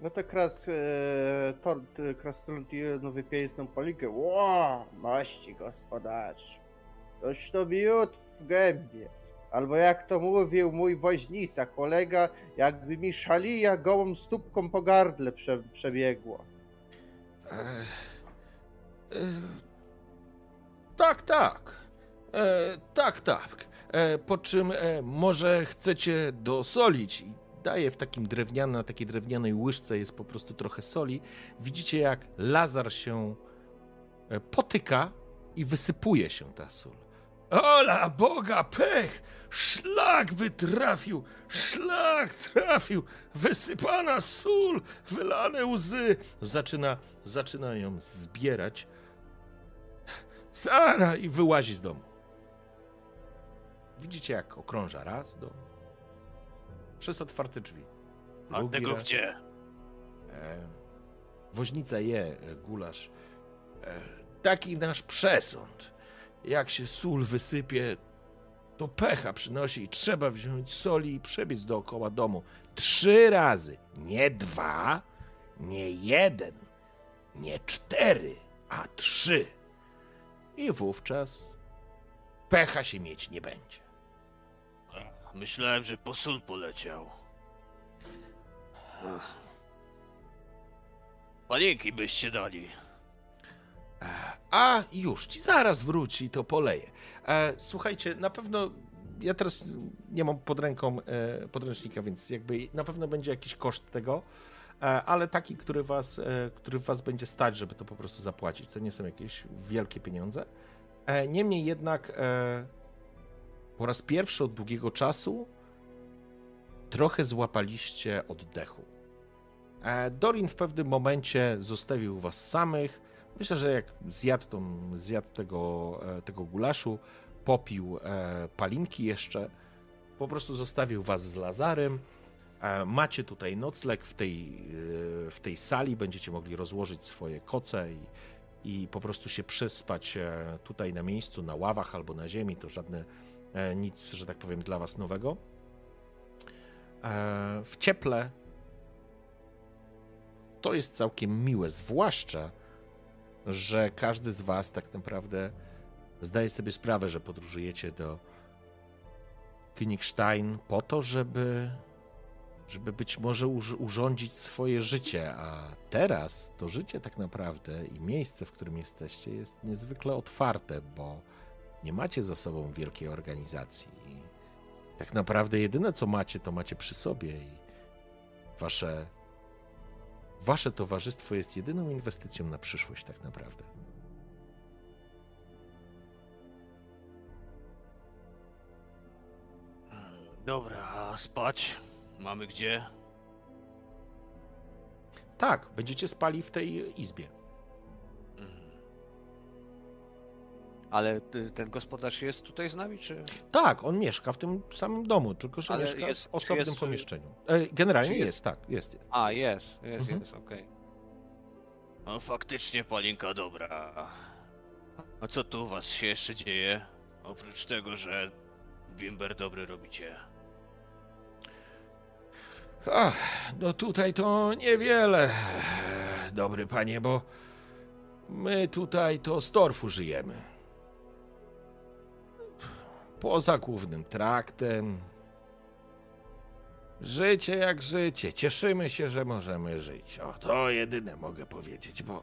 No to kras, e, tort, e, krasnolud no wypije tą polikę. Ło, mości gospodarz. Toś to miód w gębie. Albo jak to mówił mój woźnica, kolega, jakby mi szalija gołą stópką po gardle prze, przebiegło. E, e, tak, tak. E, tak, tak. E, po czym może chcecie dosolić. Daje w takim drewnianym, na takiej drewnianej łyżce jest po prostu trochę soli. Widzicie, jak Lazar się potyka i wysypuje się ta sól. Ola Boga, pech! Szlak by trafił! Szlak trafił! Wysypana sól! Wylane łzy! Zaczyna, zaczyna ją zbierać. Sara! I wyłazi z domu. Widzicie, jak okrąża raz dom. Przez otwarte drzwi. Raz. gdzie? E, woźnica je e, gulasz. E, taki nasz przesąd. Jak się sól wysypie, to pecha przynosi i trzeba wziąć soli i przebiec dookoła domu. Trzy razy. Nie dwa, nie jeden, nie cztery, a trzy. I wówczas pecha się mieć nie będzie. Myślałem, że po sól poleciał. Palinki byście dali. A już ci zaraz wróci to poleje. Słuchajcie, na pewno ja teraz nie mam pod ręką e, podręcznika, więc jakby na pewno będzie jakiś koszt tego, e, ale taki, który was, e, który was będzie stać, żeby to po prostu zapłacić. To nie są jakieś wielkie pieniądze. Niemniej jednak po raz pierwszy od długiego czasu trochę złapaliście oddechu. Dorin w pewnym momencie zostawił was samych. Myślę, że jak zjadł, tą, zjadł tego, e, tego gulaszu, popił e, palinki jeszcze, po prostu zostawił was z Lazarem. E, Macie tutaj nocleg w tej, w tej sali, będziecie mogli rozłożyć swoje koce i, i po prostu się przespać tutaj na miejscu, na ławach albo na ziemi. To żadne nic, że tak powiem, dla was nowego. W cieple to jest całkiem miłe, zwłaszcza, że każdy z was tak naprawdę zdaje sobie sprawę, że podróżujecie do Königstein po to, żeby, żeby być może urządzić swoje życie, a teraz to życie tak naprawdę i miejsce, w którym jesteście jest niezwykle otwarte, bo nie macie za sobą wielkiej organizacji i tak naprawdę jedyne co macie, to macie przy sobie i wasze Wasze towarzystwo jest jedyną inwestycją na przyszłość, tak naprawdę. Dobra, a spać? Mamy gdzie? Tak, będziecie spali w tej izbie. Ale ten gospodarz jest tutaj z nami, czy? Tak, on mieszka w tym samym domu, tylko że Ale mieszka jest- w osobnym jest- pomieszczeniu. E, generalnie jest, jest- tak, jest, jest. A, jest, jest, Mhm. jest, okej. No faktycznie palinka dobra. A co tu u was się jeszcze dzieje? Oprócz tego, że bimber dobry robicie. Ach, no tutaj to niewiele, dobry panie, bo my tutaj to z torfu żyjemy. Poza głównym traktem. Życie jak życie. Cieszymy się, że możemy żyć. O, to jedyne mogę powiedzieć, bo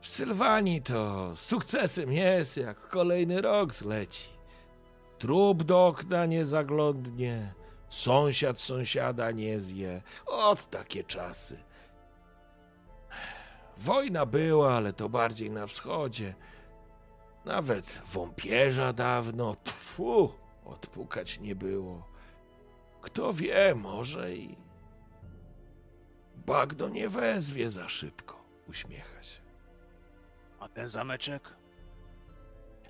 w Sylwanii to sukcesem jest, jak kolejny rok zleci. Trup do okna nie zaglądnie, sąsiad sąsiada nie zje. Ot takie czasy. Wojna była, ale to bardziej na wschodzie. Nawet wąpierza dawno, tfu, odpukać nie było. Kto wie, może i bagno nie wezwie za szybko, uśmiecha się. A ten zameczek?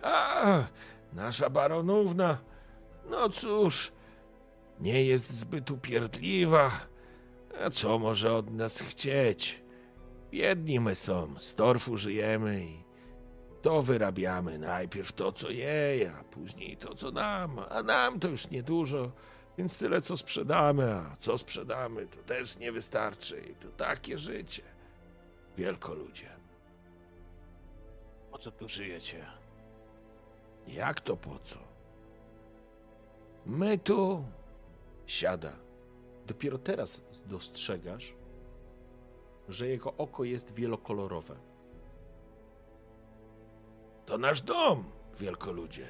A, nasza baronówna, no cóż, nie jest zbyt upierdliwa. A co może od nas chcieć? Biedni my są, z torfu żyjemy i to wyrabiamy. Najpierw to, co jej, a później to, co nam. A nam to już niedużo, więc tyle, co sprzedamy, a co sprzedamy, to też nie wystarczy. I to takie życie. Wielko ludzie. Po co tu żyjecie? Jak to po co? My tu. Siada. Dopiero teraz dostrzegasz, że jego oko jest wielokolorowe. To nasz dom, wielkoludzie.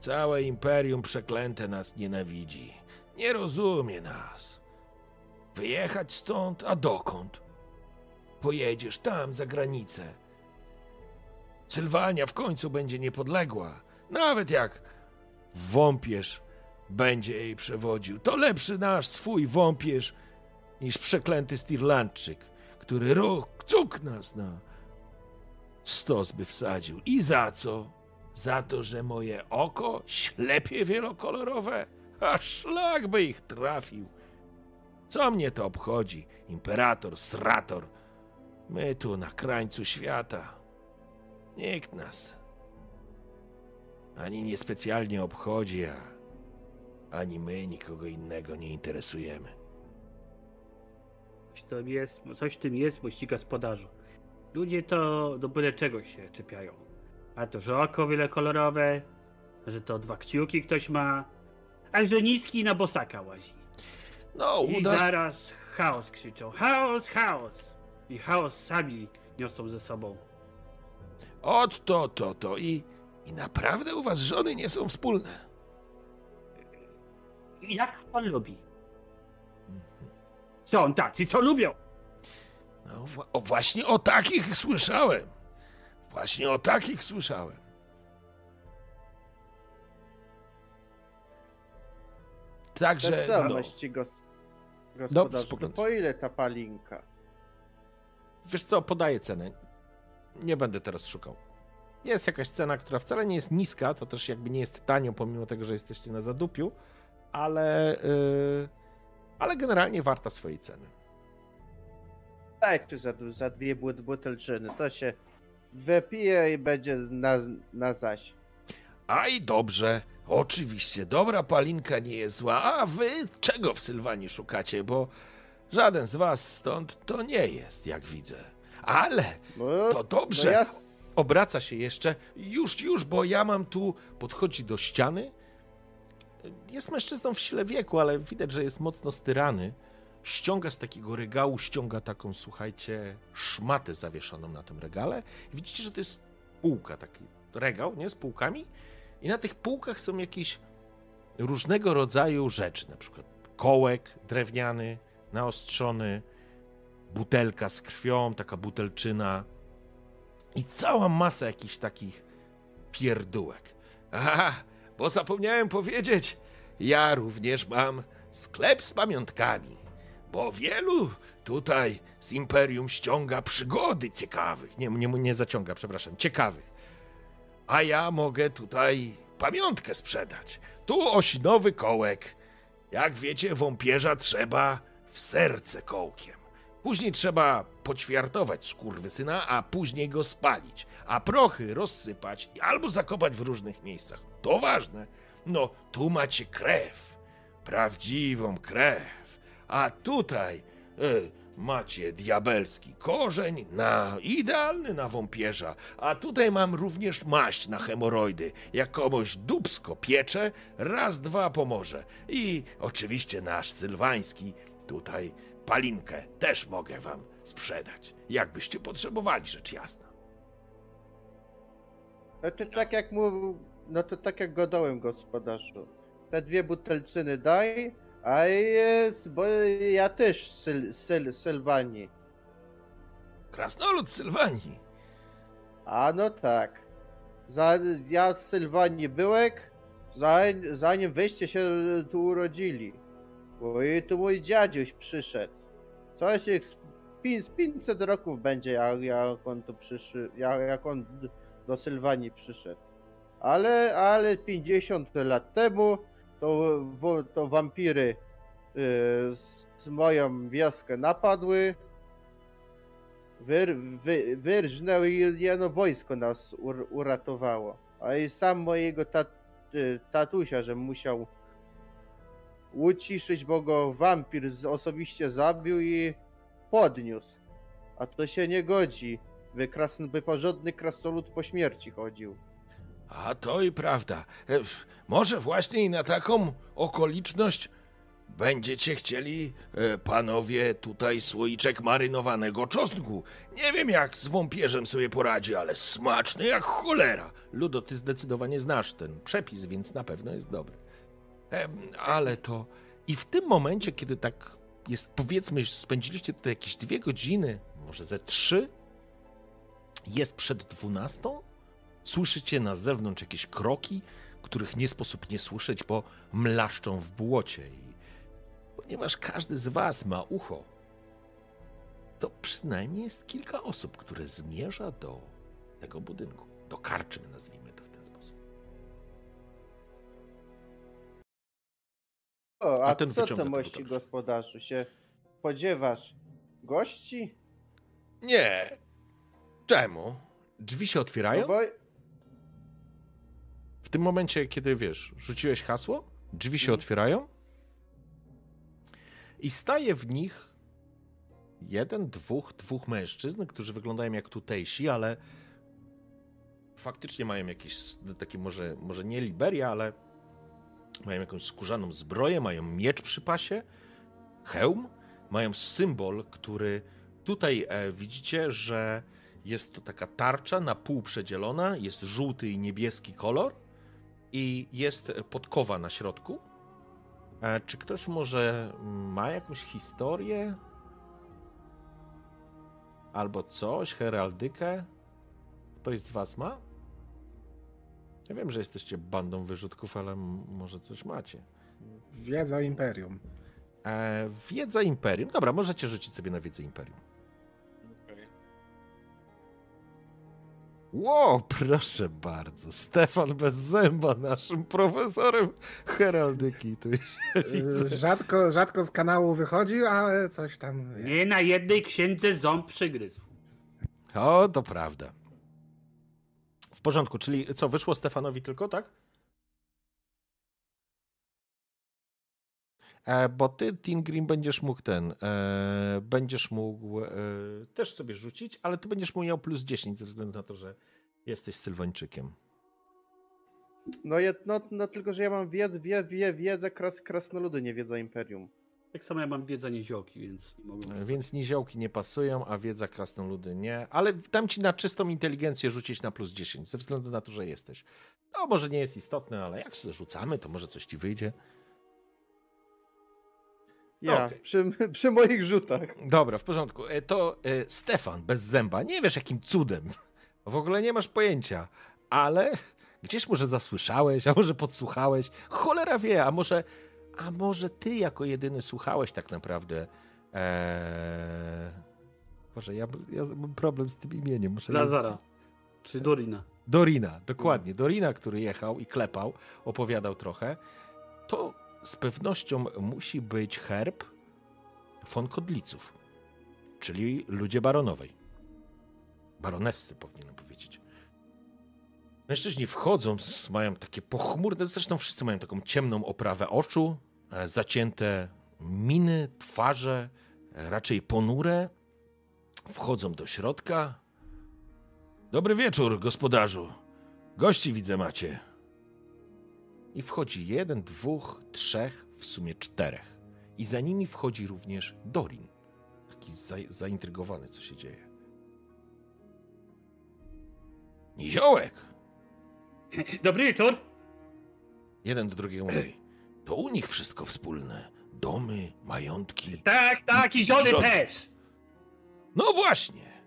Całe imperium przeklęte nas nienawidzi. Nie rozumie nas. Wyjechać stąd, a dokąd? Pojedziesz tam, za granicę. Sylwania w końcu będzie niepodległa. Nawet jak wąpierz będzie jej przewodził. To lepszy nasz swój wąpierz niż przeklęty Stirlandczyk, który rok cuk nas na stos by wsadził. I za co? Za to, że moje oko ślepie wielokolorowe? A szlak by ich trafił. Co mnie to obchodzi? Imperator, srator. My tu na krańcu świata. Nikt nas ani niespecjalnie obchodzi, a ani my nikogo innego nie interesujemy. Coś, to jest, coś w tym jest, mości gospodarzu. Ludzie to do byle czegoś się czepiają. A to, że oko wielokolorowe, że to dwa kciuki ktoś ma, a że niski na bosaka łazi. No, I uda zaraz chaos krzyczą. Chaos, chaos! I chaos sami niosą ze sobą. Ot to, to, to. I, I naprawdę u was żony nie są wspólne. I Jak pan lubi? Są tacy, co lubią. No, o, właśnie o takich słyszałem. Właśnie o takich słyszałem. Także, co, no, gos... Gospodarzu, spoglądasz. po ile ta palinka? Wiesz co, podaję cenę. Nie będę teraz szukał. Jest jakaś cena, która wcale nie jest niska, to też jakby nie jest tanio, pomimo tego, że jesteście na zadupiu, ale, yy, ale generalnie warta swojej ceny. Tak, tu za, za dwie but- butelczyny, to się wypije i będzie na, na zaś. Aj, dobrze. Oczywiście, dobra palinka nie jest zła. A wy czego w Sylwanii szukacie? Bo żaden z was stąd to nie jest, jak widzę. Ale No, to dobrze. No ja, Obraca się jeszcze, Już, już, bo ja mam tu. podchodzi do ściany. Jest mężczyzną w sile wieku, ale widać, że jest mocno styrany. Ściąga z takiego regału, ściąga taką, słuchajcie, szmatę zawieszoną na tym regale. I widzicie, że to jest półka, taki regał, nie, z półkami. I na tych półkach są jakieś różnego rodzaju rzeczy, na przykład kołek drewniany, naostrzony, butelka z krwią, taka butelczyna i cała masa jakichś takich pierdółek. Aha, bo zapomniałem powiedzieć. Ja również mam sklep z pamiątkami. Bo wielu tutaj z Imperium ściąga przygody ciekawych. Nie, nie, nie zaciąga, przepraszam, ciekawych. A ja mogę tutaj pamiątkę sprzedać. Tu ośnowy kołek. Jak wiecie, wąpierza trzeba w serce kołkiem. Później trzeba poćwiartować skurwysyna, a później go spalić, a prochy rozsypać albo zakopać w różnych miejscach. To ważne. No, tu macie krew. Prawdziwą krew. A tutaj e, macie diabelski korzeń, na idealny na wąpierza. A tutaj mam również maść na hemoroidy. Jak komuś dubsko piecze, raz, dwa pomoże. I oczywiście nasz sylwański tutaj palinkę też mogę wam sprzedać. Jakbyście potrzebowali, rzecz jasna. No to tak jak mu, no to tak jak godałem gospodarzu. Te dwie butelczyny daj, a jest, bo ja też syl, syl, Sylwanii. Krasnolud Sylwanii. A no tak. Za, ja z Sylwanii byłek, zanim, zanim wyście się tu urodzili. Bo i tu mój dziadziuś przyszedł. Coś jak z, z 500 roków będzie, jak, jak on tu przyszedł, jak, jak on do Sylwanii przyszedł. Ale, ale 50 lat temu to, to wampiry y, z, moją wioskę napadły. Wyr, wy, wyrżnęły i jedno wojsko nas ur, uratowało. A i sam mojego tat, y, tatusia, że musiał uciszyć, bo go wampir osobiście zabił i podniósł. A to się nie godzi, by, krasn, by porządny krasnolud po śmierci chodził. A to i prawda. E, Może właśnie i na taką okoliczność będziecie chcieli, e, panowie, tutaj słoiczek marynowanego czosnku. Nie wiem, jak z wąpierzem sobie poradzi, ale smaczny jak cholera. Ludo, ty zdecydowanie znasz ten przepis, więc na pewno jest dobry. Em, ale to. I w tym momencie, kiedy tak jest, powiedzmy, spędziliście tutaj jakieś dwie godziny, może ze trzy, jest przed dwunastą, słyszycie na zewnątrz jakieś kroki, których nie sposób nie słyszeć, bo mlaszczą w błocie. I ponieważ każdy z was ma ucho, to przynajmniej jest kilka osób, które zmierza do tego budynku, do karczmy, nazwijmy to w ten sposób. O, A a, ten co to mości gospodarzu? Się spodziewasz gości? Nie. Czemu? Drzwi się otwierają. No bo W tym momencie, kiedy wiesz, rzuciłeś hasło, drzwi się Mhm. otwierają i staje w nich jeden, dwóch, dwóch mężczyzn, którzy wyglądają jak tutejsi, ale faktycznie mają jakieś takie może, może nie Liberia, ale mają jakąś skórzaną zbroję, mają miecz przy pasie, hełm, mają symbol, który tutaj e, widzicie, że jest to taka tarcza na pół przedzielona, jest żółty i niebieski kolor i jest podkowa na środku. Czy ktoś może ma jakąś historię? Albo coś, heraldykę? Ktoś z was ma? Ja wiem, że jesteście bandą wyrzutków, ale może coś macie. Wiedza Imperium. E, wiedza Imperium. Dobra, możecie rzucić sobie na wiedzę Imperium. Ło, proszę bardzo. Stefan bez zęba, naszym profesorem heraldyki. Tu. Y, Rzadko, rzadko z kanału wychodził, ale coś tam. wie. Nie na jednej księdze ząb przygryzł. O, to prawda. W porządku, czyli co, wyszło Stefanowi tylko, tak? Bo ty, Tim Green, będziesz mógł ten, e, będziesz mógł e, też sobie rzucić, ale ty będziesz mu miał plus 10 ze względu na to, że jesteś Sylwańczykiem. no, je, no, no tylko, że ja mam wied, wie, wie, wiedzę kras, krasnoludy, nie wiedza Imperium. Tak samo ja mam wiedzę niziołki, więc nie mogę. E, Więc niziołki nie pasują, a wiedza krasnoludy nie. Ale dam ci na czystą inteligencję rzucić na plus 10, ze względu na to, że jesteś. To może nie jest istotne, ale jak się rzucamy, to może coś ci wyjdzie. Ja, Okej. przy, przy moich rzutach. Dobra, w porządku. E, To e, Stefan bez zęba. Nie wiesz jakim cudem. W ogóle nie masz pojęcia, ale gdzieś może zasłyszałeś, a może podsłuchałeś. Cholera wie, a może, a może ty jako jedyny słuchałeś tak naprawdę. Eee... Boże, ja, ja mam problem z tym imieniem. Muszę Lazara. Czy Dorina. Dorina, dokładnie. Dorina, który jechał i klepał, opowiadał trochę. To z pewnością musi być herb von Kodliców. czyli ludzie baronowej. Baronessy powinienem powiedzieć. Mężczyźni wchodząc mają takie pochmurne, zresztą wszyscy mają taką ciemną oprawę oczu, e, zacięte miny, twarze, e, raczej ponure. Wchodzą do środka. Dobry wieczór, gospodarzu. Gości widzę macie. I wchodzi jeden, dwóch, trzech, w sumie czterech. I za nimi wchodzi również Dorin. Taki za, zaintrygowany, co się dzieje. Niziołek! (laughs) Dobry wieczór. Jeden do drugiego mówi. To u nich wszystko wspólne. Domy, majątki. Tak, tak, i żony Żony. też. No właśnie.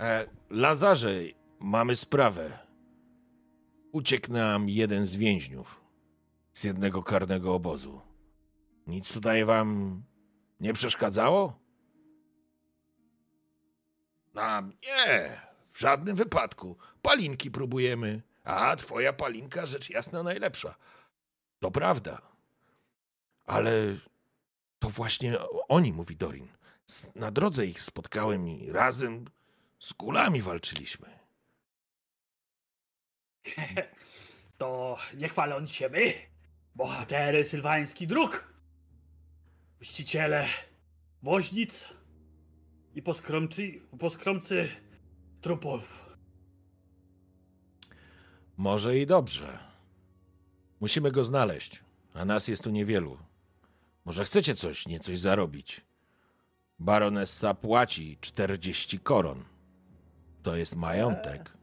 E, Lazarze, mamy sprawę. Uciekł nam jeden z więźniów z jednego karnego obozu. Nic tutaj wam nie przeszkadzało? Nam nie, w żadnym wypadku. Palinki próbujemy, a twoja palinka rzecz jasna najlepsza. To prawda. Ale to właśnie oni, mówi Dorin. Na drodze ich spotkałem i razem z kulami walczyliśmy. (laughs) To nie chwaląc się my, bohatery sylwański dróg, mściciele woźnic i poskromcy, poskromcy trupów. Może i dobrze. Musimy go znaleźć, a nas jest tu niewielu. Może chcecie coś, niecoś zarobić? Baronessa płaci 40 koron. To jest majątek.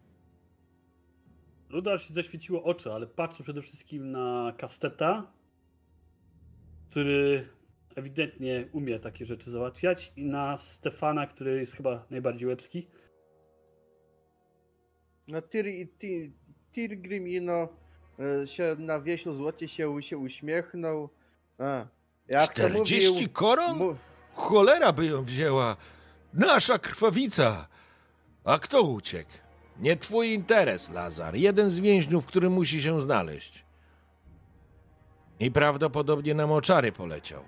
Luda się zaświeciło oczy, ale patrzy przede wszystkim na Kasteta, który ewidentnie umie takie rzeczy załatwiać, i na Stefana, który jest chyba najbardziej łebski. No Tyr, Tyr, Tyrgrim ino e, się na wieślu złocie się, się uśmiechnął. A, jak to 40 mówił, koron? mu, Cholera by ją wzięła. Nasza krwawica. A kto uciekł? Nie twój interes, Lazar. Jeden z więźniów, który musi się znaleźć. I prawdopodobnie na moczary poleciał.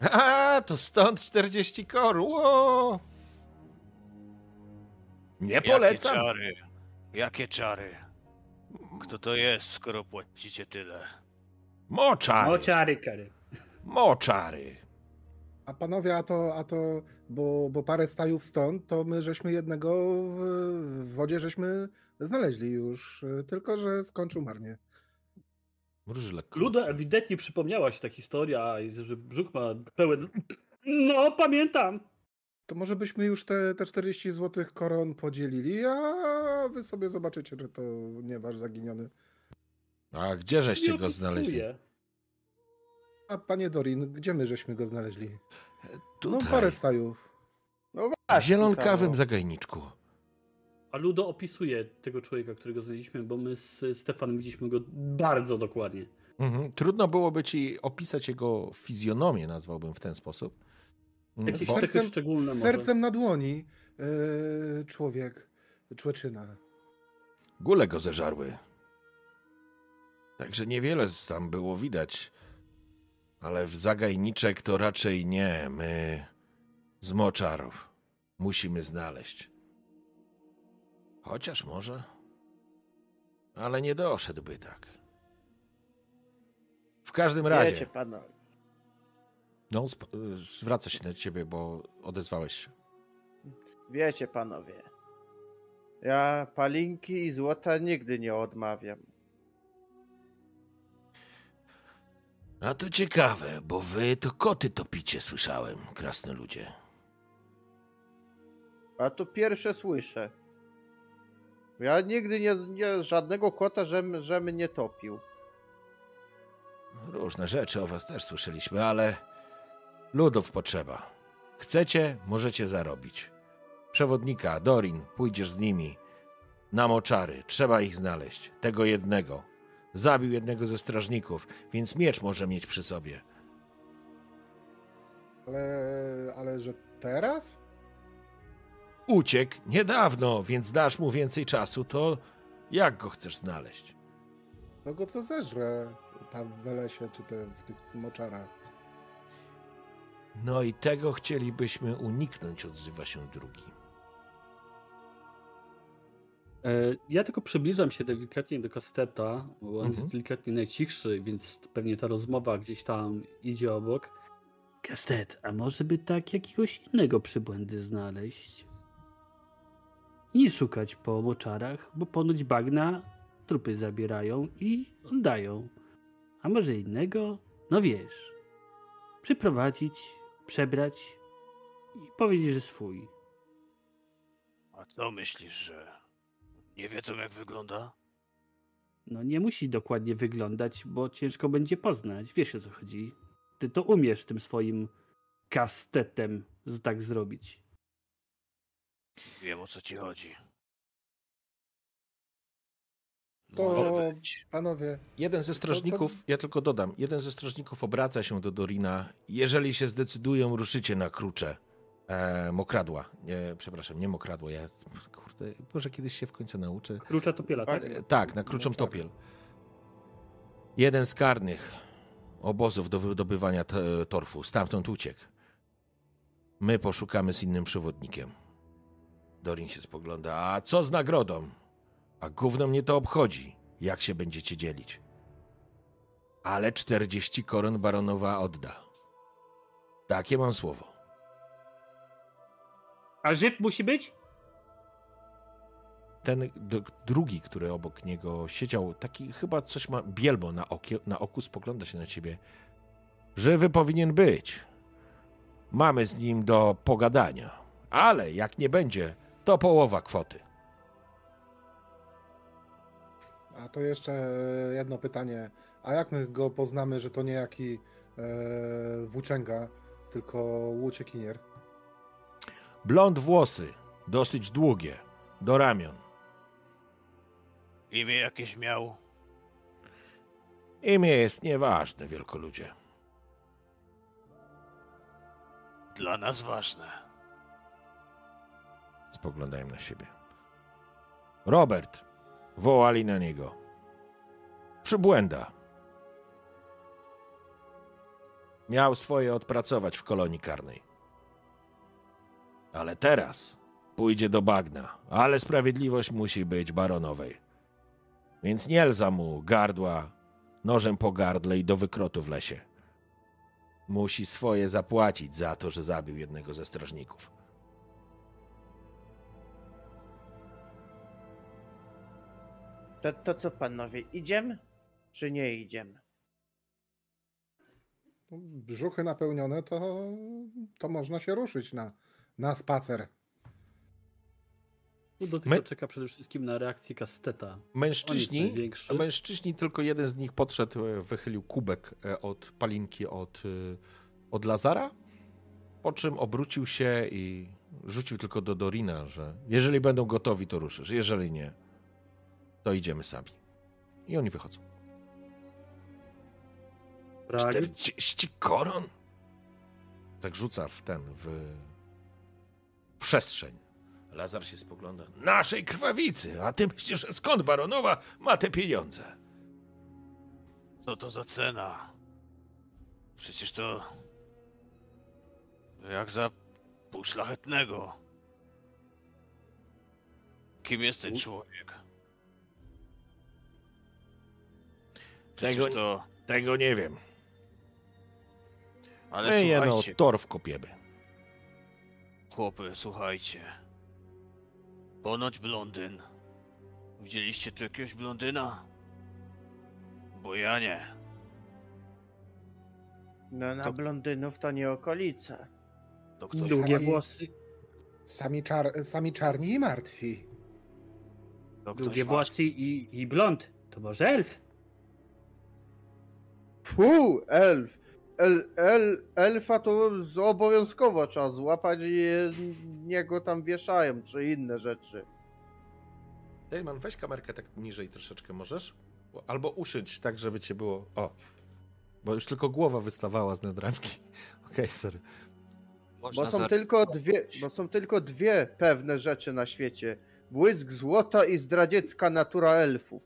(laughs) A, to stąd 40 koron. Ło! Nie polecam. Jakie czary? Jakie czary? Kto to jest, skoro płacicie tyle? Moczary. O, czary, kary. Moczary. A panowie, a to, a to bo, bo parę stajów stąd, to my żeśmy jednego w, w wodzie żeśmy znaleźli już, tylko że skończył marnie. Mruży lekko. Luda ewidentnie przypomniała się ta historia, że brzuch ma pełen... No, pamiętam. To może byśmy już te, te 40 złotych koron podzielili, a wy sobie zobaczycie, że to nie wasz zaginiony. A gdzie żeście Nie go opisuję. znaleźli? A panie Dorin, gdzie my żeśmy go znaleźli? No Tutaj. parę stajów. no W właśnie, zielonkawym Karol. zagajniczku. A Ludo opisuje tego człowieka, którego znaleźliśmy, bo my z Stefanem widzieliśmy go bardzo dokładnie. Mhm. Trudno byłoby ci opisać jego fizjonomię, nazwałbym w ten sposób. Mm, Bo, cechy sercem, szczególne z sercem na dłoni yy, człowiek, człeczyna. gule go zeżarły. Także niewiele tam było widać. Ale w zagajniczek to raczej nie. My z moczarów musimy znaleźć. Chociaż może. Ale nie doszedłby tak. W każdym razie. Wiecie panowie, No, zwraca się do ciebie, bo odezwałeś się. wiecie panowie. Ja palinki i złota nigdy nie odmawiam. A to ciekawe, bo wy to koty topicie, słyszałem, krasnoludzie. A to pierwsze słyszę. Ja nigdy nie, nie żadnego kota, żem, żem nie topił. Różne rzeczy o was też słyszeliśmy, ale ludów potrzeba. Chcecie, możecie zarobić. Przewodnika, Dorin, pójdziesz z nimi. Na moczary, trzeba ich znaleźć. Tego jednego. Zabił jednego ze strażników, więc miecz może mieć przy sobie. Ale, ale że teraz? Uciekł niedawno, więc dasz mu więcej czasu, to jak go chcesz znaleźć? No go co zeżre tam w lesie, czy te, w tych moczarach. No i tego chcielibyśmy uniknąć, odzywa się drugi. E, Ja tylko przybliżam się delikatnie do Kasteta, bo on Mhm. jest delikatnie najcichszy, więc pewnie ta rozmowa gdzieś tam idzie obok. Kastet, a może by tak jakiegoś innego przybłędy znaleźć? Nie szukać po moczarach, bo ponoć bagna trupy zabierają i oddają. A może innego? No wiesz. Przyprowadzić, przebrać i powiedzieć, że swój. A co myślisz, że nie wiedzą jak wygląda? No nie musi dokładnie wyglądać, bo ciężko będzie poznać. Wiesz o co chodzi. Ty to umiesz tym swoim kastetem z- tak zrobić. Wiem o co ci chodzi. To panowie, Jeden ze strażników, ja tylko dodam, jeden ze strażników obraca się do Dorina. Jeżeli się zdecydują, ruszycie na krucze. E, mokradła. Nie, przepraszam, nie mokradło. Ja, może kiedyś się w końcu nauczę. Krucza topiela, tak? E, tak, na kruczą topiel. Jeden z karnych obozów do wydobywania torfu. Stamtąd uciekł. My poszukamy z innym przewodnikiem. Dorin się spogląda. A co z nagrodą? A gówno mnie to obchodzi, jak się będziecie dzielić. Ale 40 koron baronowa odda. Takie mam słowo. A Żyd musi być? Ten drugi, który obok niego siedział, taki chyba coś ma bielmo na, okie, na oku, spogląda się na ciebie. Żywy powinien być. Mamy z nim do pogadania. Ale jak nie będzie, to połowa kwoty. a to jeszcze jedno pytanie. A jak my go poznamy, że to nie jaki e, włóczęga, tylko łuciekinier? Blond włosy, dosyć długie, do ramion. Imię jakieś miał? Imię jest nieważne, wielkoludzie. Dla nas ważne. Spoglądają na siebie. Robert, wołali na niego. Przybłęda. Miał swoje odpracować w kolonii karnej. Ale teraz pójdzie do bagna, ale sprawiedliwość musi być baronowej. Więc nie lza mu gardła nożem po gardle i do wykrotu w lesie. Musi swoje zapłacić za to, że zabił jednego ze strażników. To, to co panowie, idziemy? Czy nie idziemy? Brzuchy napełnione, to, to można się ruszyć na, na spacer. Udo tylko My- czeka przede wszystkim na reakcję Kasteta. Mężczyźni, mężczyźni, tylko jeden z nich podszedł, e, wychylił kubek e, od palinki od, e, od Lazara, po czym obrócił się i rzucił tylko do Dorina, że jeżeli będą gotowi, to ruszysz, jeżeli nie, to idziemy sami. I oni wychodzą. Brali? 40 koron? Tak rzuca w ten, w przestrzeń. Lazar się spogląda. Naszej krwawicy! A ty myślisz, że skąd baronowa ma te pieniądze? Co to za cena? Przecież to... Jak za pół szlachetnego. Kim jest ten człowiek? Przecież Tego- to... Tego nie wiem. Ale My słuchajcie, torf kopiemy. chłopy, słuchajcie. Ponoć blondyn. Widzieliście tu jakiegoś blondyna? Bo ja nie. No na To- blondynów to nie okolice. To ktoś Długie Sami- włosy, Sami, czar, sami czarni i martwi. to ktoś długie włosy i, i blond. To może elf? Fu, elf. El, el, elfa to obowiązkowo trzeba złapać i niego tam wieszają, czy inne rzeczy. Dejman, weź kamerkę tak niżej troszeczkę możesz? Albo usiądź tak, żeby cię było... O! Bo już tylko głowa wystawała z nadramki. (laughs) Okej, sorry. Można Bo są, tylko dwie, bo są tylko dwie pewne rzeczy na świecie. Błysk złota i zdradziecka natura elfów.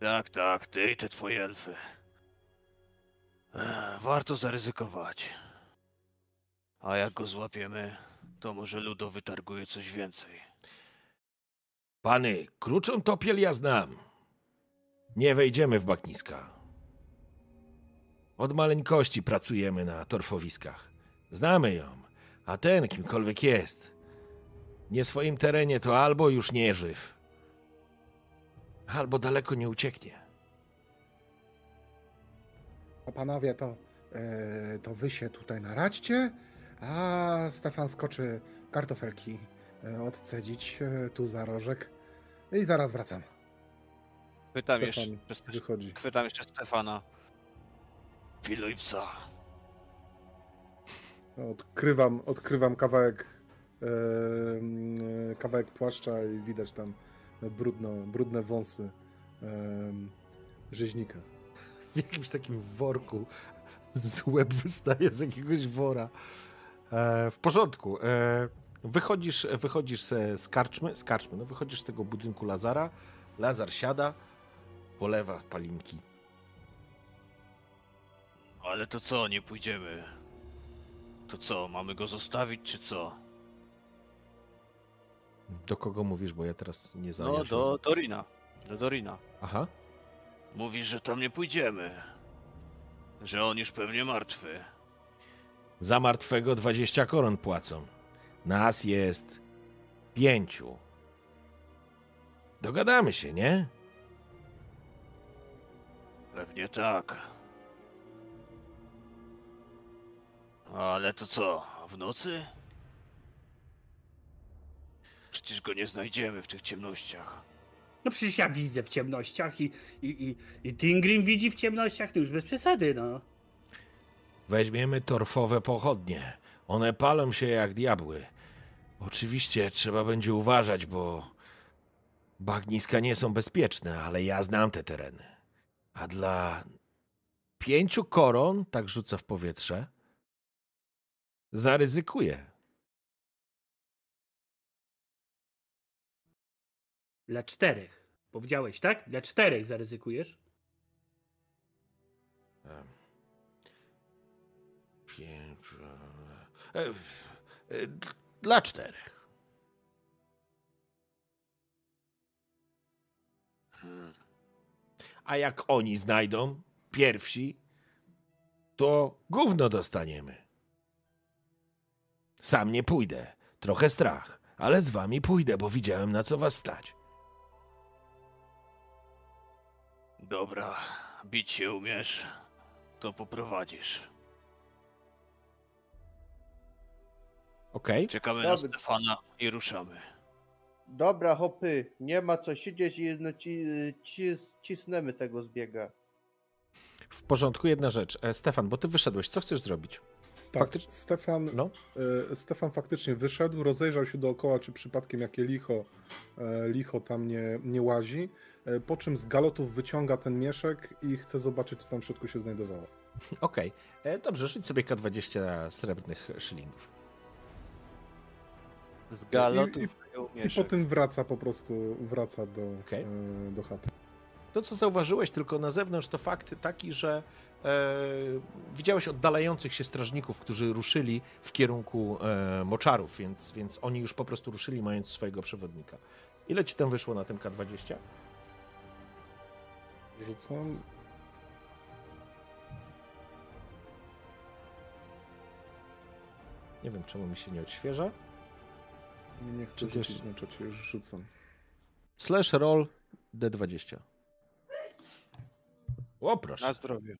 Tak, tak, ty i te twoje elfy. Warto zaryzykować. A jak go złapiemy, to może Ludo wytarguje coś więcej. Pany, kruczą topiel ja znam. Nie wejdziemy w bagniska. Od maleńkości pracujemy na torfowiskach. Znamy ją, a ten, kimkolwiek jest, nie swoim terenie to albo już nie żyw, albo daleko nie ucieknie. A panowie, to, e, to wy się tutaj naradźcie, a Stefan skoczy kartofelki e, odcedzić e, tu za rożek i zaraz wracam. Pytam Stefan jeszcze, wychodzi. pytam jeszcze Stefana. Piluj psa. Odkrywam, odkrywam kawałek, mm, kawałek płaszcza i widać tam brudno, brudne wąsy rzeźnika. W jakimś takim worku z łeb wystaje z jakiegoś wora. E, w porządku. E, wychodzisz wychodzisz se z karczmy, z karczmy, no wychodzisz z tego budynku Lazara. Lazar siada, polewa palinki. Ale to co, nie pójdziemy? To co, mamy go zostawić, czy co? Do kogo mówisz, bo ja teraz nie No, zajaśniam. do Dorina. Do Dorina. Aha. Mówisz, że tam nie pójdziemy. Że on już pewnie martwy. Za martwego 20 koron płacą. Nas jest pięciu. Dogadamy się, nie? Pewnie tak. Ale to co, w nocy? Przecież go nie znajdziemy w tych ciemnościach. No przecież ja widzę w ciemnościach i, i, i, i Tingrim widzi w ciemnościach, to już bez przesady, no. Weźmiemy torfowe pochodnie. One palą się jak diabły. Oczywiście trzeba będzie uważać, bo bagniska nie są bezpieczne, ale ja znam te tereny. A dla pięciu koron, tak rzuca w powietrze, zaryzykuję. Dla czterech. Powiedziałeś, tak? Dla czterech zaryzykujesz? Pięć. e, e, Dla czterech. A jak oni znajdą pierwsi, to gówno dostaniemy. Sam nie pójdę. Trochę strach, ale z wami pójdę, bo widziałem na co was stać. Dobra, bić się umiesz, to poprowadzisz. Okej. Czekamy na Dobry. Stefana i ruszamy. Dobra, hopy, nie ma co siedzieć i no, ci, ci, cisnemy tego zbiega. W porządku, jedna rzecz. E, Stefan, bo ty wyszedłeś, co chcesz zrobić? Tak, Faktycz- Stefan, No. e, Stefan faktycznie wyszedł, rozejrzał się dookoła, czy przypadkiem jakie licho, e, licho tam nie, nie łazi, e, po czym z galotów wyciąga ten mieszek i chce zobaczyć, co tam w środku się znajdowało. (laughs) Okej. E, Dobrze, rzuć sobie K20 srebrnych szylingów. Z galotów I- nie I umiesz. potem wraca po prostu, wraca do, e, do chaty. To, co zauważyłeś tylko na zewnątrz, to fakt taki, że widziałeś oddalających się strażników, którzy ruszyli w kierunku e, moczarów, więc, więc oni już po prostu ruszyli, mając swojego przewodnika. Ile ci tam wyszło na tym K20? Rzucam. Nie wiem, czemu mi się nie odświeża. Nie chcę to rzucić jeszcze- na czacie, już rzucam. Slash roll D20. O, proszę. Na zdrowie.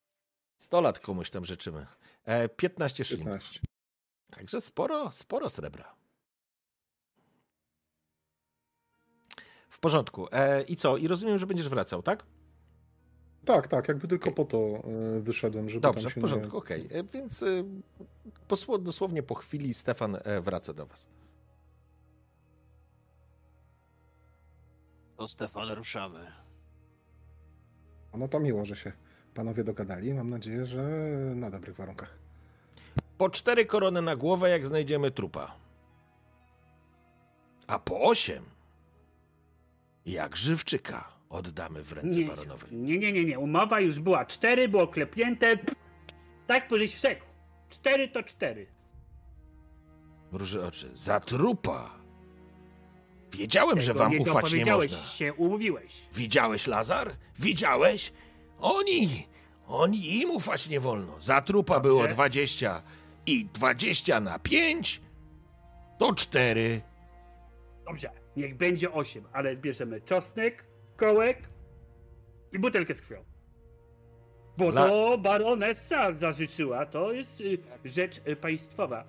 100 lat komuś tam życzymy. E, 15 szylingów. 15. Także sporo, sporo srebra. W porządku. E, I co? I rozumiem, że będziesz wracał, tak? Tak, tak, jakby tylko po to e, wyszedłem, żeby Dobrze, tam w się porządku, nie... okej. E, Więc e, posło- dosłownie po chwili Stefan wraca do was. To Stefan, ruszamy. No to miło, że się panowie dogadali. Mam nadzieję, że na dobrych warunkach. Po cztery korony na głowę, jak znajdziemy trupa. A po osiem, jak żywczyka, oddamy w ręce Nie, baronowej. nie, nie, nie, nie. Umowa już była. Cztery było klepnięte. Tak żeś rzekł. Cztery to cztery. Mruży oczy. Za trupa. Wiedziałem, że Tego wam nie ufać nie można. się, umówiłeś. Widziałeś, Lazar? Widziałeś? Oni, oni im ufać nie wolno. Za trupa było Dobrze. 20 i 20 na 5 to 4. Dobrze, niech będzie 8, ale bierzemy czosnek, kołek i butelkę z krwią. Bo La- to baronessa zażyczyła, to jest y, rzecz y, państwowa.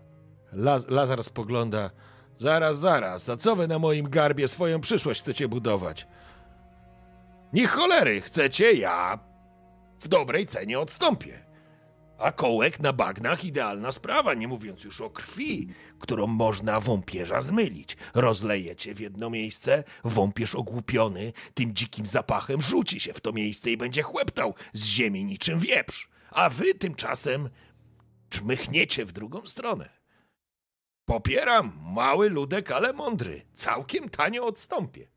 Laz Lazar spogląda. Zaraz, zaraz, a co wy na moim garbie swoją przyszłość chcecie budować? Nie cholery, chcecie, ja w dobrej cenie odstąpię. A kołek na bagnach idealna sprawa, nie mówiąc już o krwi, którą można wąpierza zmylić. Rozlejecie w jedno miejsce, wąpierz ogłupiony tym dzikim zapachem rzuci się w to miejsce i będzie chłeptał z ziemi niczym wieprz. A wy tymczasem czmychniecie w drugą stronę. Popieram, mały ludek, ale mądry. Całkiem tanio odstąpię.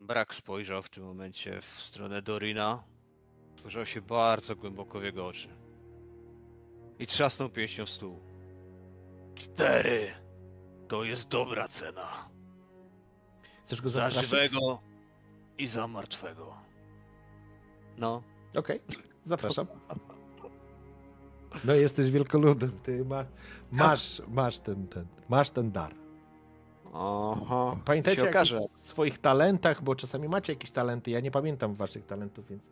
Brak spojrzał w tym momencie w stronę Dorina. Spojrzał się bardzo głęboko w jego oczy. I trzasnął pięścią w stół. Cztery. To jest dobra cena. Chcesz go Za zastraszyć? żywego i za martwego. No, Okej, (laughs) zapraszam. No jesteś wielkoludem, ty ma, masz, masz ten, ten, masz ten dar. Aha. Pamiętajcie o swoich talentach, bo czasami macie jakieś talenty, ja nie pamiętam waszych talentów, więc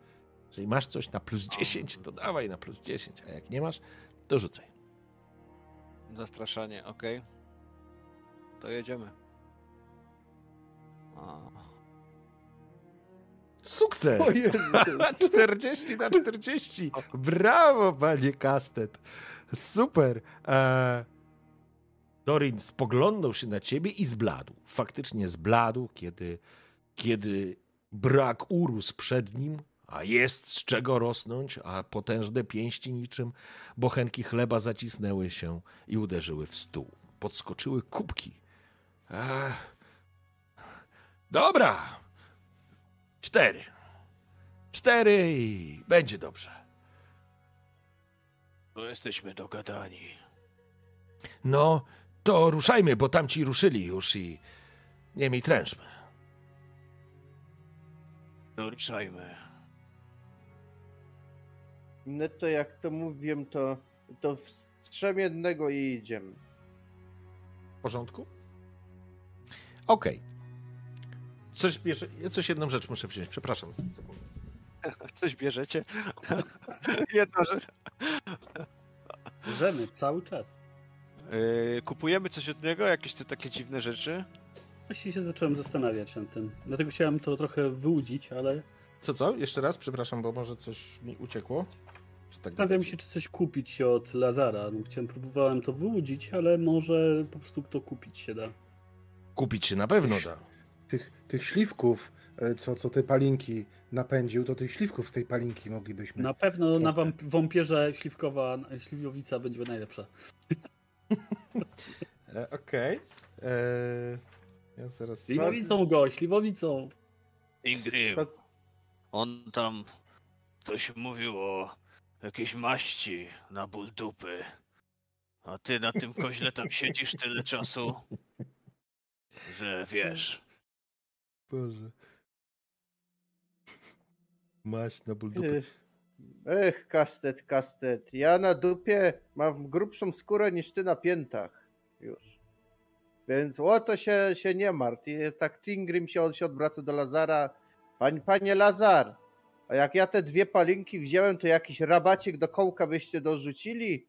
jeżeli masz coś na plus 10, to dawaj na plus 10, a jak nie masz, to rzucaj. Zastraszanie, okej. To jedziemy. Sukces! O Jezu. 40 (laughs) na 40. Brawo, panie Kastet. Super. E, Dorin spoglądał się na ciebie i zbladł. Faktycznie zbladł, kiedy, kiedy brak urósł przed nim, a jest z czego rosnąć, a potężne pięści niczym bochenki chleba zacisnęły się i uderzyły w stół. Podskoczyły kubki. Ech. Dobra. Cztery. Cztery i będzie dobrze. To jesteśmy dogadani. No, to ruszajmy, bo tamci ruszyli już i nie mi tręczmy. To ruszajmy. No to jak to mówię, to, to wstrzem jednego i idziemy. w porządku? Okej. Coś bierze, ja coś jedną rzecz muszę wziąć, przepraszam. (laughs) Coś bierzecie? (laughs) Jedna rzecz. Bierzemy cały czas. Yy, kupujemy coś od niego? Jakieś te takie dziwne rzeczy? Właśnie się zacząłem zastanawiać nad tym. Dlatego chciałem to trochę wyłudzić, ale Co, co? Jeszcze raz, przepraszam, bo może coś mi uciekło. Zastanawiam się, czy coś kupić od Lazara. No, chciałem, próbowałem to wyłudzić, ale może po prostu to kupić się da. Kupić się na pewno da. Tych, tych śliwków, e, co, co te palinki napędził, to tych śliwków z tej palinki moglibyśmy. Na pewno na Trochę. wamp- wampierze śliwkowa, śliwowica będzie najlepsza. (laughs) E, Okej. E, Ja zaraz... Śliwowicą go, śliwowicą. Ingrid, on tam coś mówił o jakiejś maści na ból dupy. A ty na tym koźle tam (laughs) siedzisz tyle czasu, że wiesz. Boże. Maś na ból dupy. Ech, Ech, kastet, kastet. Ja na dupie mam grubszą skórę niż ty na piętach. Już. Więc o to się, się nie martw. I tak Tingrim się, on się odwraca do Lazara. Pań, panie Lazar, a jak ja te dwie palinki wziąłem, to jakiś rabacik do kołka byście dorzucili?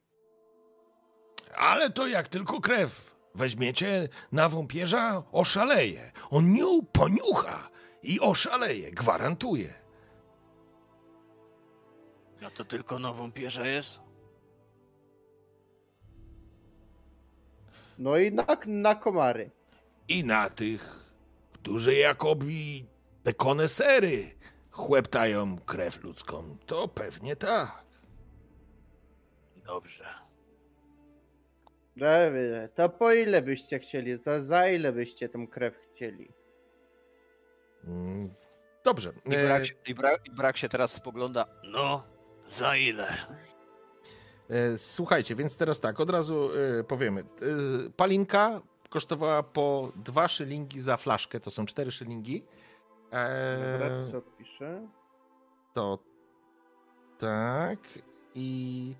Ale to jak tylko krew weźmiecie na wąpierza, oszaleje. On niu poniucha i oszaleje, gwarantuję. A to tylko nową pierze jest? No i na, na komary. I na tych, którzy jakobi te konesery chłeptają krew ludzką, to pewnie tak. Dobrze. Dobrze, to po ile byście chcieli? To za ile byście tą krew chcieli? Mm, Dobrze. I e, brak, się- i, brak, I brak się teraz spogląda. No, za ile? E, Słuchajcie, więc teraz tak, od razu e, powiemy. E, Palinka kosztowała po dwa szylingi za flaszkę, to są cztery szylingi. E, Dobra, co piszę? To tak. I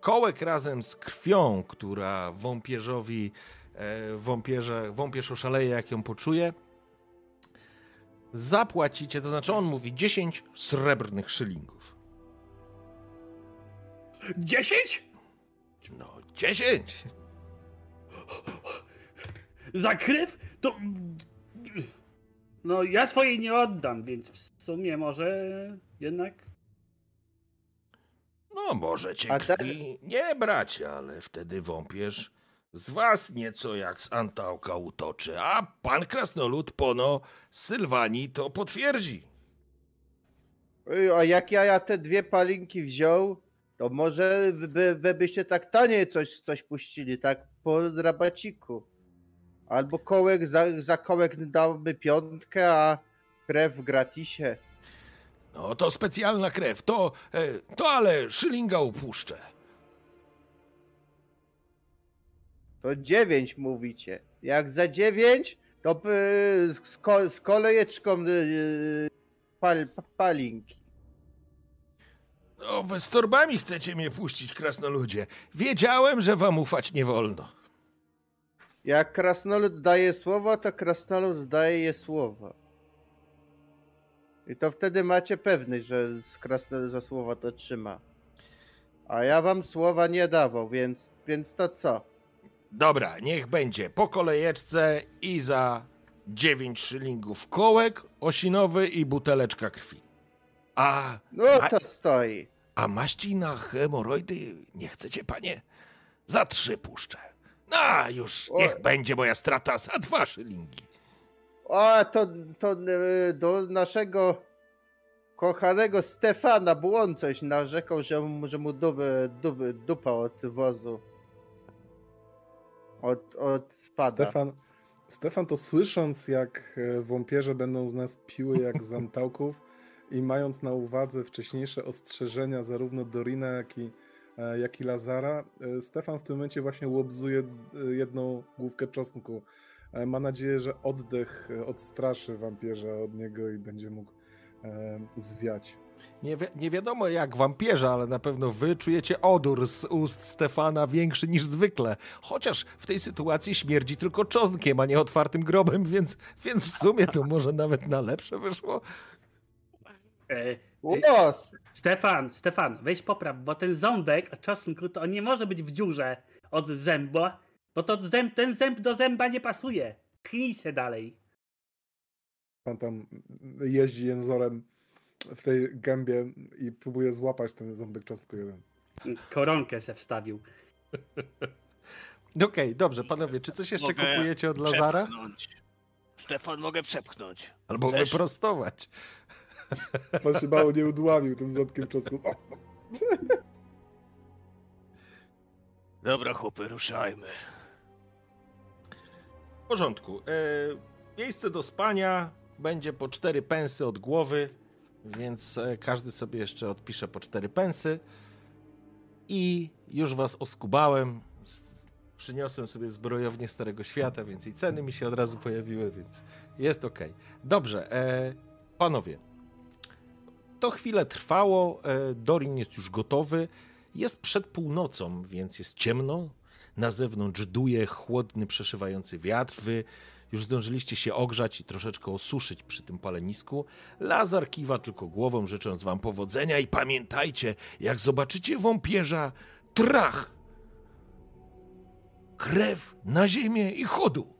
kołek razem z krwią, która wąpierzowi, e, wąpierze, wąpierz oszaleje, jak ją poczuje. Zapłacicie, to znaczy on mówi 10 srebrnych szylingów. 10? No, 10! Za krew? To... No ja swojej nie oddam, więc w sumie może jednak... No, możecie A te- krwi nie brać, ale wtedy wąpierz z was nieco jak z Antałka utoczy, a pan Krasnolud pono z Sylwanii to potwierdzi. A jak ja, ja te dwie palinki wziął, to może wy, wy byście tak taniej coś, coś puścili, tak po rabaciku. Albo kołek za, za kołek dałby piątkę, a krew w gratisie. No to specjalna krew, to, e, to ale szylinga upuszczę. To dziewięć mówicie. Jak za dziewięć, to by z, ko, z kolejeczką yy, pal, pa- palinki. No, wy z torbami chcecie mnie puścić, krasnoludzie. Wiedziałem, że wam ufać nie wolno. Jak krasnolud daje słowo, to krasnolud daje je słowo. I to wtedy macie pewność, że z krasnolud za słowa to trzyma. A ja wam słowa nie dawał, więc, więc to co? Dobra, niech będzie po kolejeczce i za dziewięć szylingów kołek osinowy i buteleczka krwi. A, No to stoi. a maści na hemoroidy nie chcecie, panie? Za trzy puszczę. No, już niech Oj. będzie moja strata za dwa szylingi. A to, to e, do naszego kochanego Stefana Błon coś narzekał, że, mu- że mu dupy, dupy, dupa od wozu. Od, od spada. Stefan, Stefan to słysząc, jak e, wąpierze będą z nas piły jak z (laughs) antałków i mając na uwadze wcześniejsze ostrzeżenia zarówno Dorina, jak i, jak i Lazara, e, Stefan w tym momencie właśnie łobzuje e, jedną główkę czosnku. E, Ma nadzieję, że oddech e, odstraszy wampierza od niego i będzie mógł e, zwiać. Nie, wi- nie wiadomo jak wampierza, ale na pewno wy czujecie odór z ust Stefana większy niż zwykle. Chociaż w tej sytuacji śmierdzi tylko czosnkiem, a nie otwartym grobem, więc, więc w sumie to może nawet na lepsze wyszło. E, O, s- Stefan, Stefan, weź popraw, bo ten ząbek od czosnku to on nie może być w dziurze od zęba, bo to zęb, ten zęb do zęba nie pasuje. Knij se dalej. Pan tam jeździ jęzorem w tej gębie i próbuje złapać ten ząbek czosnku jeden. Koronkę se wstawił. (laughs) Okej, dobrze, panowie, czy coś jeszcze Mogę kupujecie od Lazara? Przepchnąć. Stefan, mogę przepchnąć. Albo Też? wyprostować. (laughs) Pan się mało nie udławił tym ząbkiem czosnku. O, Dobra, chłopy, ruszajmy. W porządku. E, miejsce do spania będzie po cztery pensy od głowy, więc e, każdy sobie jeszcze odpisze po cztery pensy. I już was oskubałem. Przyniosłem sobie zbrojownię Starego Świata, więc i ceny mi się od razu pojawiły, więc jest ok. Dobrze, e, panowie. To chwilę trwało. E, Dorin jest już gotowy. Jest przed północą, więc jest ciemno. Na zewnątrz duje chłodny, przeszywający wiatr. Wy już zdążyliście się ogrzać i troszeczkę osuszyć przy tym palenisku. Lazar kiwa tylko głową, życząc wam powodzenia i pamiętajcie, jak zobaczycie wąpierza, trach! Krew na ziemię i chodu!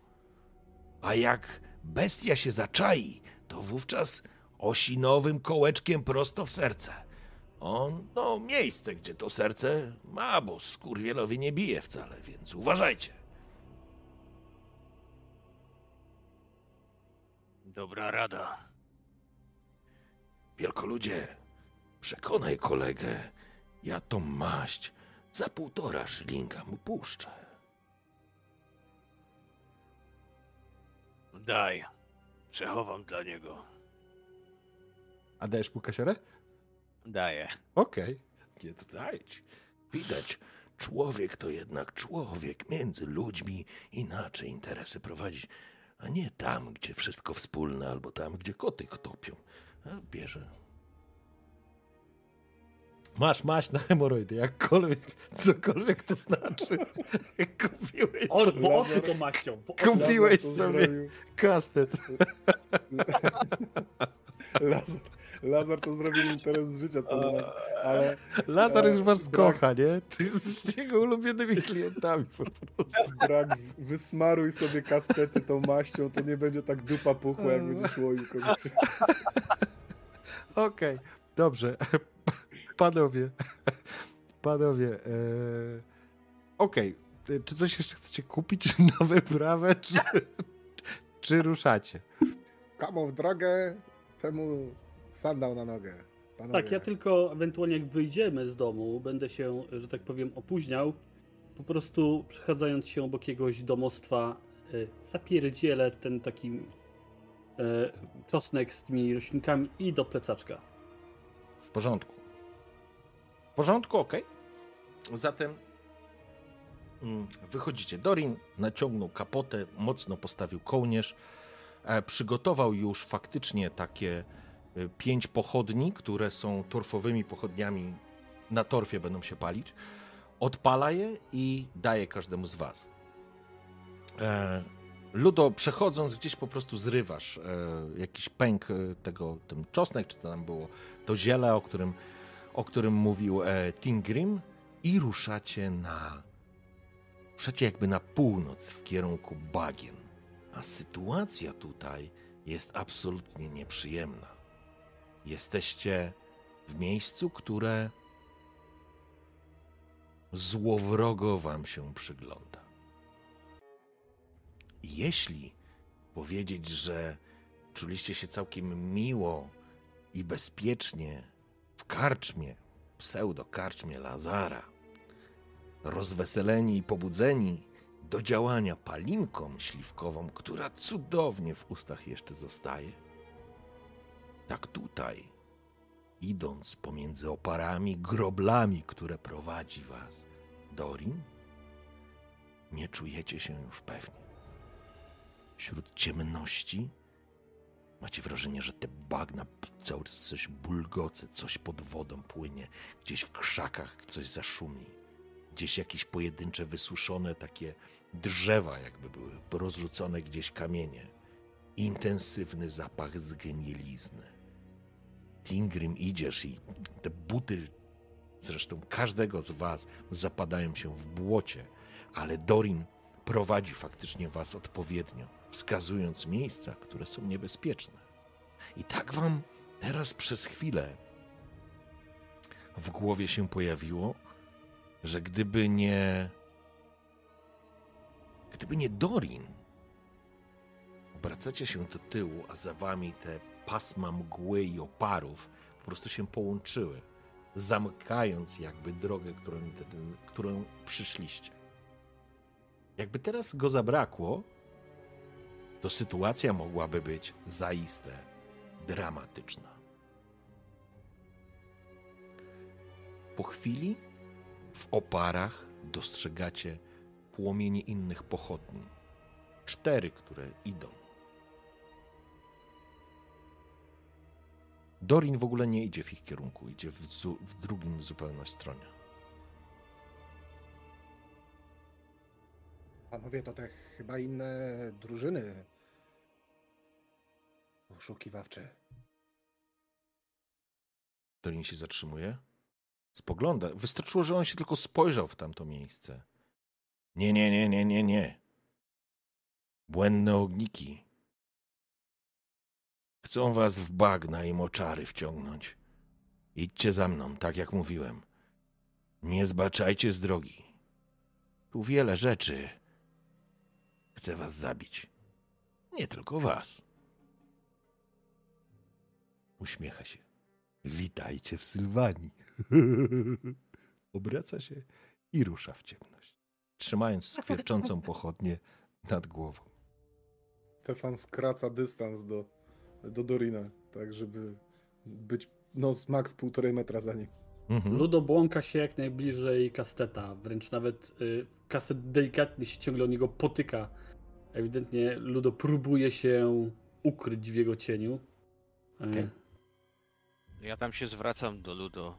A jak bestia się zaczai, to wówczas osinowym kołeczkiem prosto w serce. On, no, miejsce, gdzie to serce ma, bo skurwielowi nie bije wcale, więc uważajcie. Dobra rada. Wielkoludzie, przekonaj kolegę, ja tą maść za półtora szylinga mu puszczę. Daj. Przechowam dla niego. A dajesz mu kasiorę? Daję. Okej. Nie dodajcie. Widać, człowiek to jednak człowiek. Między ludźmi inaczej interesy prowadzić, a nie tam, gdzie wszystko wspólne, albo tam, gdzie koty topią. A bierze. Masz, masz na hemoroidy, jakkolwiek, cokolwiek to znaczy. Kupiłeś sobie, oczy to maścią. kupiłeś sobie kastet. (laughs) Lazar, Lazar to zrobił interes życia to nas, ale Lazar już was Brak. kocha, nie? Ty jesteście jego ulubionymi klientami po prostu. brak wysmaruj sobie kastety tą maścią, to nie będzie tak dupa puchła, jak będzie szło i kogoś. Okej, dobrze. Panowie, panowie, e... okej. E, Czy coś jeszcze chcecie kupić na wyprawę, czy, czy ruszacie? Kamo w drogę, temu sandał na nogę. Panowie. Tak, ja tylko ewentualnie jak wyjdziemy z domu, będę się, że tak powiem, opóźniał. Po prostu przechadzając się obok jakiegoś domostwa, y, zapierdzielę ten taki y, czosnek z tymi roślinkami i do plecaczka. W porządku. W porządku, okej. Zatem mm, wychodzicie. Dorin naciągnął kapotę, mocno postawił kołnierz. E, przygotował już faktycznie takie e, pięć pochodni, które są torfowymi pochodniami. Na torfie będą się palić. Odpala je i daje każdemu z was. E, Ludo, przechodząc gdzieś po prostu zrywasz e, jakiś pęk e, tego, ten czosnek, czy to tam było, to ziele, o którym, o którym mówił Tingrim i ruszacie na ruszacie jakby na północ w kierunku bagien. A sytuacja tutaj jest absolutnie nieprzyjemna. Jesteście w miejscu, które złowrogo wam się przygląda. Jeśli powiedzieć, że czuliście się całkiem miło i bezpiecznie w karczmie, pseudo-karczmie Lazara, rozweseleni i pobudzeni do działania palinką śliwkową, która cudownie w ustach jeszcze zostaje, tak tutaj, idąc pomiędzy oparami, groblami, które prowadzi was Dorin, nie czujecie się już pewnie. Wśród ciemności macie wrażenie, że te bagna cały czas coś bulgoce, coś pod wodą płynie, gdzieś w krzakach coś zaszumi. Gdzieś jakieś pojedyncze, wysuszone takie drzewa, jakby były rozrzucone gdzieś kamienie. Intensywny zapach zgnielizny. Tingrim idziesz i te buty, zresztą każdego z was, zapadają się w błocie, ale Dorin prowadzi faktycznie was odpowiednio, wskazując miejsca, które są niebezpieczne. I tak wam teraz przez chwilę w głowie się pojawiło, że gdyby nie. Gdyby nie Dorin, obracacie się do tyłu, a za wami te pasma mgły i oparów po prostu się połączyły, zamykając jakby drogę, którą, którą przyszliście. Jakby teraz go zabrakło, to sytuacja mogłaby być zaiste dramatyczna. Po chwili w oparach dostrzegacie płomienie innych pochodni. Cztery, które idą. Dorin w ogóle nie idzie w ich kierunku, idzie w, zu- w drugim zupełnie stronie. Panowie, to te chyba inne drużyny poszukiwawcze. Dorin się zatrzymuje. Spogląda. Wystarczyło, że on się tylko spojrzał w tamto miejsce. Nie, nie, nie, nie, nie, nie. Błędne ogniki. Chcą was w bagna i moczary wciągnąć. Idźcie za mną, tak jak mówiłem. Nie zbaczajcie z drogi. Tu wiele rzeczy. Chcę was zabić. Nie tylko was. Uśmiecha się. Witajcie w Sylwanii. (laughs) Obraca się i rusza w ciemność, trzymając (laughs) skwierczącą pochodnię nad głową. Stefan skraca dystans do, do Dorina, tak żeby być no z max półtorej metra za nim. Mhm. Ludo błąka się jak najbliżej kasteta, wręcz nawet y, kastet delikatnie się ciągle o niego potyka. Ewidentnie Ludo próbuje się ukryć w jego cieniu. Y, Okej. Ja tam się zwracam do Ludo.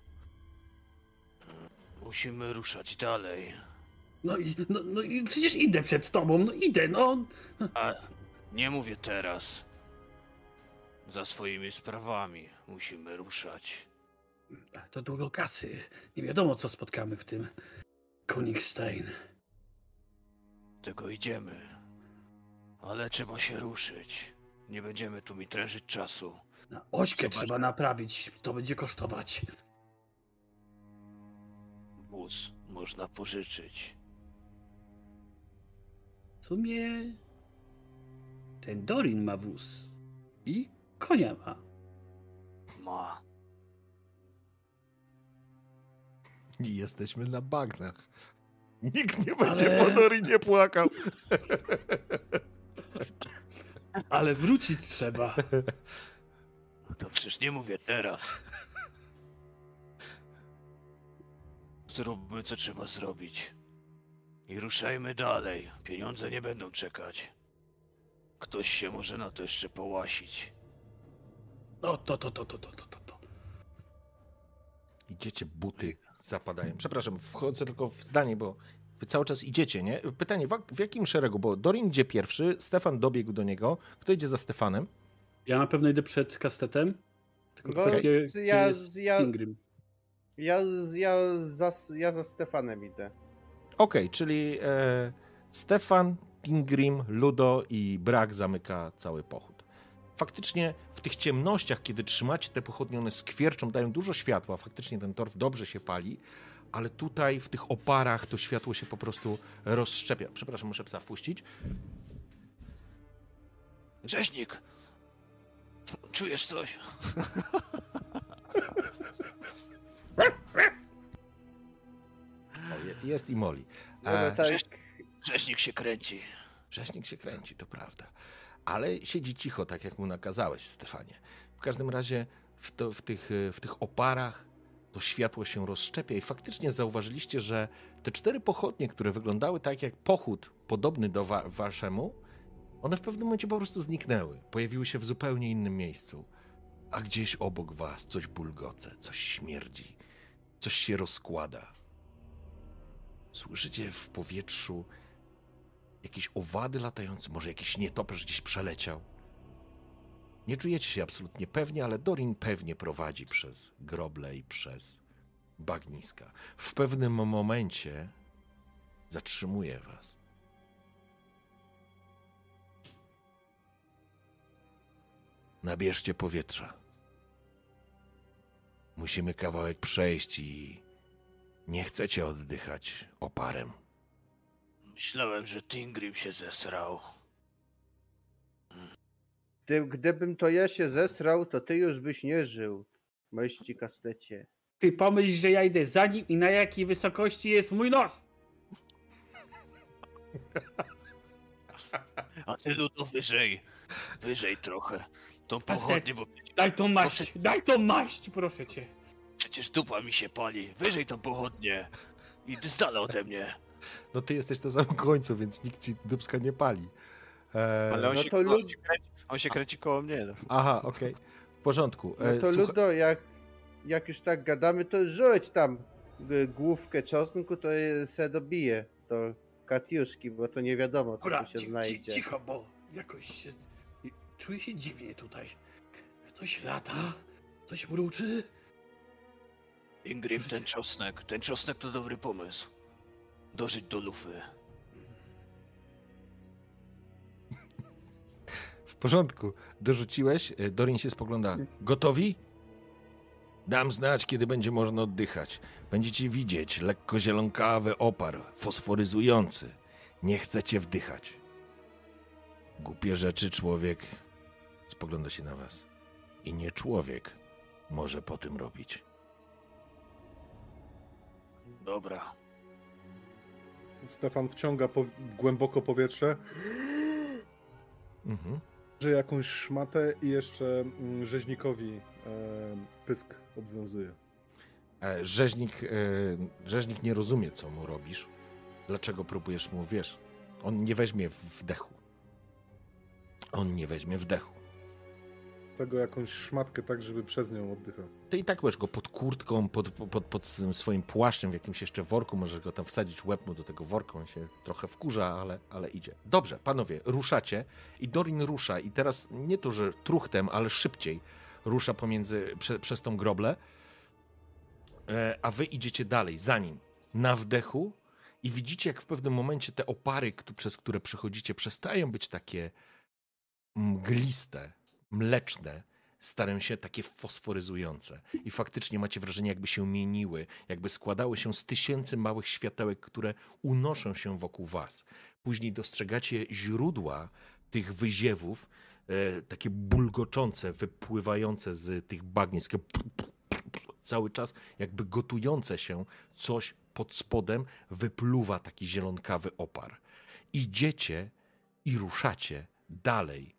Musimy ruszać dalej. No, i, no, no i przecież idę przed tobą, no idę, no. A nie mówię teraz. Za swoimi sprawami musimy ruszać. To dużo kasy. Nie wiadomo, co spotkamy w tym Konigstein. Tego idziemy. Ale trzeba się ruszyć. Nie będziemy tu mi trężyć czasu. Na ośkę trzeba naprawić. To będzie kosztować. Wóz można pożyczyć. W sumie ten Dorin ma wóz. I konia ma. Ma. I jesteśmy na bagnach. Nikt nie będzie Ale- po Dorinie płakał. Ale wrócić trzeba. To przecież nie mówię teraz. Zróbmy co trzeba zrobić. I ruszajmy dalej. Pieniądze nie będą czekać. Ktoś się może na to jeszcze połasić. No to, to, to, to, to, to, to. to. Idziecie, buty zapadają. Przepraszam, wchodzę tylko w zdanie, bo wy cały czas idziecie, nie? Pytanie, w, jakim szeregu? Bo Dorin idzie pierwszy, Stefan dobiegł do niego. Kto idzie za Stefanem? Ja na pewno idę przed kastetem. Tylko Bo kwestia, ja- ja- ja- Ingrim. Ja, za, ja za Stefanem idę. Okej, czyli e, Stefan, Pingrim, Ludo i Brak zamyka cały pochód. Faktycznie w tych ciemnościach, kiedy trzymacie te pochodnie, one skwierczą, dają dużo światła. Faktycznie ten torf dobrze się pali, ale tutaj w tych oparach to światło się po prostu rozszczepia. Przepraszam, muszę psa wpuścić. Rzeźnik! Czujesz coś? O, jest i Moli. No, E, tak, Rzeźnik się kręci. Rzeźnik się kręci, to prawda. Ale siedzi cicho, tak jak mu nakazałeś, Stefanie. W każdym razie w, to, w, tych, e, w tych oparach to światło się rozszczepia i faktycznie zauważyliście, że te cztery pochodnie, które wyglądały tak jak pochód podobny do wa- waszemu, one w pewnym momencie po prostu zniknęły. Pojawiły się w zupełnie innym miejscu. A gdzieś obok was coś bulgoce, coś śmierdzi, coś się rozkłada. Słyszycie w powietrzu jakieś owady latające, może jakiś nietoperz gdzieś przeleciał. Nie czujecie się absolutnie pewnie, ale Dorin pewnie prowadzi przez groble i przez bagniska. W pewnym momencie zatrzymuje was. Nabierzcie powietrza. Musimy kawałek przejść i nie chcecie oddychać oparem. Myślałem, że Tingrim się zesrał. Gdy, gdybym to ja się zesrał, to ty już byś nie żył. Mości kastecie. Ty pomyśl, że ja idę za nim i na jakiej wysokości jest mój nos. A ty ludo wyżej. Wyżej trochę. Tą pochodnię, bo Daj tą maść, daj tą maść, proszę cię. przecież dupa mi się pali. Wyżej tą pochodnię. I z dala ode mnie. No ty jesteś na samym końcu, więc nikt ci dubska nie pali. Eee, Ale on, no się, to ko- lud- on, się kręci, on się kręci koło mnie. No. Aha, okej. W porządku. No E, to słucha- Ludo, jak, jak już tak gadamy, to rzuć tam y, główkę czosnku, to se dobije. To katiuszki, bo to nie wiadomo, co Dobra, tu się ci, znajdzie. cicho, bo jakoś się... Czuję się dziwnie tutaj. Coś lata, coś mruczy. Ingrim, ten czosnek. Ten czosnek to dobry pomysł. Dożyć do lufy. W porządku. Dorzuciłeś. E, Dorin się spogląda. Gotowi? Dam znać, kiedy będzie można oddychać. Będziecie widzieć lekko zielonkawy opar, fosforyzujący. Nie chcecie wdychać. Głupie rzeczy człowiek spogląda się na was. I nie człowiek może po tym robić. Dobra. Stefan wciąga po, głęboko powietrze, Mhm. że jakąś szmatę i jeszcze mm, rzeźnikowi e, pysk obwiązuje. E, Rzeźnik, e, rzeźnik nie rozumie, co mu robisz. Dlaczego próbujesz mu, wiesz, on nie weźmie wdechu. On nie weźmie wdechu. Tego jakąś szmatkę tak, żeby przez nią oddychał. Ty i tak masz go pod kurtką, pod, pod, pod swoim płaszczem, w jakimś jeszcze worku, możesz go tam wsadzić łeb mu do tego worka, on się trochę wkurza, ale, ale idzie. Dobrze, panowie, ruszacie i Dorin rusza. I teraz nie to, że truchtem, ale szybciej rusza pomiędzy, prze, przez tą groblę, e, a wy idziecie dalej, za nim, na wdechu. I widzicie, jak w pewnym momencie te opary, przez które przechodzicie, przestają być takie mgliste, mleczne, starają się takie fosforyzujące. I faktycznie macie wrażenie, jakby się mieniły, jakby składały się z tysięcy małych światełek, które unoszą się wokół was. Później dostrzegacie źródła tych wyziewów, e, takie bulgoczące, wypływające z tych bagnisk. Cały czas jakby gotujące się coś pod spodem wypluwa taki zielonkawy opar. Idziecie i ruszacie dalej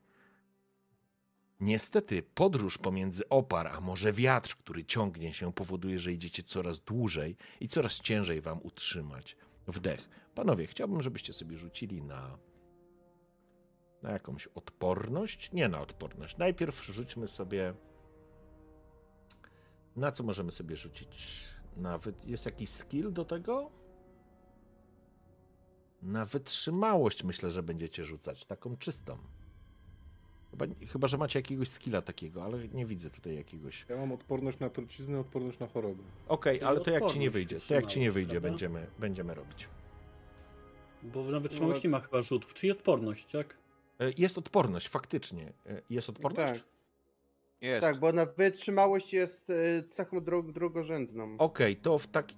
Niestety podróż pomiędzy opar, a może wiatr, który ciągnie się, powoduje, że idziecie coraz dłużej i coraz ciężej wam utrzymać wdech. Panowie, chciałbym, żebyście sobie rzucili na na jakąś odporność? Nie na odporność. Najpierw rzućmy sobie na co możemy sobie rzucić? Nawet jest jakiś skill do tego? Na wytrzymałość myślę, że będziecie rzucać taką czystą. Chyba, chyba, że macie jakiegoś skilla takiego, ale nie widzę tutaj jakiegoś. Ja mam odporność na truciznę, odporność na choroby. Okej, To ale to jak ci nie wyjdzie, to jak ci nie wyjdzie, prawda? będziemy, będziemy robić. Bo na wytrzymałość nie ma chyba rzutów, czyli odporność, tak? E, Jest odporność, faktycznie. E, Jest odporność? Tak, Jest. tak, bo na wytrzymałość jest e, cechą dru drugorzędną. Okej, to w tak. E...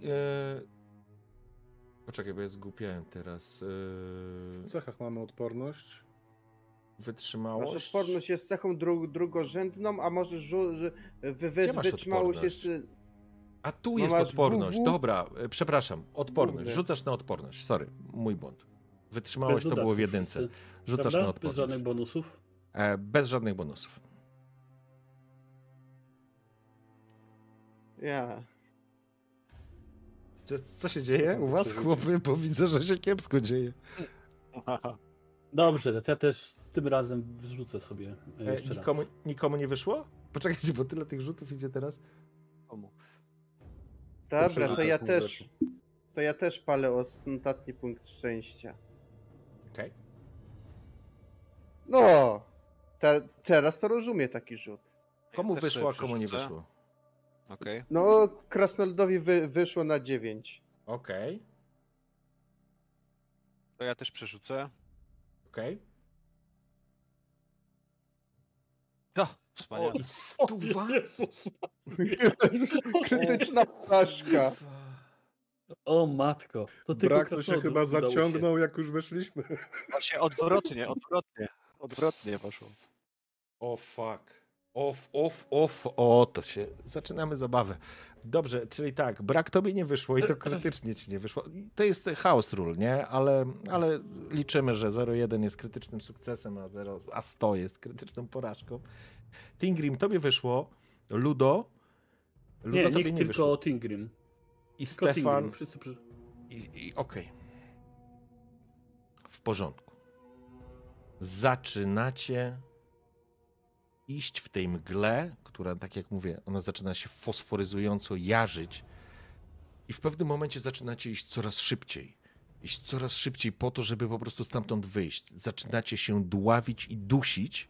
Poczekaj, bo ja zgłupiałem teraz. W cechach mamy odporność. Masz Wytrzymałość. odporność jest cechą dru drugorzędną, a możesz rzu- że wy wy Gdzie masz wytrzymałość jest... A tu No jest masz odporność. WW. Dobra, e, przepraszam. Odporność. Rzucasz na odporność. Sorry, mój błąd. Wytrzymałość Bez to było w jedynce. Rzucasz prawda? na Bez odporność. żadnych bonusów. E, Bez żadnych bonusów. Ja. Co- Co się dzieje u was, chłopy? Bo widzę, że się kiepsko dzieje. Dobrze, to ja też tym razem wrzucę sobie e, E, jeszcze nikomu, raz. nikomu nie wyszło? Poczekajcie, bo tyle tych rzutów idzie teraz. Dobra, przeżyte to ja pół też... To ja też palę ostatni punkt szczęścia. Okej. No! Te, teraz to rozumie taki rzut. Komu też wyszło, a komu nie wyszło? Okej. No, Krasnoludowi wy, wyszło na 9. Okej, To ja też przerzucę. okej. O, O, wspaniale. i stuwa? Krytyczna porażka. O matko. To tylko Brak to się chyba udało się. zaciągnął, jak już weszliśmy. Właśnie odwrotnie, odwrotnie. Odwrotnie poszło. O fuck. Off, off, off. O, to się. Zaczynamy zabawę. Dobrze, czyli tak, brak tobie nie wyszło i to krytycznie ci nie wyszło. To jest house rule, nie? Ale, ale liczymy, że 0,1 jest krytycznym sukcesem, a, 0, a 100 jest krytyczną porażką. Tingrim, tobie wyszło. Ludo. Ludo Nie, tobie nie tylko wyszło. Tingrim. I Tylko Stefan. Tingrim. Wszyscy przy... I, i okej. W porządku. Zaczynacie iść w tej mgle, która, tak jak mówię, ona zaczyna się fosforyzująco jarzyć. I w pewnym momencie zaczynacie iść coraz szybciej. Iść coraz szybciej po to, żeby po prostu stamtąd wyjść. Zaczynacie się dławić i dusić,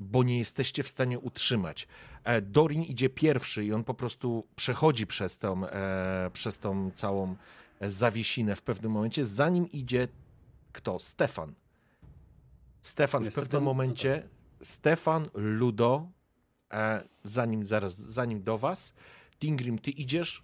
bo nie jesteście w stanie utrzymać. E, Dorin idzie pierwszy i on po prostu przechodzi przez tą, e, przez tą całą zawiesinę w pewnym momencie, zanim idzie kto? Stefan. Stefan w pewnym momencie, Stefan, Ludo, e, zanim zaraz, zanim do was, Tingrim, ty idziesz,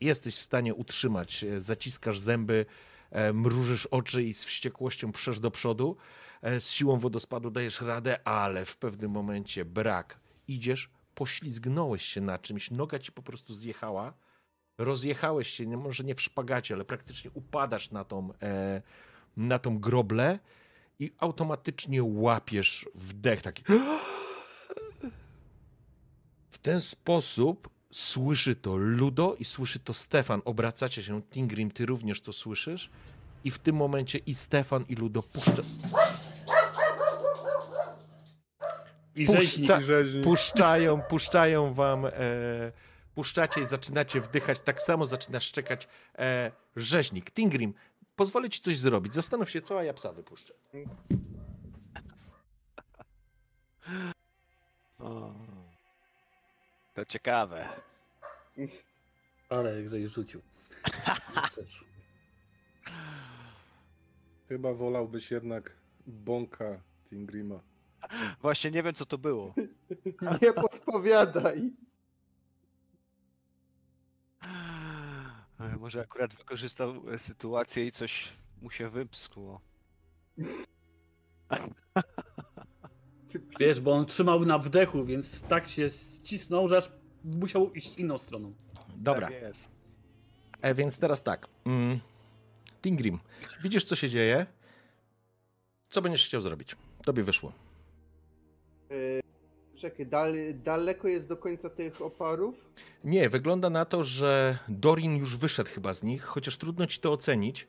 jesteś w stanie utrzymać, e, zaciskasz zęby, e, mrużysz oczy i z wściekłością przesz do przodu, z siłą wodospadu dajesz radę, ale w pewnym momencie brak. Idziesz, poślizgnąłeś się na czymś, noga ci po prostu zjechała, rozjechałeś się, może nie w szpagacie, ale praktycznie upadasz na tą, na tą groblę i automatycznie łapiesz wdech taki. W ten sposób Słyszy to Ludo i słyszy to Stefan. Obracacie się, Tingrim, ty również to słyszysz. I w tym momencie i Stefan, i Ludo puszcza, I Puszcza- rzeźnik. I rzeźnik. puszczają, puszczają wam, e, puszczacie i zaczynacie wdychać, tak samo zaczyna szczekać e, rzeźnik. Tingrim, pozwolę ci coś zrobić. Zastanów się, co, a ja psa wypuszczę. O, to ciekawe. Ale żeś rzucił. (laughs) Chyba wolałbyś jednak bąka Tingrima. Właśnie nie wiem, co to było. (laughs) Nie podpowiadaj. (laughs) E, Może akurat wykorzystał e, sytuację i coś mu się wypskło. Wiesz, bo on trzymał na wdechu, więc tak się ścisnął, że aż musiał iść inną stroną. Dobra, Tak jest. e, więc teraz tak. Mm, Tingrim, widzisz, co się dzieje? Co będziesz chciał zrobić? Tobie wyszło. Czekaj, dal, daleko jest do końca tych oparów? Nie, wygląda na to, że Dorin już wyszedł chyba z nich, chociaż trudno ci to ocenić.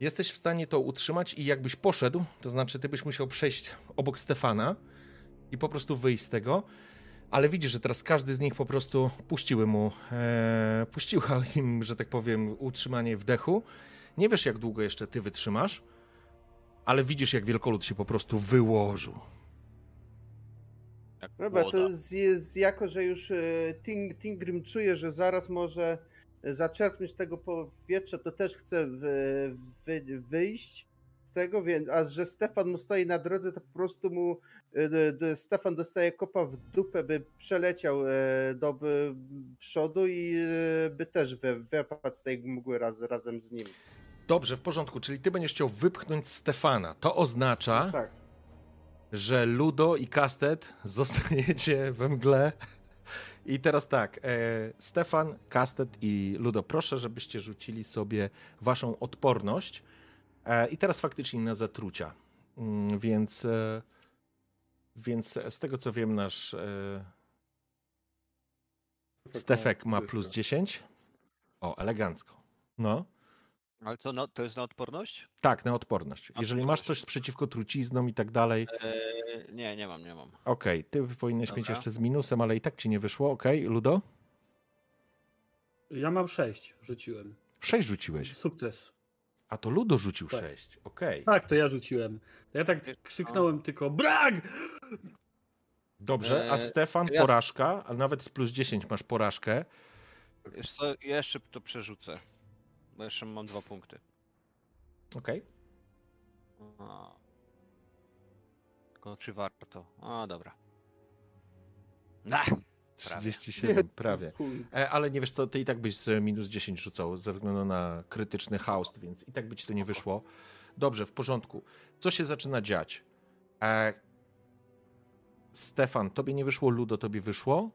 Jesteś w stanie to utrzymać i jakbyś poszedł, to znaczy ty byś musiał przejść obok Stefana i po prostu wyjść z tego, ale widzisz, że teraz każdy z nich po prostu puściły mu, e, puściła im, że tak powiem, utrzymanie wdechu. Nie wiesz, jak długo jeszcze ty wytrzymasz, ale widzisz, jak wielkolud się po prostu wyłożył. Jak Dobra, to z, jest, jako, że już e, Ting, Tingrim czuje, że zaraz może zaczerpnąć tego powietrza, to też chce wy, wy, wyjść z tego, więc, a że Stefan mu stoi na drodze, to po prostu mu e, Stefan dostaje kopa w dupę, by przeleciał e, do by, przodu i e, by też wy, wypadł z tej mgły raz, razem z nim. Dobrze, w porządku, czyli ty będziesz chciał wypchnąć Stefana. To oznacza, Tak. Że Ludo i Kastet (laughs) zostajecie we mgle. I teraz tak, e, Stefan, Kastet i Ludo, proszę, żebyście rzucili sobie waszą odporność. E, I teraz faktycznie na zatrucia. Mm, Więc, e, więc z tego co wiem, nasz e, Stefek ma plus 10. O, elegancko. No. Ale to, no, to jest na odporność? Tak, na odporność. A, Jeżeli masz coś przeciwko truciznom i tak dalej, Eee, nie, nie mam, nie mam. okej, ty powinieneś mieć Dobra. jeszcze z minusem, ale i tak ci nie wyszło. Okej, Ludo? Ja mam sześć, rzuciłem. 6 rzuciłeś, Sukces. a to Ludo rzucił Tak. 6. Okej. Tak, to ja rzuciłem. Ja tak krzyknąłem tylko BRAK! Dobrze, a Eee, Stefan porażka, ale nawet z plus 10 masz porażkę. Wiesz co, jeszcze to przerzucę. Bo jeszcze mam dwa punkty. Okej. A. Tylko czy warto? A, dobra. Na! 37, prawie. E, ale nie wiesz co, ty i tak byś z minus 10 rzucał ze względu na krytyczny haust, więc i tak by ci to nie wyszło. Dobrze, w porządku. Co się zaczyna dziać? E, Stefan, tobie nie wyszło, Ludo, tobie wyszło.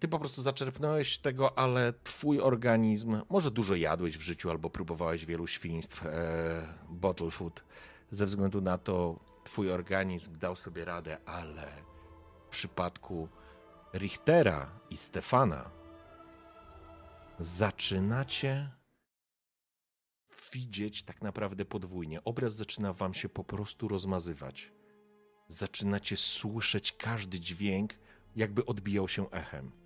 Ty po prostu zaczerpnąłeś tego, ale twój organizm, może dużo jadłeś w życiu albo próbowałeś wielu świństw, e, bottle food. Ze względu na to twój organizm dał sobie radę, ale w przypadku Richtera i Stefana zaczynacie widzieć tak naprawdę podwójnie. Obraz zaczyna wam się po prostu rozmazywać. Zaczynacie słyszeć każdy dźwięk, jakby odbijał się echem.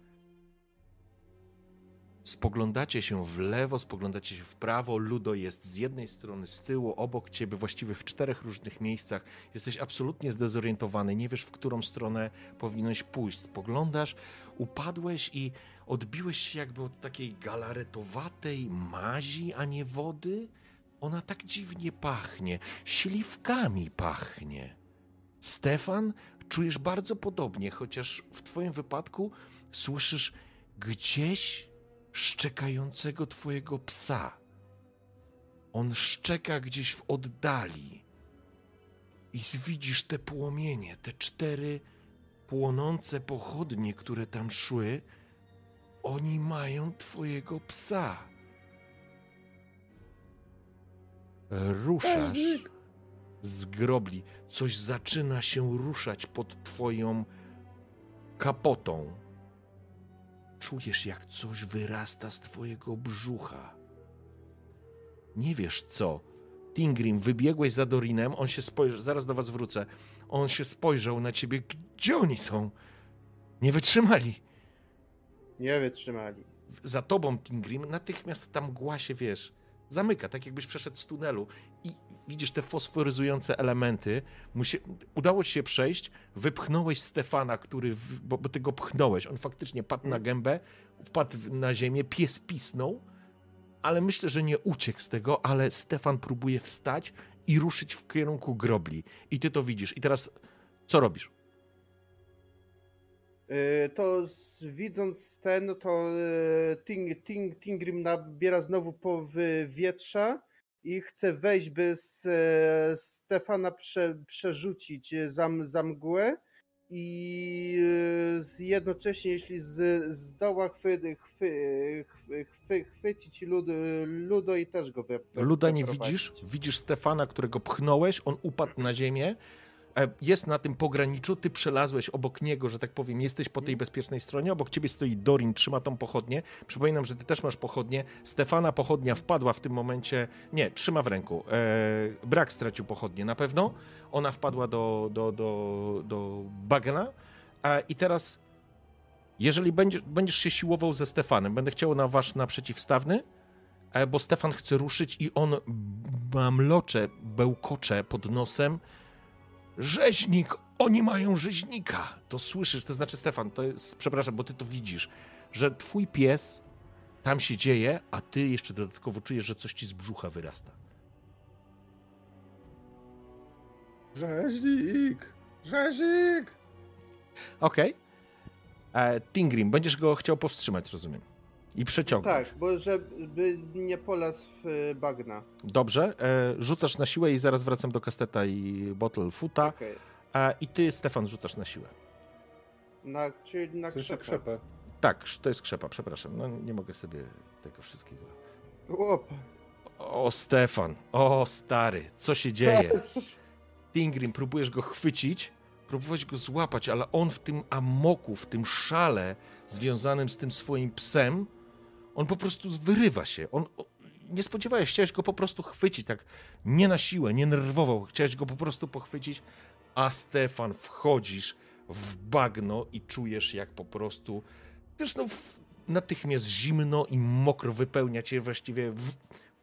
Spoglądacie się w lewo, spoglądacie się w prawo. Ludo jest z jednej strony, z tyłu, obok ciebie, właściwie w czterech różnych miejscach. Jesteś absolutnie zdezorientowany, nie wiesz, w którą stronę powinieneś pójść. Spoglądasz, upadłeś i odbiłeś się jakby od takiej galaretowatej mazi, a nie wody. Ona tak dziwnie pachnie, śliwkami pachnie. Stefan, czujesz bardzo podobnie, chociaż w Twoim wypadku słyszysz gdzieś szczekającego Twojego psa. On szczeka gdzieś w oddali. I widzisz te płomienie, te cztery płonące pochodnie, które tam szły. Oni mają Twojego psa. Ruszasz z grobli. Coś zaczyna się ruszać pod twoją kapotą. Czujesz, jak coś wyrasta z twojego brzucha. Nie wiesz co. Tingrim, wybiegłeś za Dorinem, on się spojrzał, zaraz do was wrócę. On się spojrzał na ciebie. Gdzie oni są? Nie wytrzymali. Nie wytrzymali. Za tobą, Tingrim, natychmiast tam mgła się, wiesz, zamyka, tak jakbyś przeszedł z tunelu i widzisz te fosforyzujące elementy. Musi... Udało ci się przejść, wypchnąłeś Stefana, który, w... bo, bo ty go pchnąłeś, on faktycznie padł na gębę, wpadł na ziemię, pies pisnął, ale myślę, że nie uciekł z tego, ale Stefan próbuje wstać i ruszyć w kierunku grobli. I ty to widzisz. I teraz co robisz? Y, To z, widząc ten, to y, Ting, Ting, Tingrim nabiera znowu powietrza i chce wejść, by z, e, Stefana prze, przerzucić za, m- za mgłę i z- jednocześnie, jeśli z, zdoła chwy, chwy, chwy, chwy, chwycić Ludo, Ludo i też go wy, Luda nie wyprowadzić. widzisz? Widzisz Stefana, którego pchnąłeś, on upadł na ziemię. E, Jest na tym pograniczu, ty przelazłeś obok niego, że tak powiem, jesteś po tej bezpiecznej stronie, obok ciebie stoi Dorin, trzyma tą pochodnię. Przypominam, że ty też masz pochodnię. Stefana pochodnia wpadła w tym momencie, nie, trzyma w ręku. E, brak stracił pochodnię na pewno. Ona wpadła do, do, do, do bagna. E, I teraz, jeżeli będziesz, będziesz się siłował ze Stefanem, będę chciał na wasz na przeciwstawny, E, bo Stefan chce ruszyć i on mamlocze, bełkocze pod nosem. Rzeźnik! Oni mają rzeźnika! To słyszysz, to znaczy Stefan, to jest, przepraszam, bo ty to widzisz, że twój pies tam się dzieje, a ty jeszcze dodatkowo czujesz, że coś ci z brzucha wyrasta. Rzeźnik! Rzeźnik! Okej. Okay. Tingrim, będziesz go chciał powstrzymać, rozumiem. I przeciągnąć. Tak, bo żeby nie polazł w e, bagna. Dobrze, e, rzucasz na siłę i zaraz wracam do kasteta i bottle foota. Okej. A, I ty, Stefan, rzucasz na siłę. Na, czyli na krzepę. krzepę. Tak, to jest krzepa, przepraszam. No nie mogę sobie tego wszystkiego. Łop. O, Stefan, o stary, co się dzieje? (laughs) Tingrim, próbujesz go chwycić, próbowałeś go złapać, ale on w tym amoku, w tym szale związanym z tym swoim psem, on po prostu wyrywa się. On, nie spodziewałeś, chciałeś go po prostu chwycić, tak nie na siłę, nie nerwował, chciałeś go po prostu pochwycić, a Stefan wchodzisz w bagno i czujesz jak po prostu, wiesz, no w, natychmiast zimno i mokro wypełnia cię właściwie, w,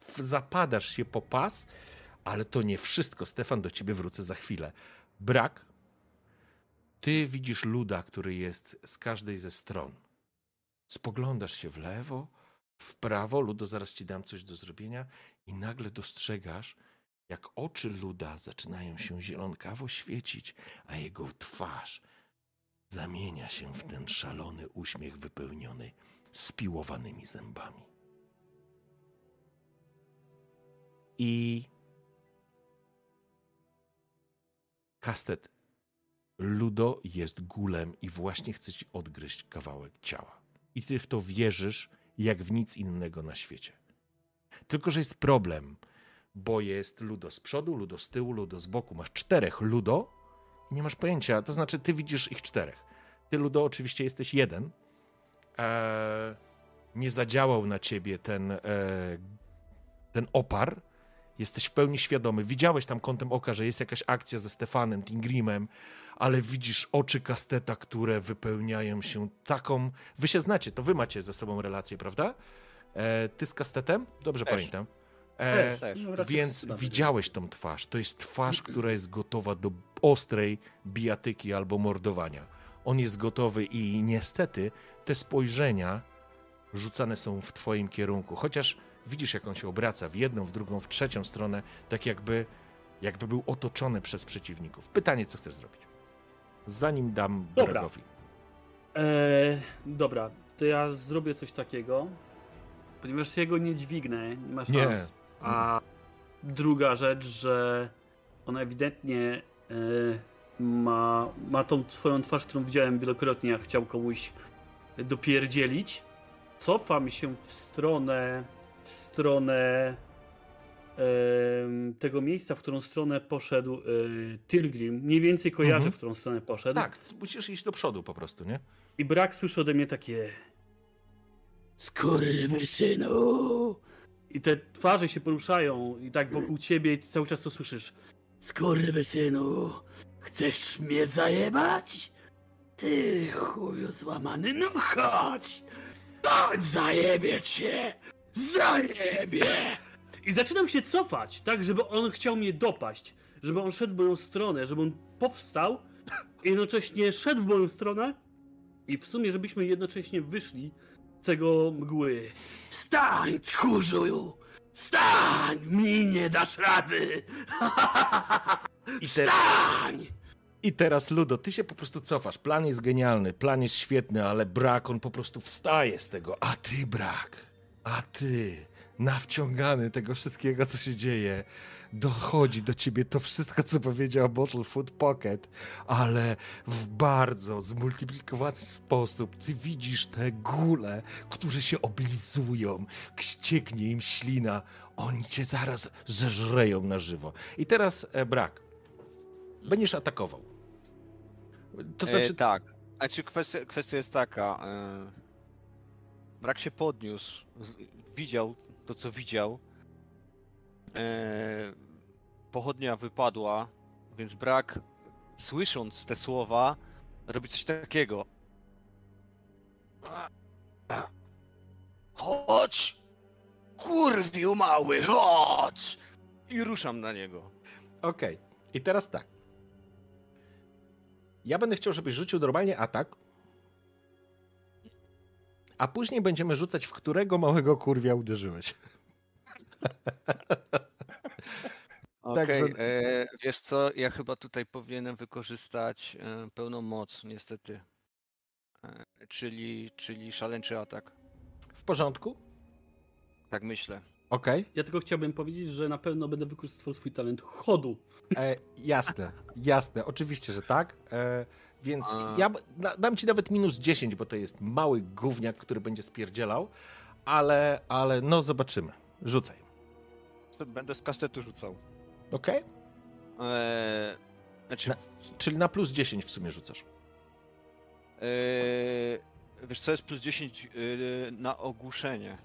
w, zapadasz się po pas, ale to nie wszystko. Stefan, do ciebie wrócę za chwilę. Brak. Ty widzisz luda, który jest z każdej ze stron. Spoglądasz się w lewo, w prawo, Ludo, zaraz ci dam coś do zrobienia i nagle dostrzegasz, jak oczy luda zaczynają się zielonkawo świecić, a jego twarz zamienia się w ten szalony uśmiech wypełniony spiłowanymi zębami. I kastet Ludo jest gulem i właśnie chce ci odgryźć kawałek ciała. I ty w to wierzysz jak w nic innego na świecie. Tylko, że jest problem, bo jest Ludo z przodu, Ludo z tyłu, Ludo z boku. Masz czterech Ludo i nie masz pojęcia, to znaczy ty widzisz ich czterech. Ty, Ludo, oczywiście jesteś jeden. Eee, nie zadziałał na ciebie ten, e, ten opar. Jesteś w pełni świadomy. Widziałeś tam kątem oka, że jest jakaś akcja ze Stefanem, Tingrimem, ale widzisz oczy kasteta, które wypełniają się taką. Wy się znacie, to wy macie ze sobą relację, prawda? E, ty z kastetem? Dobrze Też. pamiętam. E, Też. No, raczej więc widziałeś tą twarz. To jest twarz, która jest gotowa do ostrej bijatyki albo mordowania. On jest gotowy i niestety te spojrzenia rzucane są w twoim kierunku. Chociaż widzisz, jak on się obraca w jedną, w drugą, w trzecią stronę, tak jakby, jakby był otoczony przez przeciwników. Pytanie, co chcesz zrobić? Zanim dam Dobra. Bregowi. Eee, dobra, to ja zrobię coś takiego, ponieważ jego nie dźwignę, nie ma szans. Nie. A druga rzecz, że on ewidentnie e, ma, ma tą swoją twarz, którą widziałem wielokrotnie, jak chciał komuś dopierdzielić. Cofam się w stronę w stronę tego miejsca, w którą stronę poszedł e, Tilgrim. Mniej więcej kojarzę, Mhm. w którą stronę poszedł. Tak, musisz iść do przodu po prostu, nie? I brak słyszy ode mnie takie Skurwysynu! I te twarze się poruszają i tak wokół ciebie i cały czas to słyszysz. Skurwysynu! Chcesz mnie zajebać? Ty chuju złamany, no chodź! Chodź, zajebie cię! Zajebie! I zaczynam się cofać, tak, żeby on chciał mnie dopaść. Żeby on szedł w moją stronę, żeby on powstał i jednocześnie szedł w moją stronę i w sumie, żebyśmy jednocześnie wyszli z tego mgły. Stań, tchórzu! Stań! Mi nie dasz rady! I, te, Stań! I teraz, Ludo, ty się po prostu cofasz. Plan jest genialny, plan jest świetny, ale brak, on po prostu wstaje z tego. A ty, brak, a ty, nawciągany tego wszystkiego, co się dzieje, dochodzi do ciebie to wszystko, co powiedział Bottle Food Pocket, ale w bardzo zmultiplikowany sposób. Ty widzisz te gule, które się oblizują, ścieknie im ślina. Oni cię zaraz zeżreją na żywo. I teraz, e, brak. Będziesz atakował. To znaczy, E, tak. Znaczy kwestia, kwestia jest taka. E, brak się podniósł. Widział to, co widział. E, pochodnia wypadła, więc brak, słysząc te słowa, robi coś takiego. Chodź! Kurwiu mały, chodź! I ruszam na niego. Okej. I teraz tak. Ja będę chciał, żebyś rzucił normalnie atak. A później będziemy rzucać, w którego małego kurwia uderzyłeś. (laughs) Okej, Także- e, wiesz co, ja chyba tutaj powinienem wykorzystać e, pełną moc, niestety. E, czyli, czyli szaleńczy atak. W porządku? Tak myślę. Okej. Ja tylko chciałbym powiedzieć, że na pewno będę wykorzystywał swój talent chodu. E, Jasne, jasne. Oczywiście, że tak. Więc A. ja dam ci nawet minus 10, bo to jest mały gówniak, który będzie spierdzielał. Ale, ale no zobaczymy. Rzucaj. Będę z kastetu rzucał. Okej? E, znaczy, Na- Czyli na plus 10 w sumie rzucasz. e, wiesz co, jest plus 10 e, na ogłuszenie.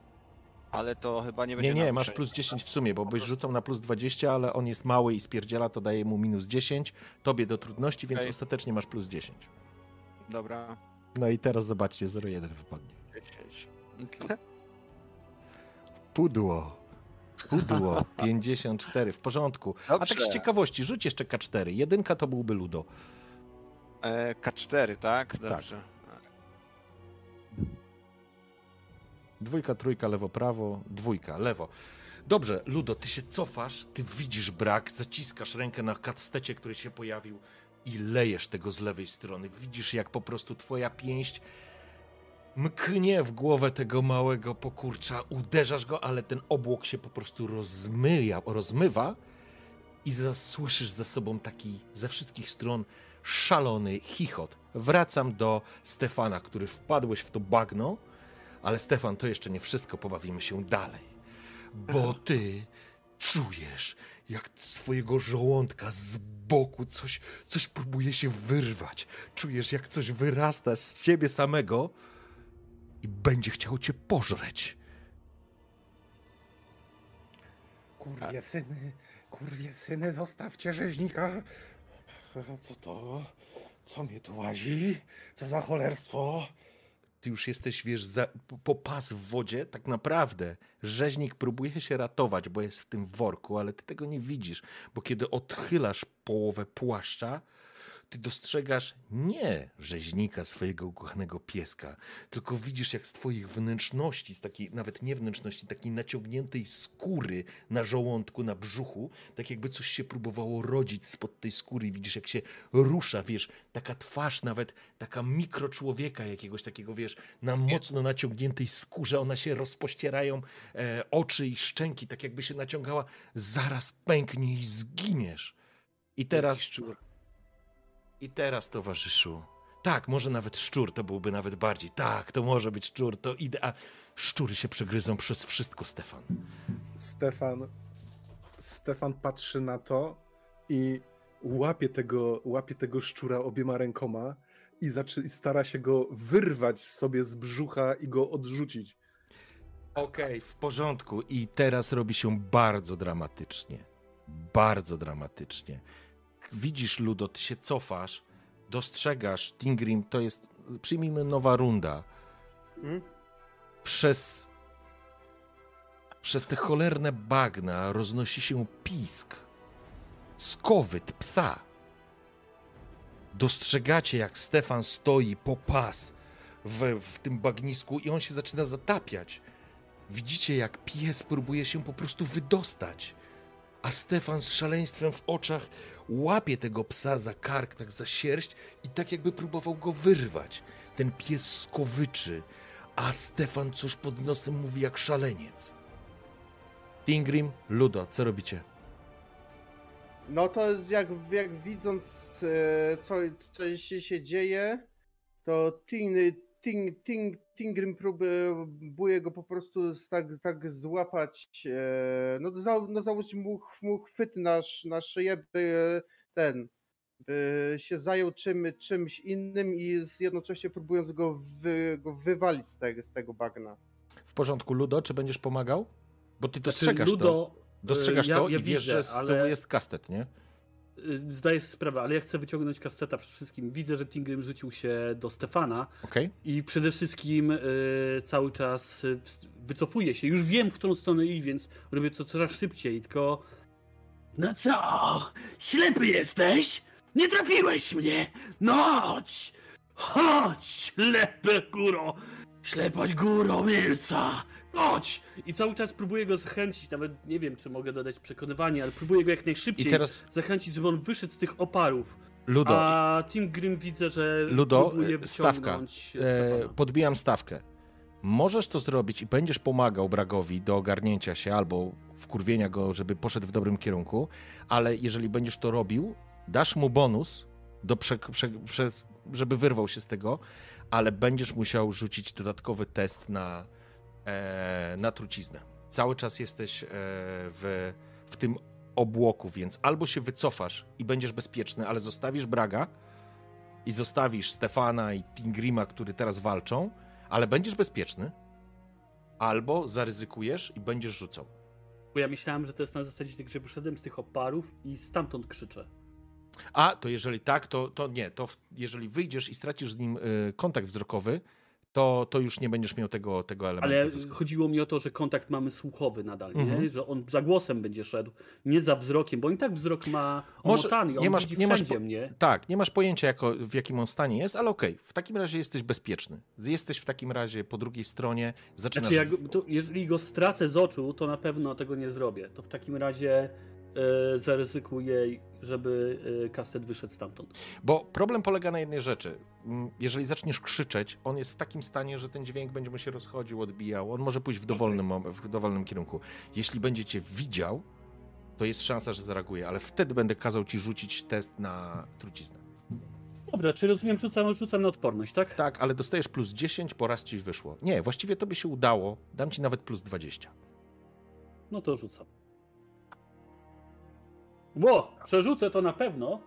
Ale to chyba nie będzie Nie, nie, masz plus 10 w sumie, bo byś rzucał na plus 20, ale on jest mały i spierdziela, to daje mu minus 10, tobie do trudności, więc Okej. ostatecznie masz plus 10. Dobra, No i teraz zobaczcie, 0,1 wypadnie. 10. (laughs) Pudło. Pudło. (laughs) 54, w porządku. A tak z Dobrze. ciekawości, rzuć jeszcze K4. Jedynka to byłby Ludo. E, K4, tak? Dobrze. Dwójka, trójka, lewo, prawo, dwójka, lewo. Dobrze, Ludo, ty się cofasz, ty widzisz brak, zaciskasz rękę na kastecie, który się pojawił i lejesz tego z lewej strony. Widzisz, jak po prostu twoja pięść mknie w głowę tego małego pokurcza, uderzasz go, ale ten obłok się po prostu rozmyja, rozmywa i zasłyszysz za sobą taki ze wszystkich stron szalony chichot. Wracam do Stefana, który wpadłeś w to bagno, ale Stefan, to jeszcze nie wszystko, pobawimy się dalej. Bo ty czujesz, jak z twojego żołądka z boku coś, coś próbuje się wyrwać. Czujesz, jak coś wyrasta z ciebie samego i będzie chciało cię pożreć. Kurwie syny, kurwie syny, zostawcie rzeźnika. Co to? Co mnie tu łazi? Co za cholerstwo? Ty już jesteś, wiesz, za, po, pas w wodzie, tak naprawdę. Rzeźnik próbuje się ratować, bo jest w tym worku, ale ty tego nie widzisz, bo kiedy odchylasz połowę płaszcza, ty dostrzegasz nie rzeźnika, swojego ukochanego pieska, tylko widzisz, jak z twoich wnętrzności, z takiej, nawet nie wnętrzności, takiej naciągniętej skóry na żołądku, na brzuchu, tak jakby coś się próbowało rodzić spod tej skóry i widzisz, jak się rusza, wiesz, taka twarz nawet, taka mikro człowieka jakiegoś takiego, wiesz, na mocno naciągniętej skórze, ona się rozpościerają, e, oczy i szczęki, tak jakby się naciągała, zaraz pęknie i zginiesz. I teraz... Szczur. I teraz, towarzyszu. Tak, może nawet szczur to byłby nawet bardziej. Tak, to może być szczur, to idea. Szczury się przegryzą przez wszystko, Stefan. Stefan, Stefan patrzy na to i łapie tego, łapie tego szczura obiema rękoma i, zaczy, i stara się go wyrwać sobie z brzucha i go odrzucić. Okej, w porządku. I teraz robi się bardzo dramatycznie. Bardzo dramatycznie. Widzisz, Ludo, ty się cofasz, dostrzegasz, Tingrim, to jest, przyjmijmy nowa runda. Hmm? Przez, przez te cholerne bagna roznosi się pisk. Skowyt psa. Dostrzegacie, jak Stefan stoi po pas w, w tym bagnisku i on się zaczyna zatapiać. Widzicie, jak pies próbuje się po prostu wydostać. A Stefan z szaleństwem w oczach łapie tego psa za kark, tak za sierść i tak jakby próbował go wyrwać. Ten pies skowyczy, a Stefan coś pod nosem mówi jak szaleniec. Tingrim, Ludo, co robicie? No to jest jak, jak widząc e, co, co się, dzieje, to Ting, Ting, Ting, Tingrim próbuje go po prostu tak, tak złapać, e, no, za, no założyć mu, mu chwyt na, na szyję, by ten, by się zajął czym, czymś innym i z- jednocześnie próbując go, wy, go wywalić z tego, z tego bagna. W porządku, Ludo, czy będziesz pomagał? Bo ty Znaczy, dostrzegasz to. Ludo, Dostrzegasz ja- to ja i wiesz, widzę, że z ale- tyłu jest kastet, nie? Y, Zdaję sobie sprawę, ale ja chcę wyciągnąć kasteta przede wszystkim. Widzę, że Tingrim rzucił się do Stefana Okej? i przede wszystkim y, cały czas y, wycofuję się. Już wiem, w którą stronę iść, więc robię to coraz szybciej, tylko... No co? Ślepy jesteś? Nie trafiłeś mnie! No chodź! Chodź, ślepy góro! Ślepać góro mięsa! Chodź! I cały czas próbuję go zachęcić, nawet nie wiem, czy mogę dodać przekonywanie, ale próbuję go jak najszybciej I teraz, zachęcić, żeby on wyszedł z tych oparów. Ludo, A Tim Grim widzę, że Ludo, e, stawka. e, podbijam stawkę. Możesz to zrobić i będziesz pomagał Bragowi do ogarnięcia się albo wkurwienia go, żeby poszedł w dobrym kierunku, ale jeżeli będziesz to robił, dasz mu bonus, do prze, prze, prze, żeby wyrwał się z tego, ale będziesz musiał rzucić dodatkowy test na, na truciznę. Cały czas jesteś e, w, w tym obłoku, więc albo się wycofasz i będziesz bezpieczny, ale zostawisz Braga i zostawisz Stefana i Tingrima, którzy teraz walczą, ale będziesz bezpieczny, albo zaryzykujesz i będziesz rzucał. Bo ja myślałem, że to jest na zasadzie, tak, że wyszedłem z tych oparów i stamtąd krzyczę. A, to jeżeli tak, to, to nie. To w, jeżeli wyjdziesz i stracisz z nim y, kontakt wzrokowy, to, to już nie będziesz miał tego, tego elementu. Ale zysku. chodziło mi o to, że kontakt mamy słuchowy nadal, nie? Mhm. Że on za głosem będzie szedł, nie za wzrokiem, bo on i tak wzrok ma omotany, on nie masz- nie masz po- mnie. Tak, nie masz pojęcia, jako, w jakim on stanie jest, ale okej, w takim razie jesteś bezpieczny. Jesteś w takim razie po drugiej stronie, zaczynasz... Znaczy, jak, to, jeżeli go stracę z oczu, to na pewno tego nie zrobię. To w takim razie e, zaryzykuję, żeby e, kastet wyszedł stamtąd. Bo problem polega na jednej rzeczy. Mm, Jeżeli zaczniesz krzyczeć, on jest w takim stanie, że ten dźwięk będzie mu się rozchodził, odbijał. On może pójść w dowolnym, w dowolnym kierunku. Jeśli będzie cię widział, to jest szansa, że zareaguje, ale wtedy będę kazał ci rzucić test na truciznę. Dobra, czy rozumiem, rzucam, rzucam na odporność, tak? Tak, ale dostajesz plus 10, po raz ci wyszło. Nie, właściwie to by się udało. Dam ci nawet plus 20. No to rzucam. Ło, przerzucę to na pewno.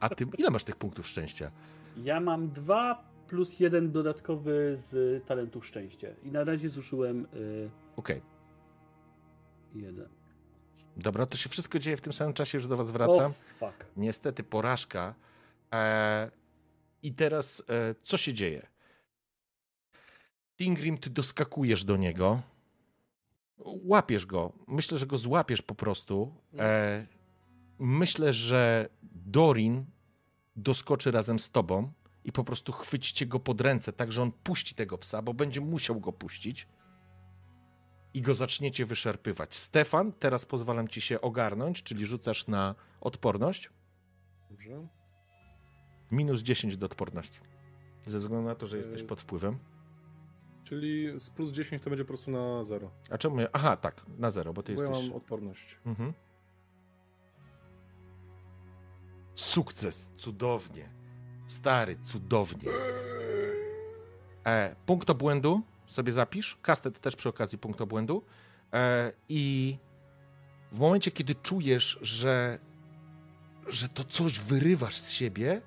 A ty ile masz tych punktów szczęścia? Ja mam dwa plus jeden dodatkowy z talentu szczęście. I na razie zużyłem y, Okej, jeden. dobra, to się wszystko dzieje w tym samym czasie, że do was wracam. O, fuck. Niestety porażka. E, I teraz e, co się dzieje? Tingrim, ty doskakujesz do niego. Łapiesz go. Myślę, że go złapiesz po prostu. E, myślę, że Dorin doskoczy razem z tobą i po prostu chwycicie go pod ręce, tak że on puści tego psa, bo będzie musiał go puścić. I go zaczniecie wyszarpywać. Stefan, teraz pozwalam ci się ogarnąć, czyli rzucasz na odporność. Dobrze. Minus 10 do odporności. Ze względu na to, że jesteś Yy. pod wpływem. Czyli z plus 10 to będzie po prostu na 0. A czemu? ja- Aha, tak, na zero, bo ty Bo ja jesteś. mam odporność. Mhm. Sukces, cudownie. Stary, cudownie. E, punkt obłędu sobie zapisz. Kastet też przy okazji punkt obłędu. E, I w momencie, kiedy czujesz, że, że to coś wyrywasz z siebie,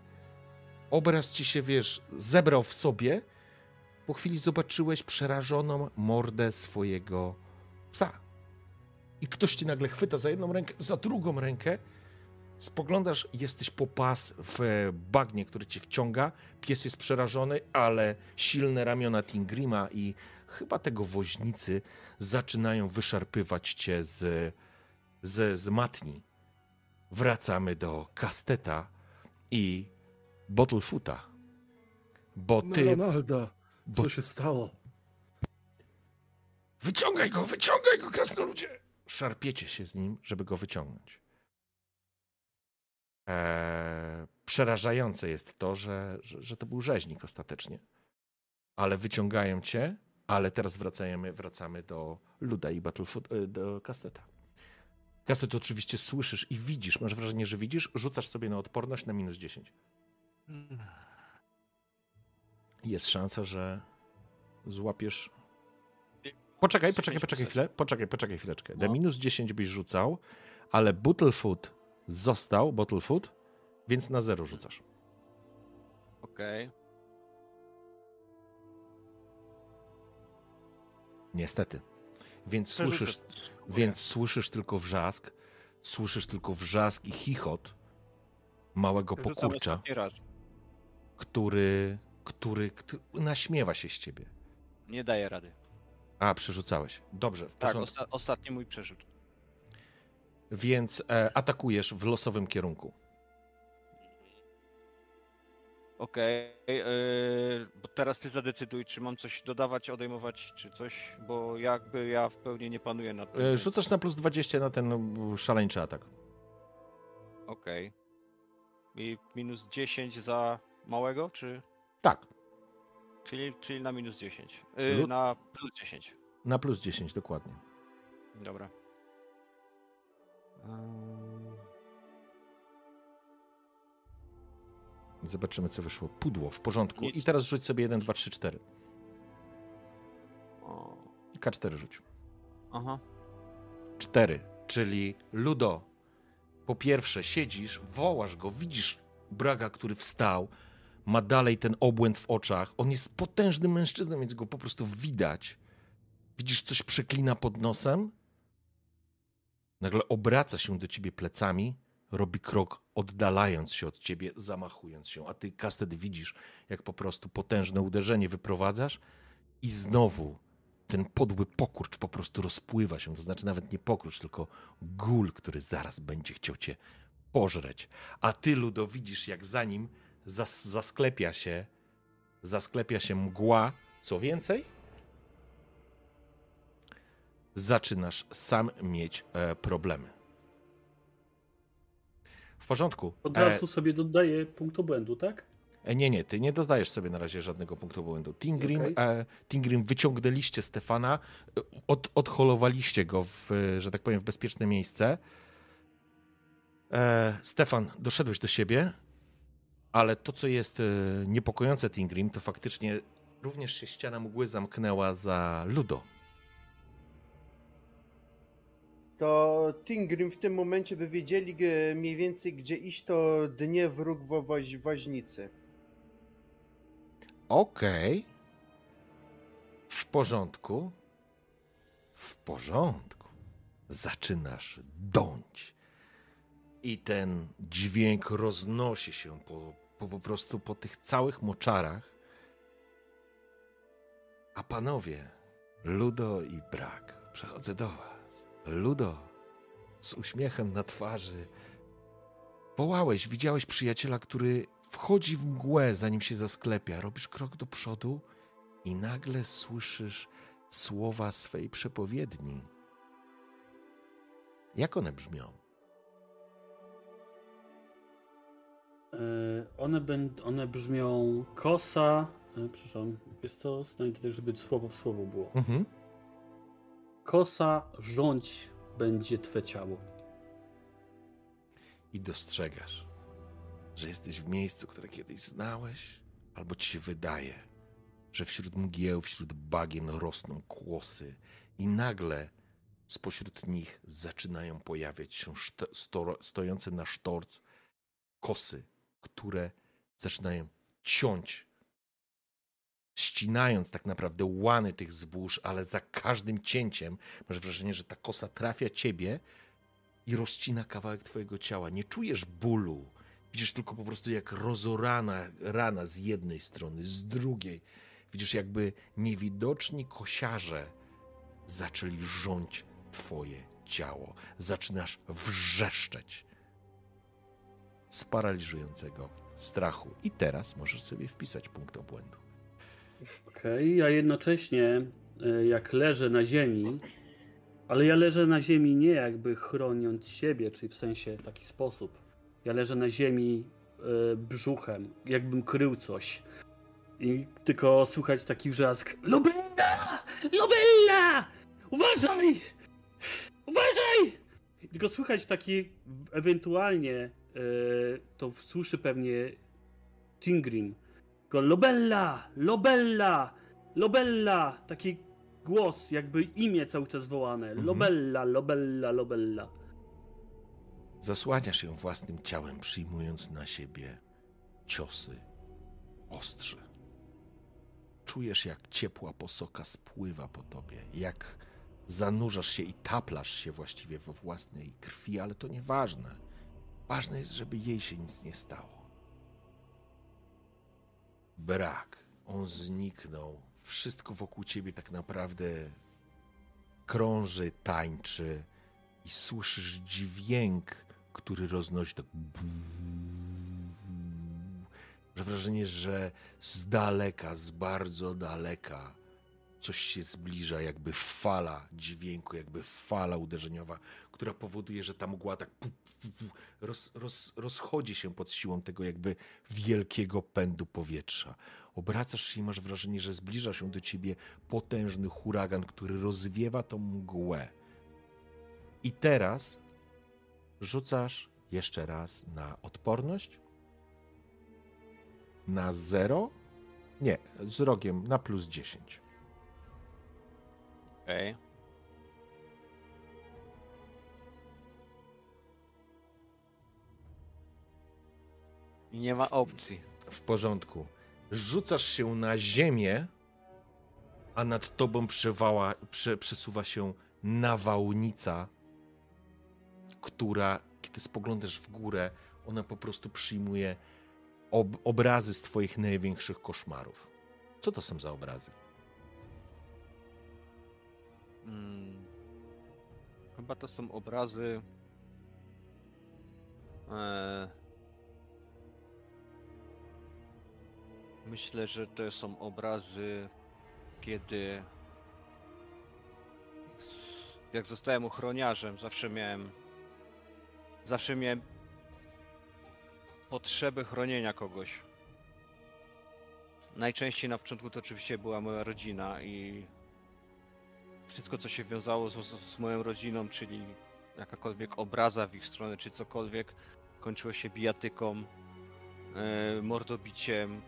obraz ci się, wiesz, zebrał w sobie, po chwili zobaczyłeś przerażoną mordę swojego psa. I ktoś ci nagle chwyta za jedną rękę, za drugą rękę. Spoglądasz, jesteś po pas w bagnie, który cię wciąga. Pies jest przerażony, ale silne ramiona Tingrima i chyba tego woźnicy zaczynają wyszarpywać cię z, z, z matni. Wracamy do Kasteta i Bottlefoota. Bo No, ty. Ronaldo, bo- co się stało? Wyciągaj go, wyciągaj go, krasnoludzie! Szarpiecie się z nim, żeby go wyciągnąć. Eee, przerażające jest to, że, że, że to był rzeźnik ostatecznie. Ale wyciągają cię, ale teraz wracamy, wracamy do Luda i Battlefoot, e, do Kasteta. Kastet oczywiście słyszysz i widzisz, masz wrażenie, że widzisz, rzucasz sobie na odporność na minus 10. Jest szansa, że złapiesz Poczekaj, poczekaj, poczekaj chwilę. Poczekaj, poczekaj chwileczkę. Na No. minus 10 byś rzucał, ale Bottlefoot został, Bottlefoot, więc na zero rzucasz. Okej. Niestety. Więc Przerzucę słyszysz, więc słyszysz tylko wrzask, słyszysz tylko wrzask i chichot małego pokurcza, który, który, który naśmiewa się z ciebie. Nie daję rady. A, przerzucałeś. Dobrze, w Tak, osta- ostatni mój przerzut. Więc e, atakujesz w losowym kierunku. Okej, yy, bo teraz ty zadecyduj, czy mam coś dodawać, odejmować, czy coś, bo jakby ja w pełni nie panuję nad tym. E, więc- Rzucasz na plus 20 na ten szaleńczy atak. Okej. I minus 10 za małego, czy... Tak, Czyli, czyli na minus 10. Yy, na plus 10. na plus 10 dokładnie. Dobra. Ehm, Zobaczymy, co wyszło. Pudło, w porządku. I teraz rzuć sobie 1, 2, 3, 4. O, I K4 rzuć. aha. 4, czyli Ludo. Po pierwsze, siedzisz, wołasz go, widzisz Braga, który wstał, ma dalej ten obłęd w oczach. On jest potężnym mężczyzną, więc go po prostu widać. Widzisz, coś przeklina pod nosem. Nagle obraca się do ciebie plecami, robi krok, oddalając się od ciebie, zamachując się. A ty, Kastet, widzisz, jak po prostu potężne uderzenie wyprowadzasz i znowu ten podły pokurcz po prostu rozpływa się. To znaczy nawet nie pokurcz, tylko gól, który zaraz będzie chciał cię pożreć. A ty, Ludo, widzisz, jak za nim zas zasklepia się, zasklepia się mgła. Co więcej, zaczynasz sam mieć e, problemy. W porządku. Od E, razu sobie dodaję punkt obłędu, tak? E, Nie, nie, ty nie dodajesz sobie na razie żadnego punktu błędu. Tingrim, Okej. e, Tingrim wyciągnęliście Stefana, e, od, odholowaliście go, w, e, że tak powiem, w bezpieczne miejsce. E, Stefan, doszedłeś do siebie, ale to, co jest e, niepokojące Tingrim, to faktycznie również się ściana mgły zamknęła za Ludo. To Tingrim w tym momencie by wiedzieli e, mniej więcej gdzie iść, to dnie wróg wo woź woźnicy. Okej. W porządku. W porządku. Zaczynasz dąć. I ten dźwięk roznosi się po, po, po prostu po tych całych moczarach. A panowie, Ludo i Brak, przechodzę do was. Ludo, z uśmiechem na twarzy. Wołałeś, widziałeś przyjaciela, który wchodzi w mgłę, zanim się zasklepia. Robisz krok do przodu i nagle słyszysz słowa swej przepowiedni. Jak one brzmią? E, One, będ, one brzmią kosa. e, Przepraszam, jest to znajdę też, żeby słowo w słowo było. Mhm. Kosa rządź będzie twe ciało. I dostrzegasz, że jesteś w miejscu, które kiedyś znałeś, albo ci się wydaje, że wśród mgieł, wśród bagien rosną kłosy i nagle spośród nich zaczynają pojawiać się stojące na sztorc kosy, które zaczynają ciąć ścinając tak naprawdę łany tych zbóż, ale za każdym cięciem masz wrażenie, że ta kosa trafia ciebie i rozcina kawałek twojego ciała. Nie czujesz bólu. Widzisz tylko po prostu jak rozorana rana z jednej strony, z drugiej. Widzisz jakby niewidoczni kosiarze zaczęli rządź twoje ciało. Zaczynasz wrzeszczeć z paraliżującego strachu. I teraz możesz sobie wpisać punkt obłędu. Okej, a jednocześnie e, jak leżę na ziemi, ale ja leżę na ziemi nie jakby chroniąc siebie, czyli w sensie taki sposób. Ja leżę na ziemi e, brzuchem, jakbym krył coś. I tylko słychać taki wrzask. Lubella! Lubella! Uważaj! Uważaj! I tylko słychać taki ewentualnie e, to słyszy pewnie Tingrim. Tylko Lobella! Lobella! Lobella! Taki głos, jakby imię cały czas wołane. Mhm. Lobella, Lobella, Lobella. Zasłaniasz ją własnym ciałem, przyjmując na siebie ciosy ostrze. Czujesz, jak ciepła posoka spływa po tobie, jak zanurzasz się i taplasz się właściwie we własnej krwi, ale to nieważne. Ważne jest, żeby jej się nic nie stało. Brak. On zniknął. Wszystko wokół ciebie tak naprawdę krąży, tańczy i słyszysz dźwięk, który roznosi tak. Że wrażenie, że z daleka, z bardzo daleka coś się zbliża, jakby fala dźwięku, jakby fala uderzeniowa, która powoduje, że ta mgła tak pu, pu, pu, roz, roz, rozchodzi się pod siłą tego jakby wielkiego pędu powietrza. Obracasz się i masz wrażenie, że zbliża się do ciebie potężny huragan, który rozwiewa tą mgłę. I teraz rzucasz jeszcze raz na odporność. Na 0? Nie, z rogiem na plus 10. Okej. I nie ma opcji. W porządku. Rzucasz się na ziemię, a nad tobą przewała, prze, przesuwa się nawałnica, która, kiedy spoglądasz w górę, ona po prostu przyjmuje ob, obrazy z twoich największych koszmarów. Co to są za obrazy? Mm. Chyba to są obrazy. E... Myślę, że to są obrazy, kiedy. Jak zostałem ochroniarzem, zawsze miałem. Zawsze miałem potrzebę chronienia kogoś. Najczęściej na początku to oczywiście była moja rodzina i wszystko, co się wiązało z, z, moją rodziną, czyli jakakolwiek obraza w ich stronę, czy cokolwiek, kończyło się bijatyką, e, mordobiciem.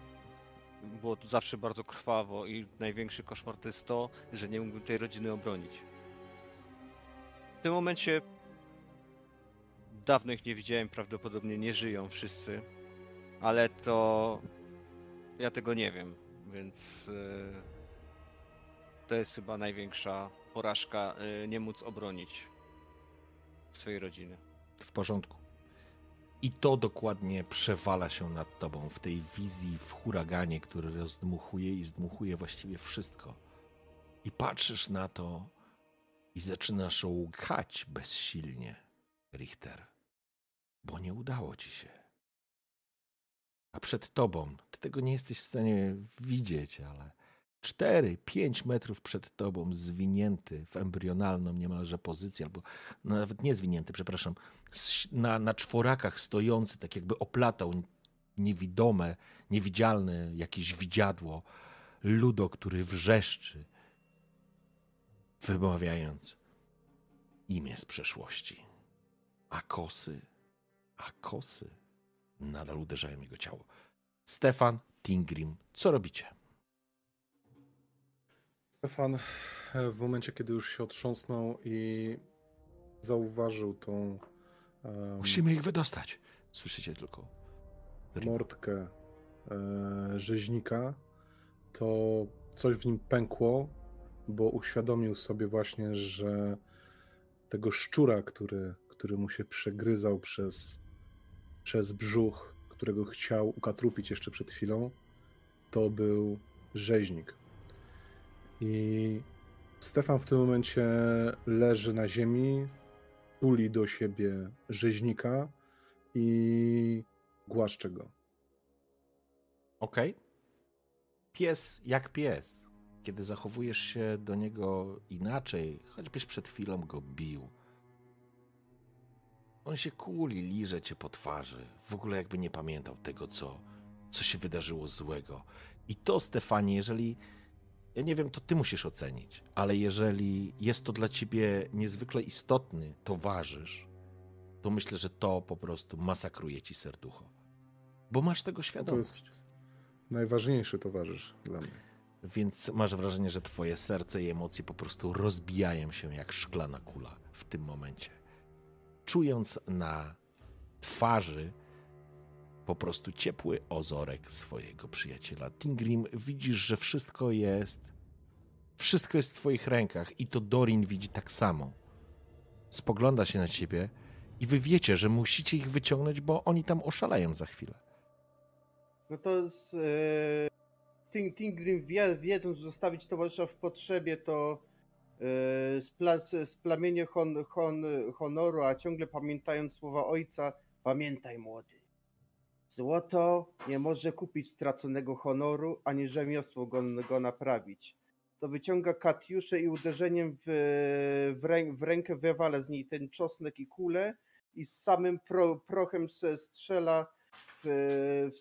Było to zawsze bardzo krwawo i największy koszmar to jest to, że nie mógłbym tej rodziny obronić. W tym momencie dawno ich nie widziałem, prawdopodobnie nie żyją wszyscy, ale to ja tego nie wiem, więc e, to jest chyba największa porażka, y, nie móc obronić swojej rodziny. W porządku. I to dokładnie przewala się nad tobą w tej wizji, w huraganie, który rozdmuchuje i zdmuchuje właściwie wszystko. I patrzysz na to i zaczynasz łkać bezsilnie, Richter, bo nie udało ci się. A przed tobą, ty tego nie jesteś w stanie widzieć, ale 4-5 metrów przed tobą, zwinięty w embrionalną niemalże pozycję, albo no nawet nie zwinięty, przepraszam, na, na czworakach stojący, tak jakby oplatał niewidome, niewidzialne jakieś widziadło, ludo, który wrzeszczy, wymawiając imię z przeszłości. A kosy, a kosy nadal uderzają jego ciało. Stefan, Tingrim, co robicie? Stefan e, w momencie, kiedy już się otrząsnął i zauważył tą em, Musimy ich wydostać. Słyszycie tylko. mordkę e, rzeźnika, to coś w nim pękło, bo uświadomił sobie właśnie, że tego szczura, który, który mu się przegryzał przez, przez brzuch, którego chciał ukatrupić jeszcze przed chwilą, to był rzeźnik. I Stefan w tym momencie leży na ziemi, tuli do siebie rzeźnika i głaszcze go. Okej. Pies jak pies. Kiedy zachowujesz się do niego inaczej, choćbyś przed chwilą go bił, on się kuli, liże cię po twarzy. W ogóle jakby nie pamiętał tego, co, co się wydarzyło złego. I to, Stefanie, jeżeli. Ja nie wiem, to ty musisz ocenić, ale jeżeli jest to dla ciebie niezwykle istotny towarzysz, to myślę, że to po prostu masakruje ci serducho. Bo masz tego To świadomość. jest najważniejszy towarzysz dla mnie. Więc masz wrażenie, że twoje serce i emocje po prostu rozbijają się jak szklana kula w tym momencie. Czując na twarzy po prostu ciepły ozorek swojego przyjaciela. Tingrim, widzisz, że wszystko jest. Wszystko jest w twoich rękach i to Dorin widzi tak samo. Spogląda się na ciebie i wy wiecie, że musicie ich wyciągnąć, bo oni tam oszaleją za chwilę. No to z, e, Ting, Tingrim wie, wiedząc, że zostawić towarzysza w potrzebie, to e, spla, splamienie hon, hon, honoru, a ciągle pamiętając słowa ojca, pamiętaj młody, złoto nie może kupić straconego honoru, ani rzemiosło go, go naprawić. To wyciąga Katiuszę i uderzeniem w, w, rę, w rękę wywala z niej ten czosnek i kulę i z samym pro, prochem strzela w,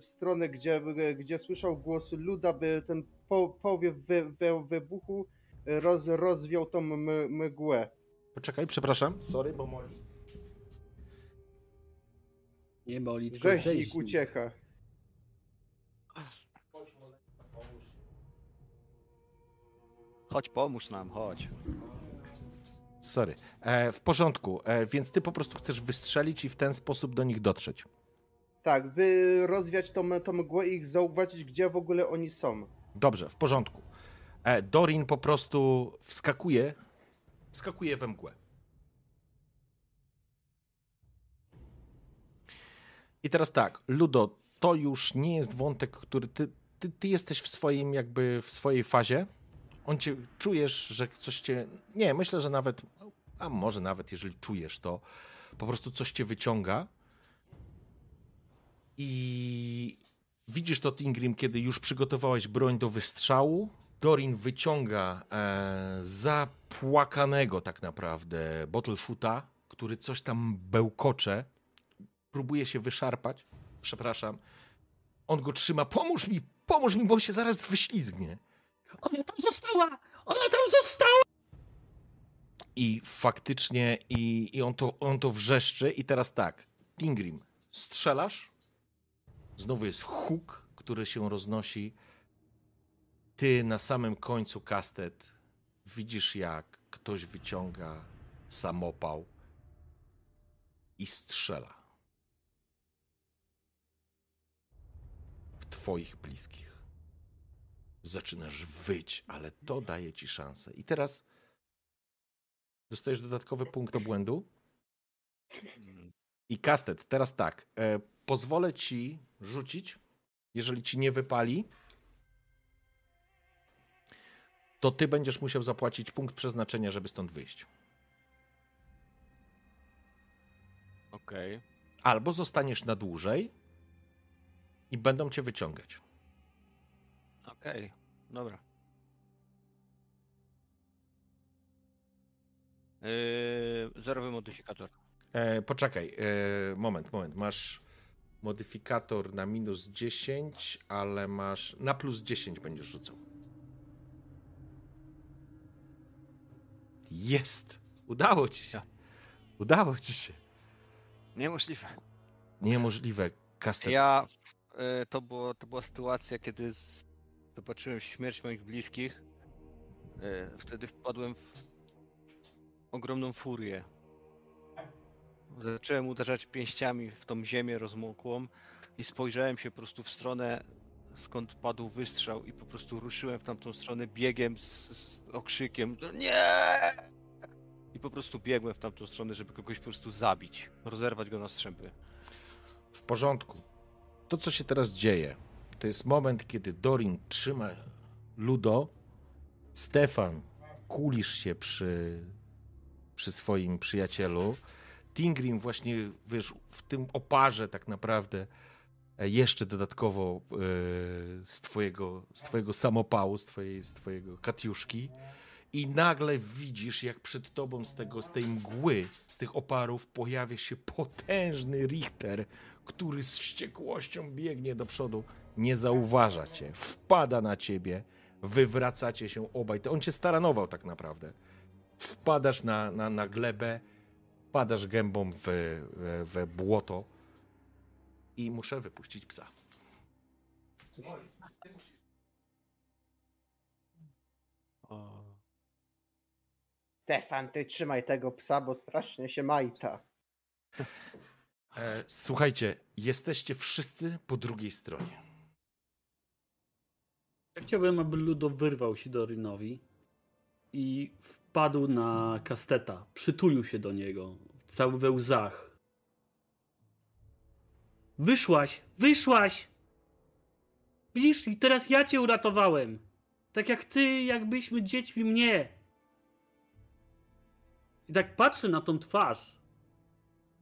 w, stronę, gdzie, gdzie słyszał głos luda, by ten po, powiew wy, wy, wybuchu roz, rozwiał tą mgłę. Poczekaj, przepraszam. Sorry, bo moli. Nie boli, tylko Rzeźnik rzeźnik. ucieka. Chodź, pomóż nam, chodź. Sorry. E, w porządku, e, więc ty po prostu chcesz wystrzelić i w ten sposób do nich dotrzeć. Tak, wy rozwiać tą, tą mgłę i ich zauważyć, gdzie w ogóle oni są. Dobrze, w porządku. E, Dorin po prostu wskakuje, wskakuje we mgłę. I teraz tak, Ludo, to już nie jest wątek, który ty, ty, ty jesteś w swoim jakby w swojej fazie. On cię czujesz, że coś cię. Nie, myślę, że nawet. A może nawet jeżeli czujesz to, po prostu coś cię wyciąga. I widzisz to, Tingrim, kiedy już przygotowałeś broń do wystrzału. Dorin wyciąga e, zapłakanego tak naprawdę Bottlefoota, który coś tam bełkocze. Próbuje się wyszarpać. Przepraszam. On go trzyma. Pomóż mi, pomóż mi, bo się zaraz wyślizgnie. Ona tam została! Ona tam została! I faktycznie, i, i on, to, on to wrzeszczy. I teraz tak, Tingrim, strzelasz. Znowu jest huk, który się roznosi. Ty na samym końcu kastet widzisz, jak ktoś wyciąga samopał i strzela. Twoich bliskich. Zaczynasz wyć, ale to daje ci szansę. I teraz dostajesz dodatkowy punkt obłędu. I kastet, teraz tak. E, pozwolę ci rzucić. Jeżeli ci nie wypali, to ty będziesz musiał zapłacić punkt przeznaczenia, żeby stąd wyjść. Okej. Albo zostaniesz na dłużej i będą cię wyciągać. Okej, dobra. Yy, zerowy modyfikator. E, poczekaj, e, moment, moment. Masz modyfikator na minus 10, ale masz na plus 10 będziesz rzucał. Jest! Udało ci się. Udało ci się. Niemożliwe. Niemożliwe. Kastet. Ja. Y, to, było, to była sytuacja, kiedy zobaczyłem śmierć moich bliskich. Y, wtedy wpadłem w ogromną furię. Zacząłem uderzać pięściami w tą ziemię rozmokłą i spojrzałem się po prostu w stronę skąd padł wystrzał i po prostu ruszyłem w tamtą stronę biegiem z, z okrzykiem nie! I po prostu biegłem w tamtą stronę, żeby kogoś po prostu zabić, rozerwać go na strzępy. W porządku. To, co się teraz dzieje, to jest moment, kiedy Dorin trzyma Ludo, Stefan kulisz się przy, przy swoim przyjacielu, Tingrim właśnie, wiesz, w tym oparze tak naprawdę e, jeszcze dodatkowo e, z twojego, z twojego samopału, z, twojej, z twojego katiuszki. I nagle widzisz, jak przed tobą z, tego, z tej mgły, z tych oparów pojawia się potężny Richter, który z wściekłością biegnie do przodu, nie zauważa cię, wpada na ciebie, wywracacie się obaj. On cię staranował tak naprawdę. Wpadasz na, na, na glebę, padasz gębą w, w, w błoto i muszę wypuścić psa. Stefan, ty trzymaj tego psa, bo strasznie się majta. E, słuchajcie, jesteście wszyscy po drugiej stronie. Ja chciałbym, aby Ludo wyrwał się do Rynowi i wpadł na kasteta. Przytulił się do niego, cały we łzach. Wyszłaś! Wyszłaś! Widzisz, i teraz ja cię uratowałem. Tak jak ty, jakbyśmy dziećmi mnie. I tak patrzę na tą twarz.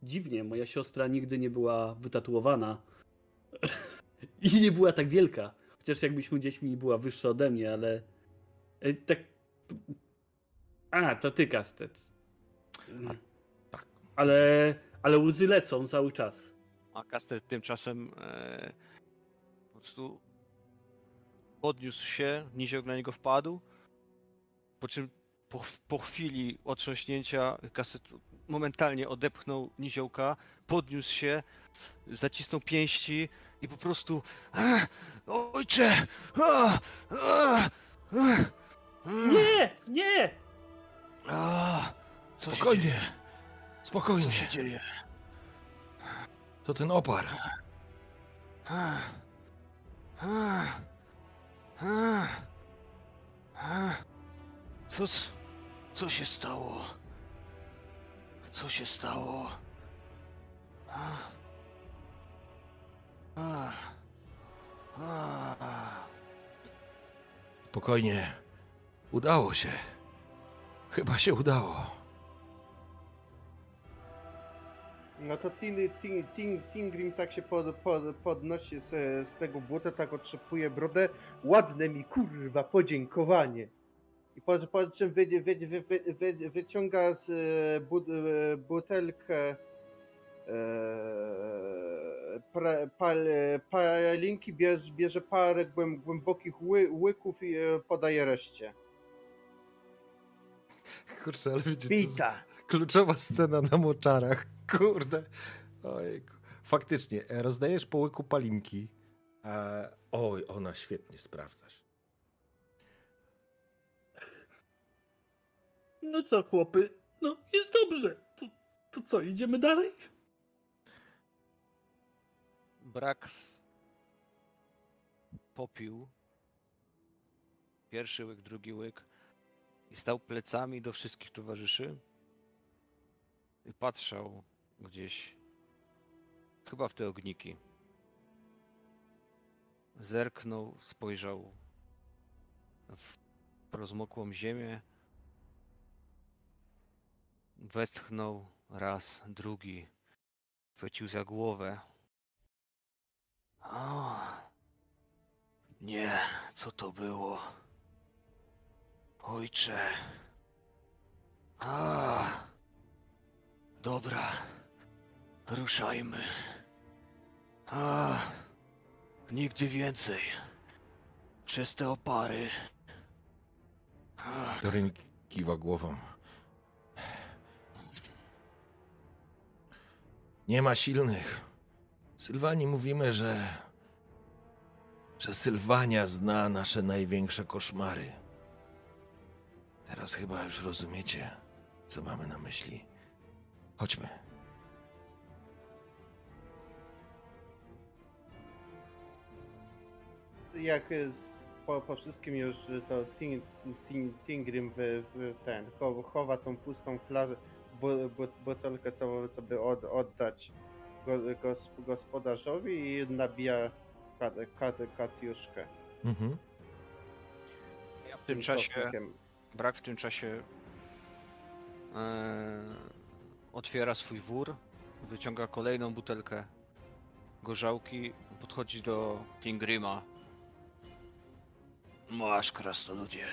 Dziwnie, moja siostra nigdy nie była wytatuowana. I nie była tak wielka. Chociaż jakbyśmy dziećmi była wyższa ode mnie, ale. e, Tak. A, to ty, Kastet. tak. Ale. Ale łzy lecą cały czas. A Kastet tymczasem e, po prostu podniósł się, niziołek na niego wpadł, po czym po, po chwili otrząśnięcia Kastet momentalnie odepchnął niziołka, podniósł się, zacisnął pięści i po prostu "Ech, Ojcze! A, a, a, Nie! Nie! a, Co się Spokojnie, dzieje? spokojnie. Co się dzieje? To ten opar. Co, co się stało? Co się stało? Spokojnie. Udało się. Chyba się udało. No to Tin- Tin- Tin- Tingrim tak się pod, pod, podnosi z, z tego błota, tak otrzepuje brodę. Ładne mi kurwa podziękowanie. I po, po czym wy, wy, wy, wy, wy, wyciąga z e, e, butelkę e, pra, pal, palinki, bierze, bierze parę głęb, głębokich ły, łyków i podaje reszcie. Kurczę, ale co, Bita! kluczowa scena na moczarach. (laughs) Kurde. Ojejku. Faktycznie, rozdajesz po łyku palinki. Oj, ona świetnie sprawdzasz. No co, chłopy? No, jest dobrze. To, to co, idziemy dalej? Brax popił pierwszy łyk, drugi łyk i stał plecami do wszystkich towarzyszy i patrzał gdzieś chyba w te ogniki. Zerknął, spojrzał w rozmokłą ziemię, westchnął raz, drugi, chwycił za głowę. O, nie, co to było? Ojcze. A, dobra, ruszajmy. A, nigdy więcej. Przez te opary. Doryn kiwa głową. Nie ma silnych. Sylwanii mówimy, że. że Sylwania zna nasze największe koszmary. Teraz chyba już rozumiecie, co mamy na myśli. Chodźmy. jak jest po, po wszystkim już to Ting, ting, Tingrim w, ten cho- chowa tą pustą bu, butelkę, co, co by od, oddać go, gos, gospodarzowi i nabija kat, kat, katiuszkę. Mhm. Ja w tym czasie, czosnkiem. brak w tym czasie e, otwiera swój wór, wyciąga kolejną butelkę gorzałki, podchodzi do Tingrima. Masz, krasnoludzie.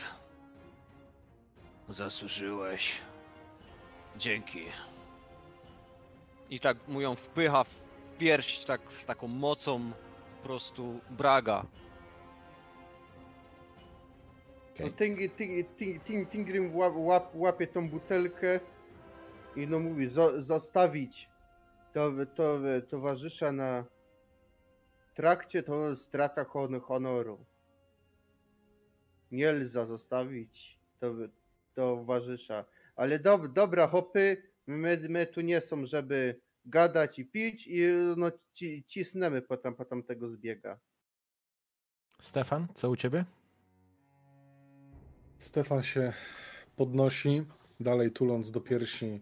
Zasłużyłeś. Dzięki. I tak mu ją wpycha w pierś tak z taką mocą po prostu braga. No, ting, ting, ting, ting, Tingrim łap, łap, łapie tą butelkę i no mówi, zo, zostawić to, to, towarzysza na trakcie to strata hon, honoru. Nie lza zostawić to, towarzysza. Ale dob, dobra, hopy, my, my tu nie są, żeby gadać i pić i no, ci, cisnemy potem, potem tego zbiega. Stefan, co u ciebie? Stefan się podnosi, dalej tuląc do piersi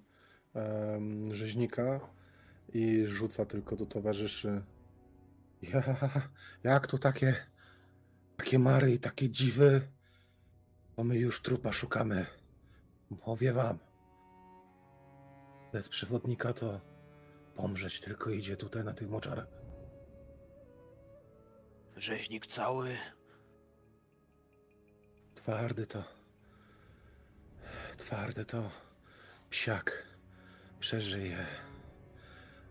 em, rzeźnika i rzuca tylko do towarzyszy. Ja, jak tu takie, takie mary i takie dziwy? Bo my już trupa szukamy. Mówię wam. Bez przewodnika to pomrzeć tylko idzie tutaj na tych moczarach. Rzeźnik cały. Twardy to. Twardy to. Psiak. Przeżyje.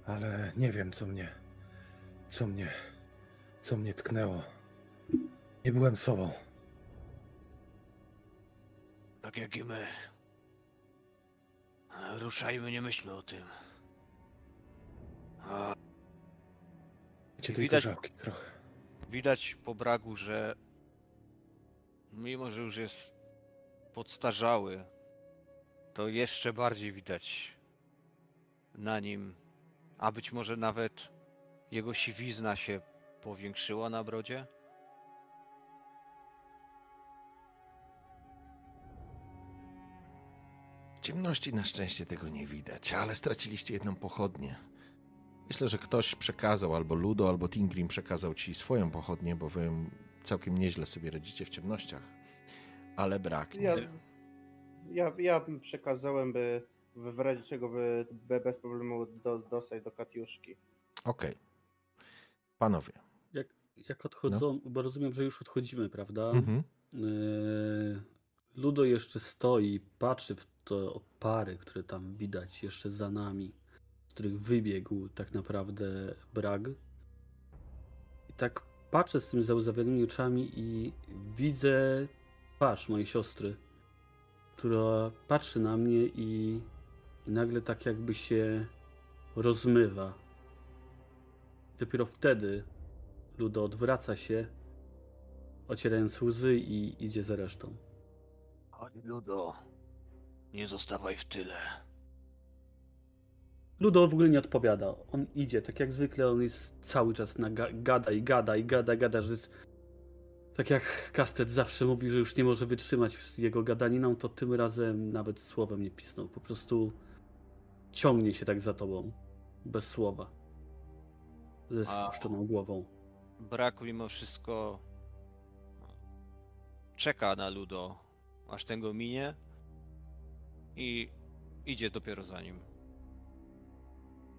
Ale nie wiem, co mnie. Co mnie. Co mnie tknęło. Nie byłem sobą. Tak jak i my. Ruszajmy, nie myślmy o tym. A, Cię Widać- trochę. Widać po bragu, że mimo, że już jest podstarzały, to jeszcze bardziej widać na nim, a być może nawet jego siwizna się powiększyła na brodzie. Ciemności na szczęście tego nie widać, ale straciliście jedną pochodnię. Myślę, że ktoś przekazał, albo Ludo, albo Tingrim przekazał ci swoją pochodnię, bo wy całkiem nieźle sobie radzicie w ciemnościach. Ale brak. Ja, ja, ja bym przekazałem, by w razie czego by, by bez problemu do, dostać do Katiuszki. Okej. Panowie. Jak, jak odchodzą, bo rozumiem, że już odchodzimy, prawda? Mhm. Yy, Ludo jeszcze stoi, patrzy w te opary, które tam widać jeszcze za nami, z których wybiegł tak naprawdę brag. I tak patrzę z tymi załzawionymi oczami i widzę twarz mojej siostry, która patrzy na mnie i, i nagle tak jakby się rozmywa. Dopiero wtedy Ludo odwraca się, ocierając łzy i idzie za resztą. Chodź, Ludo. Nie zostawaj w tyle. Ludo w ogóle nie odpowiada. On idzie, tak jak zwykle, on jest cały czas na ga- gada i gada i gada, gada, że jest... Tak jak Kastet zawsze mówi, że już nie może wytrzymać z jego gadaniną, to tym razem nawet słowem nie pisnął. Po prostu ciągnie się tak za tobą, bez słowa. Ze A- spuszczoną głową. Brak mimo wszystko czeka na Ludo, aż ten go minie i idzie dopiero za nim.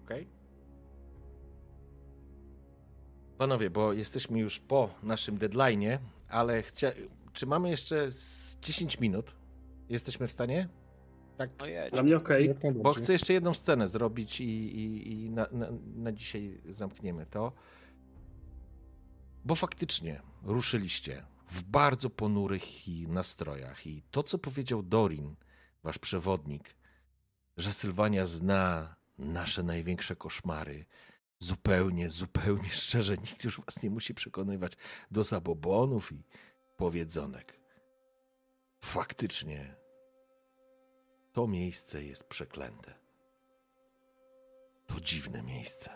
Okej. Panowie, bo jesteśmy już po naszym deadline'ie, ale chcia... czy mamy jeszcze z 10 minut? Jesteśmy w stanie? Tak, No. Dla mnie okej. Bo chcę jeszcze jedną scenę zrobić i, i, i na, na, na dzisiaj zamkniemy to. Bo faktycznie ruszyliście w bardzo ponurych i nastrojach i to, co powiedział Dorin, wasz przewodnik, że Sylwania zna nasze największe koszmary, zupełnie, zupełnie (laughs) szczerze, nikt już was nie musi przekonywać do zabobonów i powiedzonek. Faktycznie to miejsce jest przeklęte. To dziwne miejsce.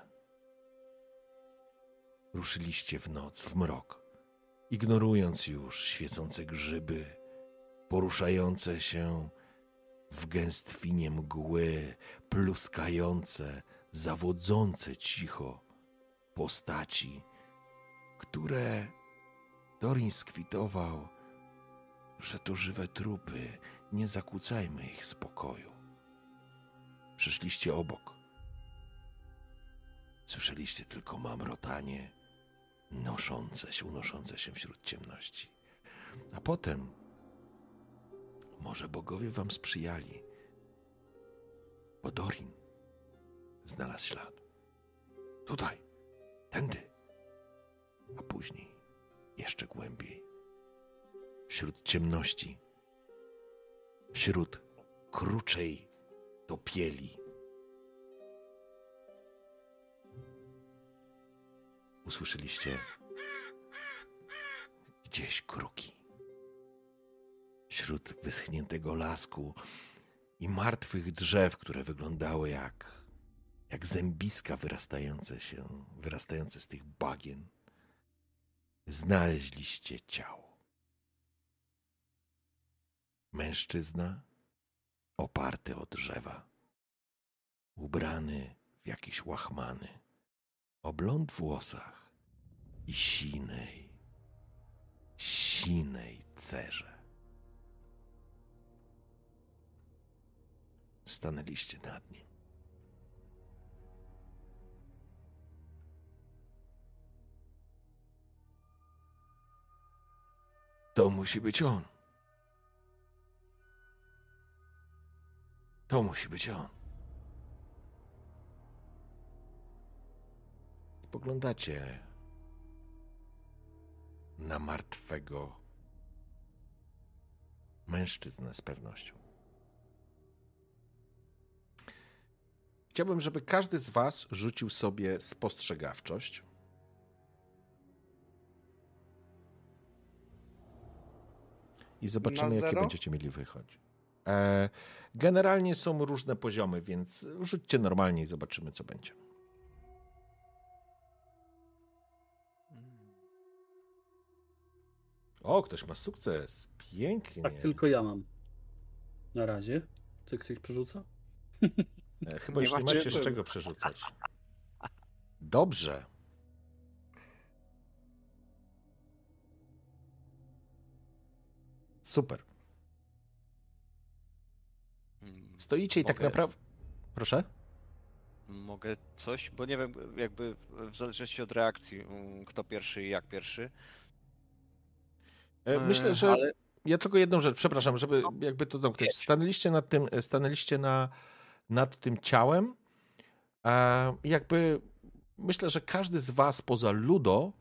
Ruszyliście w noc, w mrok. ignorując już świecące grzyby, poruszające się w gęstwinie mgły, pluskające, zawodzące cicho postaci, które Dorin skwitował, że to żywe trupy, nie zakłócajmy ich spokoju. Przyszliście obok. Słyszeliście tylko mamrotanie noszące się, unoszące się wśród ciemności. A potem może bogowie wam sprzyjali, bo Dorin znalazł ślad. Tutaj, tędy, a później jeszcze głębiej. Wśród ciemności, wśród kruczej topieli. Usłyszeliście gdzieś kruki. Wśród wyschniętego lasku i martwych drzew, które wyglądały jak, jak zębiska wyrastające się, wyrastające z tych bagien, znaleźliście ciało. Mężczyzna oparty o drzewa, ubrany w jakieś łachmany, o blond włosach i sinej, sinej cerze. Stanęliście nad nim. To musi być on. To musi być on. Spoglądacie na martwego mężczyznę z pewnością. Chciałbym, żeby każdy z Was rzucił sobie spostrzegawczość. I zobaczymy, jakie będziecie mieli wychodzić. E, generalnie są różne poziomy, więc rzućcie normalnie i zobaczymy, co będzie. O, ktoś ma sukces. Pięknie. Tak, tylko ja mam. Na razie. Czy ktoś przerzuca? (laughs) E, Chyba Nie już nie macie z czego. przerzucać. Dobrze. Super. Mm, Stoicie i tak Mogę? naprawdę. Proszę? Mogę coś? Bo nie wiem, jakby w zależności od reakcji, mm, kto pierwszy i jak pierwszy. E, Myślę, E, że ale- ja tylko jedną rzecz, przepraszam, żeby jakby to domknąć. Stanęliście nad tym, stanęliście na, nad tym ciałem. E, jakby myślę, że każdy z was poza Ludo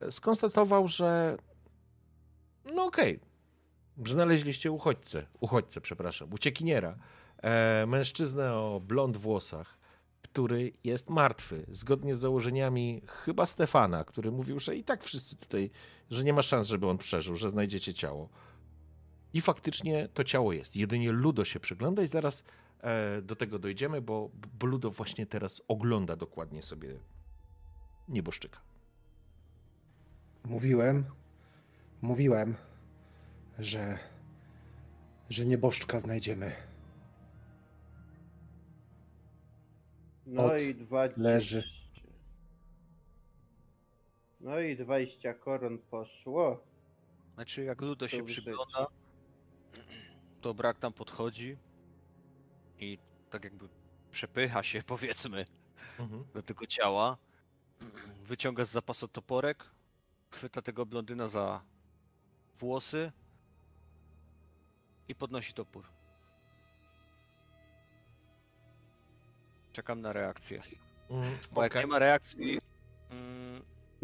e, skonstatował, że no okej, znaleźliście uchodźcę, uchodźcę, przepraszam, uciekiniera, e, mężczyznę o blond włosach, który jest martwy, zgodnie z założeniami chyba Stefana, który mówił, że i tak wszyscy tutaj, że nie ma szans, żeby on przeżył, że znajdziecie ciało. I faktycznie to ciało jest. Jedynie Ludo się przygląda i zaraz do tego dojdziemy, bo, bo Ludo właśnie teraz ogląda dokładnie sobie nieboszczyka. Mówiłem, mówiłem, że, że nieboszczka znajdziemy. No Od i 20. leży. No i 20 koron poszło. Znaczy, jak Ludo się przygląda, to brak tam podchodzi i tak jakby przepycha się, (laughs) powiedzmy, Mhm. do tego ciała. Wyciąga z zapasu toporek, chwyta tego blondyna za włosy i podnosi topór. Czekam na reakcję. Mm, Bo jak okej. nie ma reakcji, mm,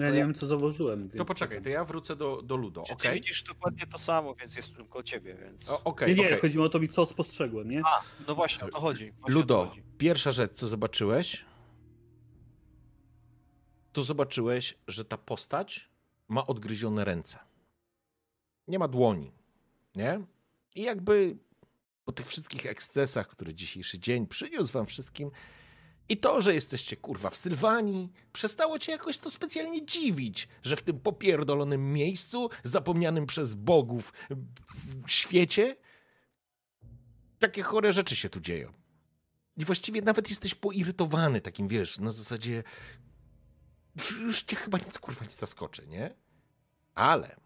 ja To nie ja- wiem, co założyłem. To poczekaj, to ja wrócę do, do Ludo, czy ty okej? widzisz dokładnie to samo, więc jest tylko ciebie, więc... O, Okej, Nie, nie, okej. chodzi mi o to, co spostrzegłem, nie? A, no właśnie, o to chodzi. Właśnie o to Ludo, chodzi. pierwsza rzecz, co zobaczyłeś, to zobaczyłeś, że ta postać ma odgryzione ręce. Nie ma dłoni, nie? I jakby po tych wszystkich ekscesach, które dzisiejszy dzień przyniósł wam wszystkim, I to, że jesteście kurwa w Sylwanii, przestało cię jakoś to specjalnie dziwić, że w tym popierdolonym miejscu, zapomnianym przez bogów świecie, takie chore rzeczy się tu dzieją. I właściwie nawet jesteś poirytowany takim, wiesz, na zasadzie już cię chyba nic kurwa nie zaskoczy, nie? Ale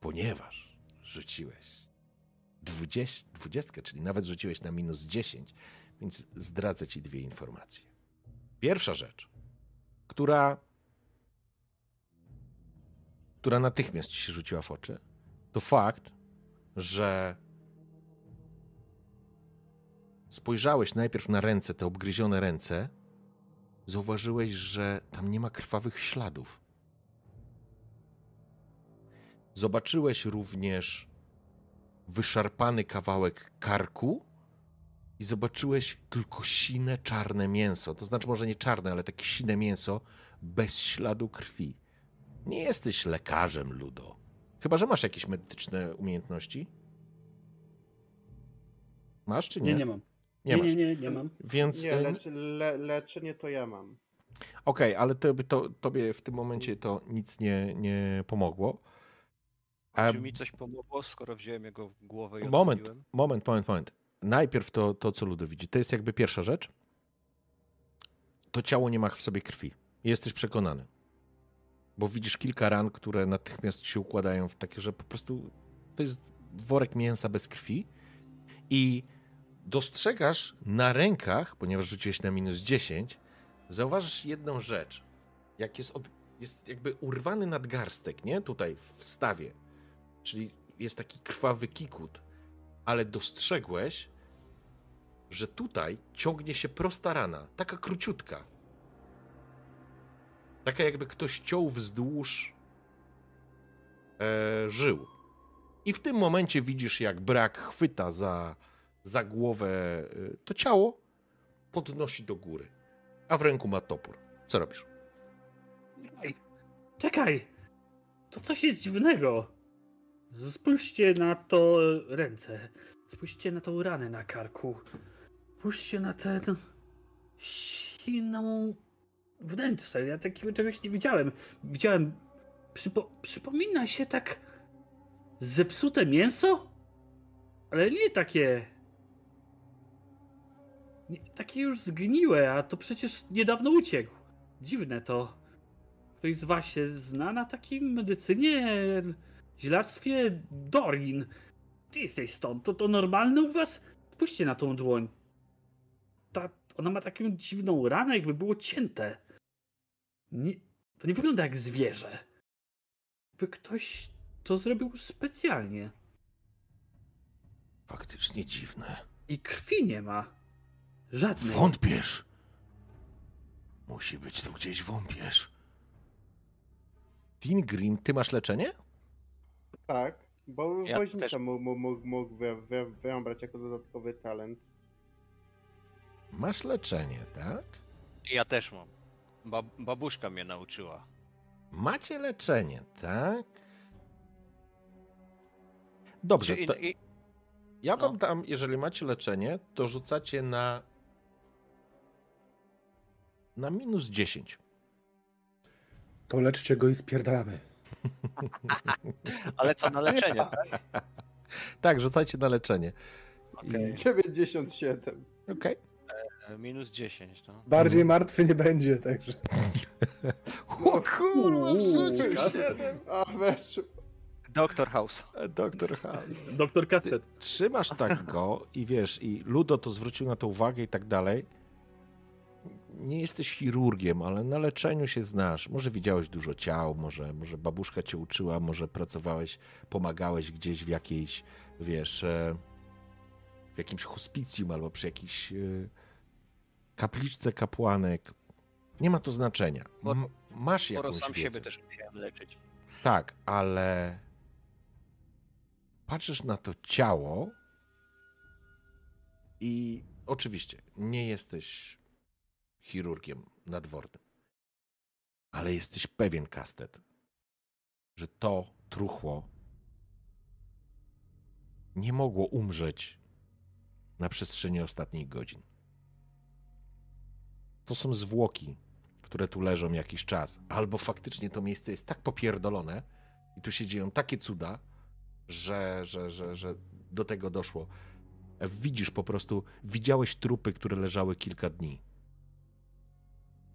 ponieważ rzuciłeś 20, 20, czyli nawet rzuciłeś na minus 10, więc zdradzę ci dwie informacje. Pierwsza rzecz, która, która natychmiast ci się rzuciła w oczy, to fakt, że spojrzałeś najpierw na ręce, te obgryzione ręce, zauważyłeś, że tam nie ma krwawych śladów. Zobaczyłeś również wyszarpany kawałek karku i zobaczyłeś tylko sine, czarne mięso. To znaczy, może nie czarne, ale takie sine mięso bez śladu krwi. Nie jesteś lekarzem, Ludo. Chyba, że masz jakieś medyczne umiejętności? Masz czy nie? Nie, nie mam. Nie, Nie, masz. nie, nie, nie mam. Więc. Nie, e, leczy, le, leczenie to ja mam. Okej, ale to, to, tobie w tym momencie to nic nie, nie pomogło. A Czy mi coś pomogło, skoro wziąłem jego głowę i moment, odpaliłem? moment, moment, moment. Najpierw to, to, co Ludo widzi. To jest jakby pierwsza rzecz. To ciało nie ma w sobie krwi. Jesteś przekonany. Bo widzisz kilka ran, które natychmiast się układają w takie, że po prostu to jest worek mięsa bez krwi. I dostrzegasz na rękach, ponieważ rzuciłeś na minus 10, zauważysz jedną rzecz. Jak jest, od, jest jakby urwany nadgarstek, nie? Tutaj w stawie. Czyli jest taki krwawy kikut. Ale dostrzegłeś, że tutaj ciągnie się prosta rana, taka króciutka. Taka jakby ktoś ciął wzdłuż e, żył. I w tym momencie widzisz, jak brak chwyta za, za głowę e, to ciało, podnosi do góry, a w ręku ma topór. Co robisz? Ej, czekaj! To coś jest dziwnego. Spójrzcie na to ręce. Spójrzcie na tą ranę na karku. Spójrzcie na tę silną wnętrze. Ja takiego czegoś nie widziałem. Widziałem. Przypo, przypomina się tak zepsute mięso? Ale nie takie. Nie, takie już zgniłe, a to przecież niedawno uciekł. Dziwne to. Ktoś z was się zna na takim medycynie, zielarstwie Dorin. Ty jesteś stąd, to to normalne u was? Spójrzcie na tą dłoń. Ta, ona ma taką dziwną ranę, jakby było cięte. Nie, to nie wygląda jak zwierzę. By ktoś to zrobił specjalnie. Faktycznie dziwne. I krwi nie ma. Żadnej. Wątpiesz. Musi być tu gdzieś wątpiesz. Green, ty masz leczenie? Tak, bo Ja woźnica też- mógł, mógł, mógł, mógł wy, wy, wybrać jako dodatkowy talent. Masz leczenie, tak? Ja też mam. Bab babuszka mnie nauczyła. Macie leczenie, tak? Dobrze, to ja wam no. dam, jeżeli macie leczenie, to rzucacie na na minus 10. To leczcie go i spierdalamy. Ale co na leczenie? tak? (laughs) Tak, rzucajcie na leczenie. Okej. 97. Okej. E, Minus 10, no. Bardziej martwy nie będzie, także. (laughs) O kurwa, rzucił się. A weszło. Doktor House. Doktor House. Doktor Kastet. Trzymasz tak go i wiesz, i Ludo to zwrócił na to uwagę i tak dalej. Nie jesteś chirurgiem, ale na leczeniu się znasz. Może widziałeś dużo ciał, może, może babuszka cię uczyła, może pracowałeś, pomagałeś gdzieś w jakiejś, wiesz, e, w jakimś hospicjum albo przy jakiejś e, kapliczce kapłanek. Nie ma to znaczenia. M- masz Sporo jakąś sam wiedzę. siebie też musiałem leczyć. Tak, ale patrzysz na to ciało i oczywiście nie jesteś chirurgiem nadwornym, ale jesteś pewien, Kastet, że to truchło nie mogło umrzeć na przestrzeni ostatnich godzin. To są zwłoki, które tu leżą jakiś czas. Albo faktycznie to miejsce jest tak popierdolone i tu się dzieją takie cuda, że, że, że, że do tego doszło. Widzisz po prostu, widziałeś trupy, które leżały kilka dni.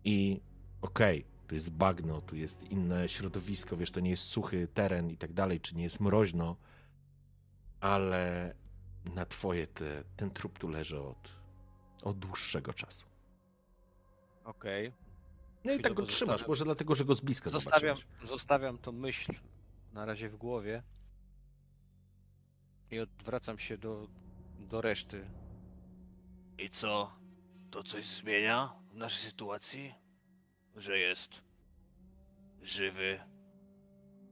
I okej, okay, tu jest bagno, tu jest inne środowisko, wiesz, to nie jest suchy teren i tak dalej, czy nie jest mroźno, ale na twoje te, ten trup tu leży od, od dłuższego czasu. Okej. No i tak go trzymasz, zostawiam- może dlatego, że go z bliska Zostawiam, zobaczyłeś. zostawiam tą myśl na razie w głowie i odwracam się do, do reszty. I co? To coś zmienia w naszej sytuacji? Że jest żywy,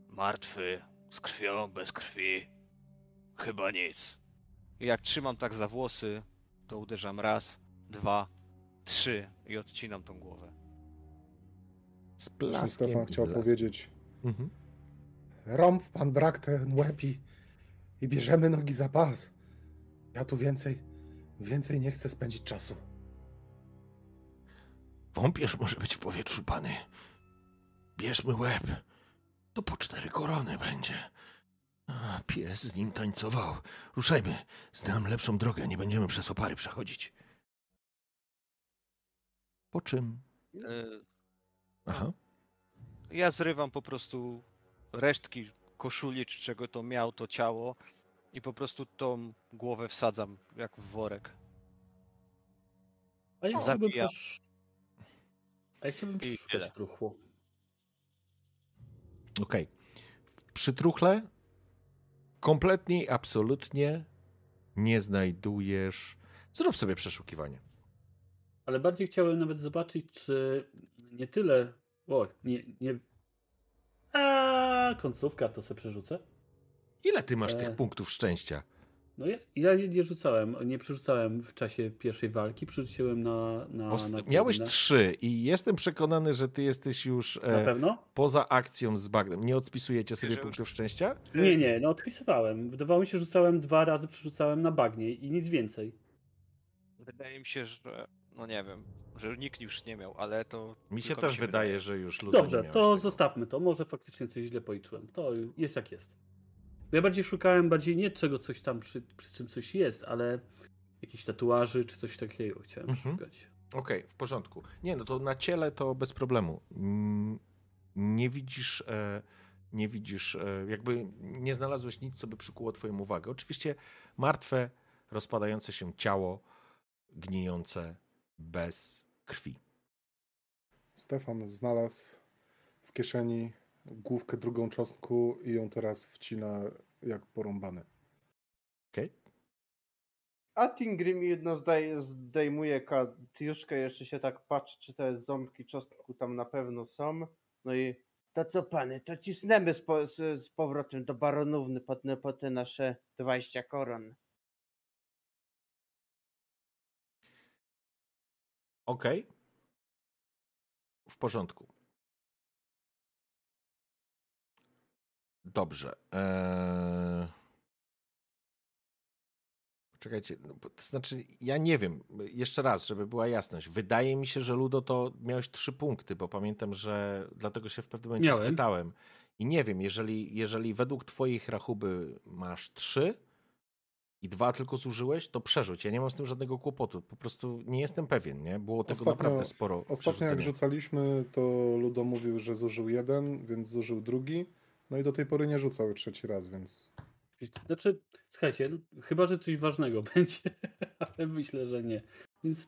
martwy, z krwią, bez krwi? Chyba nic. I jak trzymam tak za włosy, to uderzam raz, dwa, trzy i odcinam tą głowę. Z Stefan chciał blaskiem. powiedzieć, Mhm. rąb pan brak ten łeb i, i bierzemy nogi za pas. Ja tu więcej, więcej nie chcę spędzić czasu. Wąpierz może być w powietrzu, pany. Bierzmy łeb. To po cztery korony będzie. A, pies z nim tańcował. Ruszajmy. Znam lepszą drogę. Nie będziemy przez opary przechodzić. Po czym? E, Aha. Ja zrywam po prostu resztki koszuli, czy czego to miał, to ciało i po prostu tą głowę wsadzam jak w worek. A ja chciałbym Zabija. przesz... A ja chciałbym przeszukać truchło. Okej. Przy truchle kompletnie i absolutnie nie znajdujesz. Zrób sobie przeszukiwanie. Ale bardziej chciałem nawet zobaczyć, czy nie tyle. O, nie. nie... A końcówka to sobie przerzucę. Ile ty masz E. tych punktów szczęścia? No ja, ja nie- nie rzucałem, nie przerzucałem w czasie pierwszej walki, przerzuciłem na. na, Os- na Miałeś trzy i jestem przekonany, że ty jesteś już Na e, pewno? poza akcją z bagnem. Nie odpisujecie sobie punktów szczęścia? Nie, nie, no odpisywałem. Wydawało mi się, że rzucałem dwa razy, przerzucałem na bagnie i nic więcej. Wydaje mi się, że no nie wiem, że nikt już nie miał, ale to. Mi się też wydaje, że już Ludo nie Dobrze, to tego. zostawmy to. Może faktycznie coś źle policzyłem. To jest jak jest. Ja bardziej szukałem bardziej nie czego coś tam przy, przy czym coś jest, ale jakichś tatuaży czy coś takiego chciałem Mhm. szukać. Okej, w porządku. Nie, no to na ciele to bez problemu. Mm, Nie widzisz, e, nie widzisz, e, jakby nie znalazłeś nic, co by przykuło twoją uwagę. Oczywiście martwe, rozpadające się ciało, gnijące, bez krwi. Stefan znalazł w kieszeni główkę drugą czosnku i ją teraz wcina jak porąbany. Okej? A Tingrim jedno zdaje, zdejmuje katiuszkę, jeszcze się tak patrzy, czy te ząbki czosnku tam na pewno są. No i to co pany, to cisnemy z, po, z, z powrotem do baronówny po po te nasze 20 koron. Okej. W porządku. Dobrze. Eee... Czekajcie, no, to znaczy, ja nie wiem, jeszcze raz, żeby była jasność. Wydaje mi się, że Ludo to miałeś trzy punkty, bo pamiętam, że dlatego się w pewnym momencie Miałem. spytałem. I nie wiem, jeżeli, jeżeli według twoich rachuby masz trzy i dwa tylko zużyłeś, to przerzuć. Ja nie mam z tym żadnego kłopotu. Po prostu nie jestem pewien, nie? Było tego Ostatnio- naprawdę sporo. Ostatnio jak rzucaliśmy, to Ludo mówił, że zużył jeden, więc zużył drugi. No i do tej pory nie rzucał trzeci raz, więc Znaczy, słuchajcie, chyba, że coś ważnego (laughs) będzie, ale myślę, że nie. Więc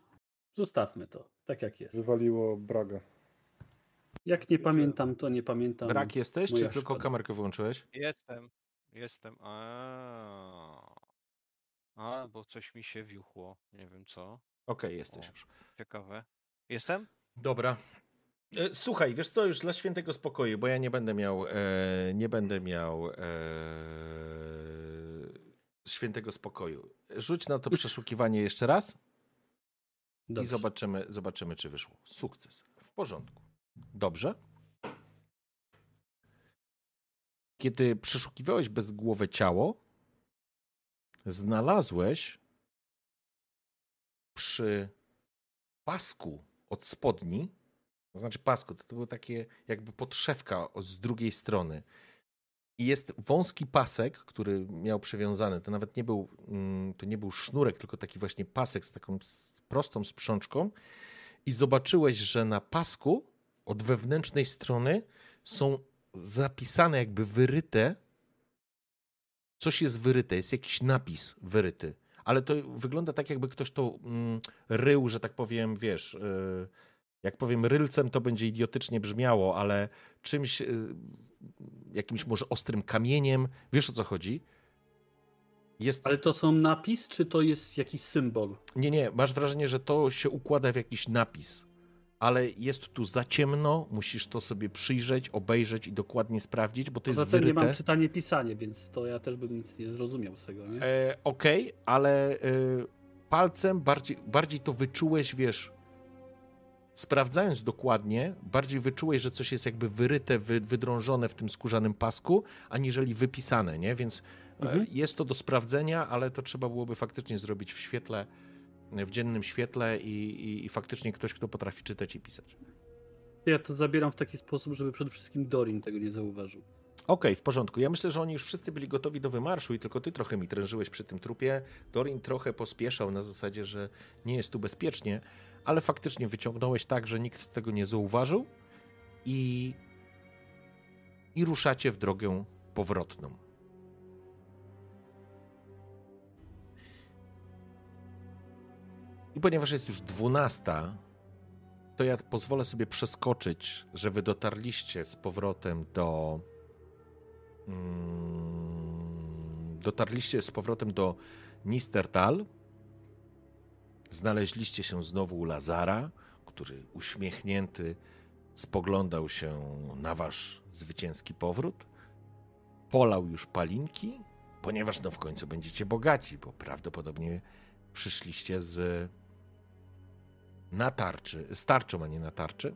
zostawmy to, tak jak jest. wywaliło Braga. Jak nie pamiętam, to nie pamiętam. Brak jesteś, czy moja tylko szkoda. kamerkę wyłączyłeś? Jestem, jestem. A, A, bo coś mi się wiuchło. Nie wiem co. Okej, jesteś O. już. Ciekawe. Jestem? Dobra. E, Słuchaj, wiesz co, już dla świętego spokoju, bo ja nie będę miał, e, nie będę miał e, świętego spokoju. Rzuć na to przeszukiwanie jeszcze raz i Dobrze. zobaczymy, zobaczymy, czy wyszło. Sukces. W porządku. Dobrze. Kiedy przeszukiwałeś bezgłowe ciało, znalazłeś przy pasku od spodni, to znaczy pasku, to, to było takie jakby podszewka z drugiej strony. I jest wąski pasek, który miał przywiązany. To nawet nie był, mm, to nie był sznurek, tylko taki właśnie pasek z taką prostą sprzączką. I zobaczyłeś, że na pasku od wewnętrznej strony są zapisane, jakby wyryte. Coś jest wyryte, jest jakiś napis wyryty. Ale to wygląda tak, jakby ktoś to mm, rył, że tak powiem, wiesz. Yy, jak powiem rylcem, to będzie idiotycznie brzmiało, ale czymś, yy, jakimś może ostrym kamieniem. Wiesz o co chodzi? Jest Ale to są napis, czy to jest jakiś symbol? nie, nie, masz wrażenie, że to się układa w jakiś napis, ale jest tu za ciemno, musisz to sobie przyjrzeć, obejrzeć i dokładnie sprawdzić, bo to jest tym nie mam wyryte. czytanie, pisanie, więc to ja też bym nic nie zrozumiał z tego, nie? E, Okej, ale e, palcem bardziej, bardziej to wyczułeś, wiesz, sprawdzając dokładnie, bardziej wyczułeś, że coś jest jakby wyryte, wy, wydrążone w tym skórzanym pasku, aniżeli wypisane, nie? Więc e, Mhm. jest to do sprawdzenia, ale to trzeba byłoby faktycznie zrobić w świetle, w dziennym świetle i, i, i faktycznie ktoś, kto potrafi czytać i pisać. Ja to zabieram w taki sposób, żeby przede wszystkim Dorin tego nie zauważył. Okej, w porządku. Ja myślę, że oni już wszyscy byli gotowi do wymarszu i tylko ty trochę mi trężyłeś przy tym trupie. Dorin trochę pospieszał na zasadzie, że nie jest tu bezpiecznie, ale faktycznie wyciągnąłeś tak, że nikt tego nie zauważył i, i ruszacie w drogę powrotną. I ponieważ jest już dwunasta, to ja pozwolę sobie przeskoczyć, że wy dotarliście z powrotem do. Mm, dotarliście z powrotem do Nistertal. Znaleźliście się znowu u Lazara, który uśmiechnięty spoglądał się na wasz zwycięski powrót. Polał już palinki, ponieważ no w końcu będziecie bogaci, bo prawdopodobnie przyszliście z na tarczy, z tarczą, a nie na tarczy.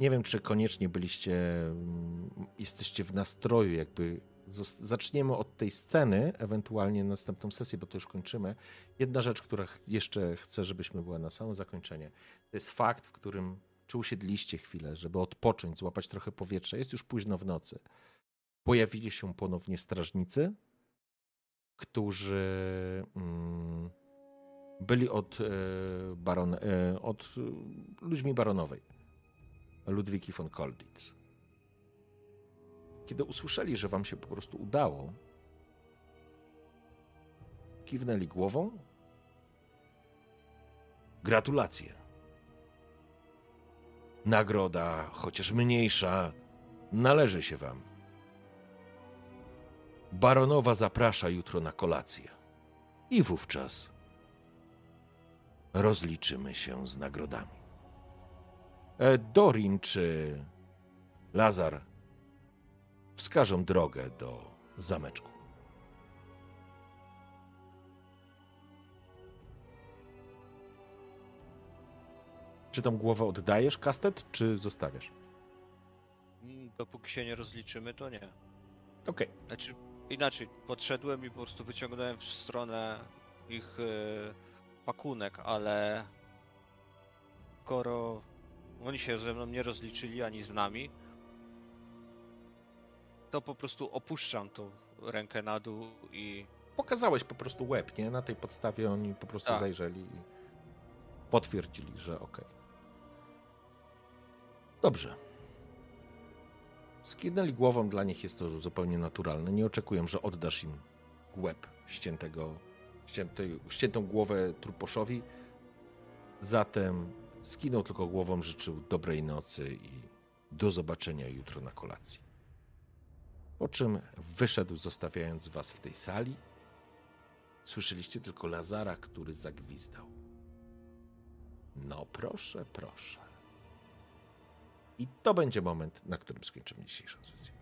Nie wiem, czy koniecznie byliście, mm, jesteście w nastroju, jakby zaczniemy od tej sceny, ewentualnie następną sesję, bo to już kończymy. Jedna rzecz, która jeszcze chcę, żebyśmy była na samo zakończenie, to jest fakt, w którym czy usiedliście chwilę, żeby odpocząć, złapać trochę powietrza. Jest już późno w nocy. Pojawili się ponownie strażnicy, którzy mm, byli od, e, baron, e, od ludźmi baronowej, Ludwiki von Kolditz. Kiedy usłyszeli, że wam się po prostu udało, kiwnęli głową. Gratulacje. Nagroda, chociaż mniejsza, należy się wam. Baronowa zaprasza jutro na kolację. I wówczas rozliczymy się z nagrodami. E, Dorin czy Lazar wskażą drogę do zameczku. Czy tą głowę oddajesz, kastet, czy zostawiasz? Mm, Dopóki się nie rozliczymy, to nie. Okej. Znaczy, inaczej, podszedłem i po prostu wyciągnąłem w stronę ich e, pakunek, ale skoro oni się ze mną nie rozliczyli ani z nami, to po prostu opuszczam tą rękę na dół i Pokazałeś po prostu łeb, nie? Na tej podstawie oni po prostu Tak. zajrzeli i potwierdzili, że okej. Dobrze. Skinęli głową, dla nich jest to zupełnie naturalne. Nie oczekują, że oddasz im łeb ściętego, ściętej, ściętą głowę truposzowi. Zatem skinął tylko głową, życzył dobrej nocy i do zobaczenia jutro na kolacji. Po czym wyszedł, zostawiając was w tej sali. Słyszeliście tylko Lazara, który zagwizdał. No proszę, proszę. I to będzie moment, na którym skończymy dzisiejszą sesję.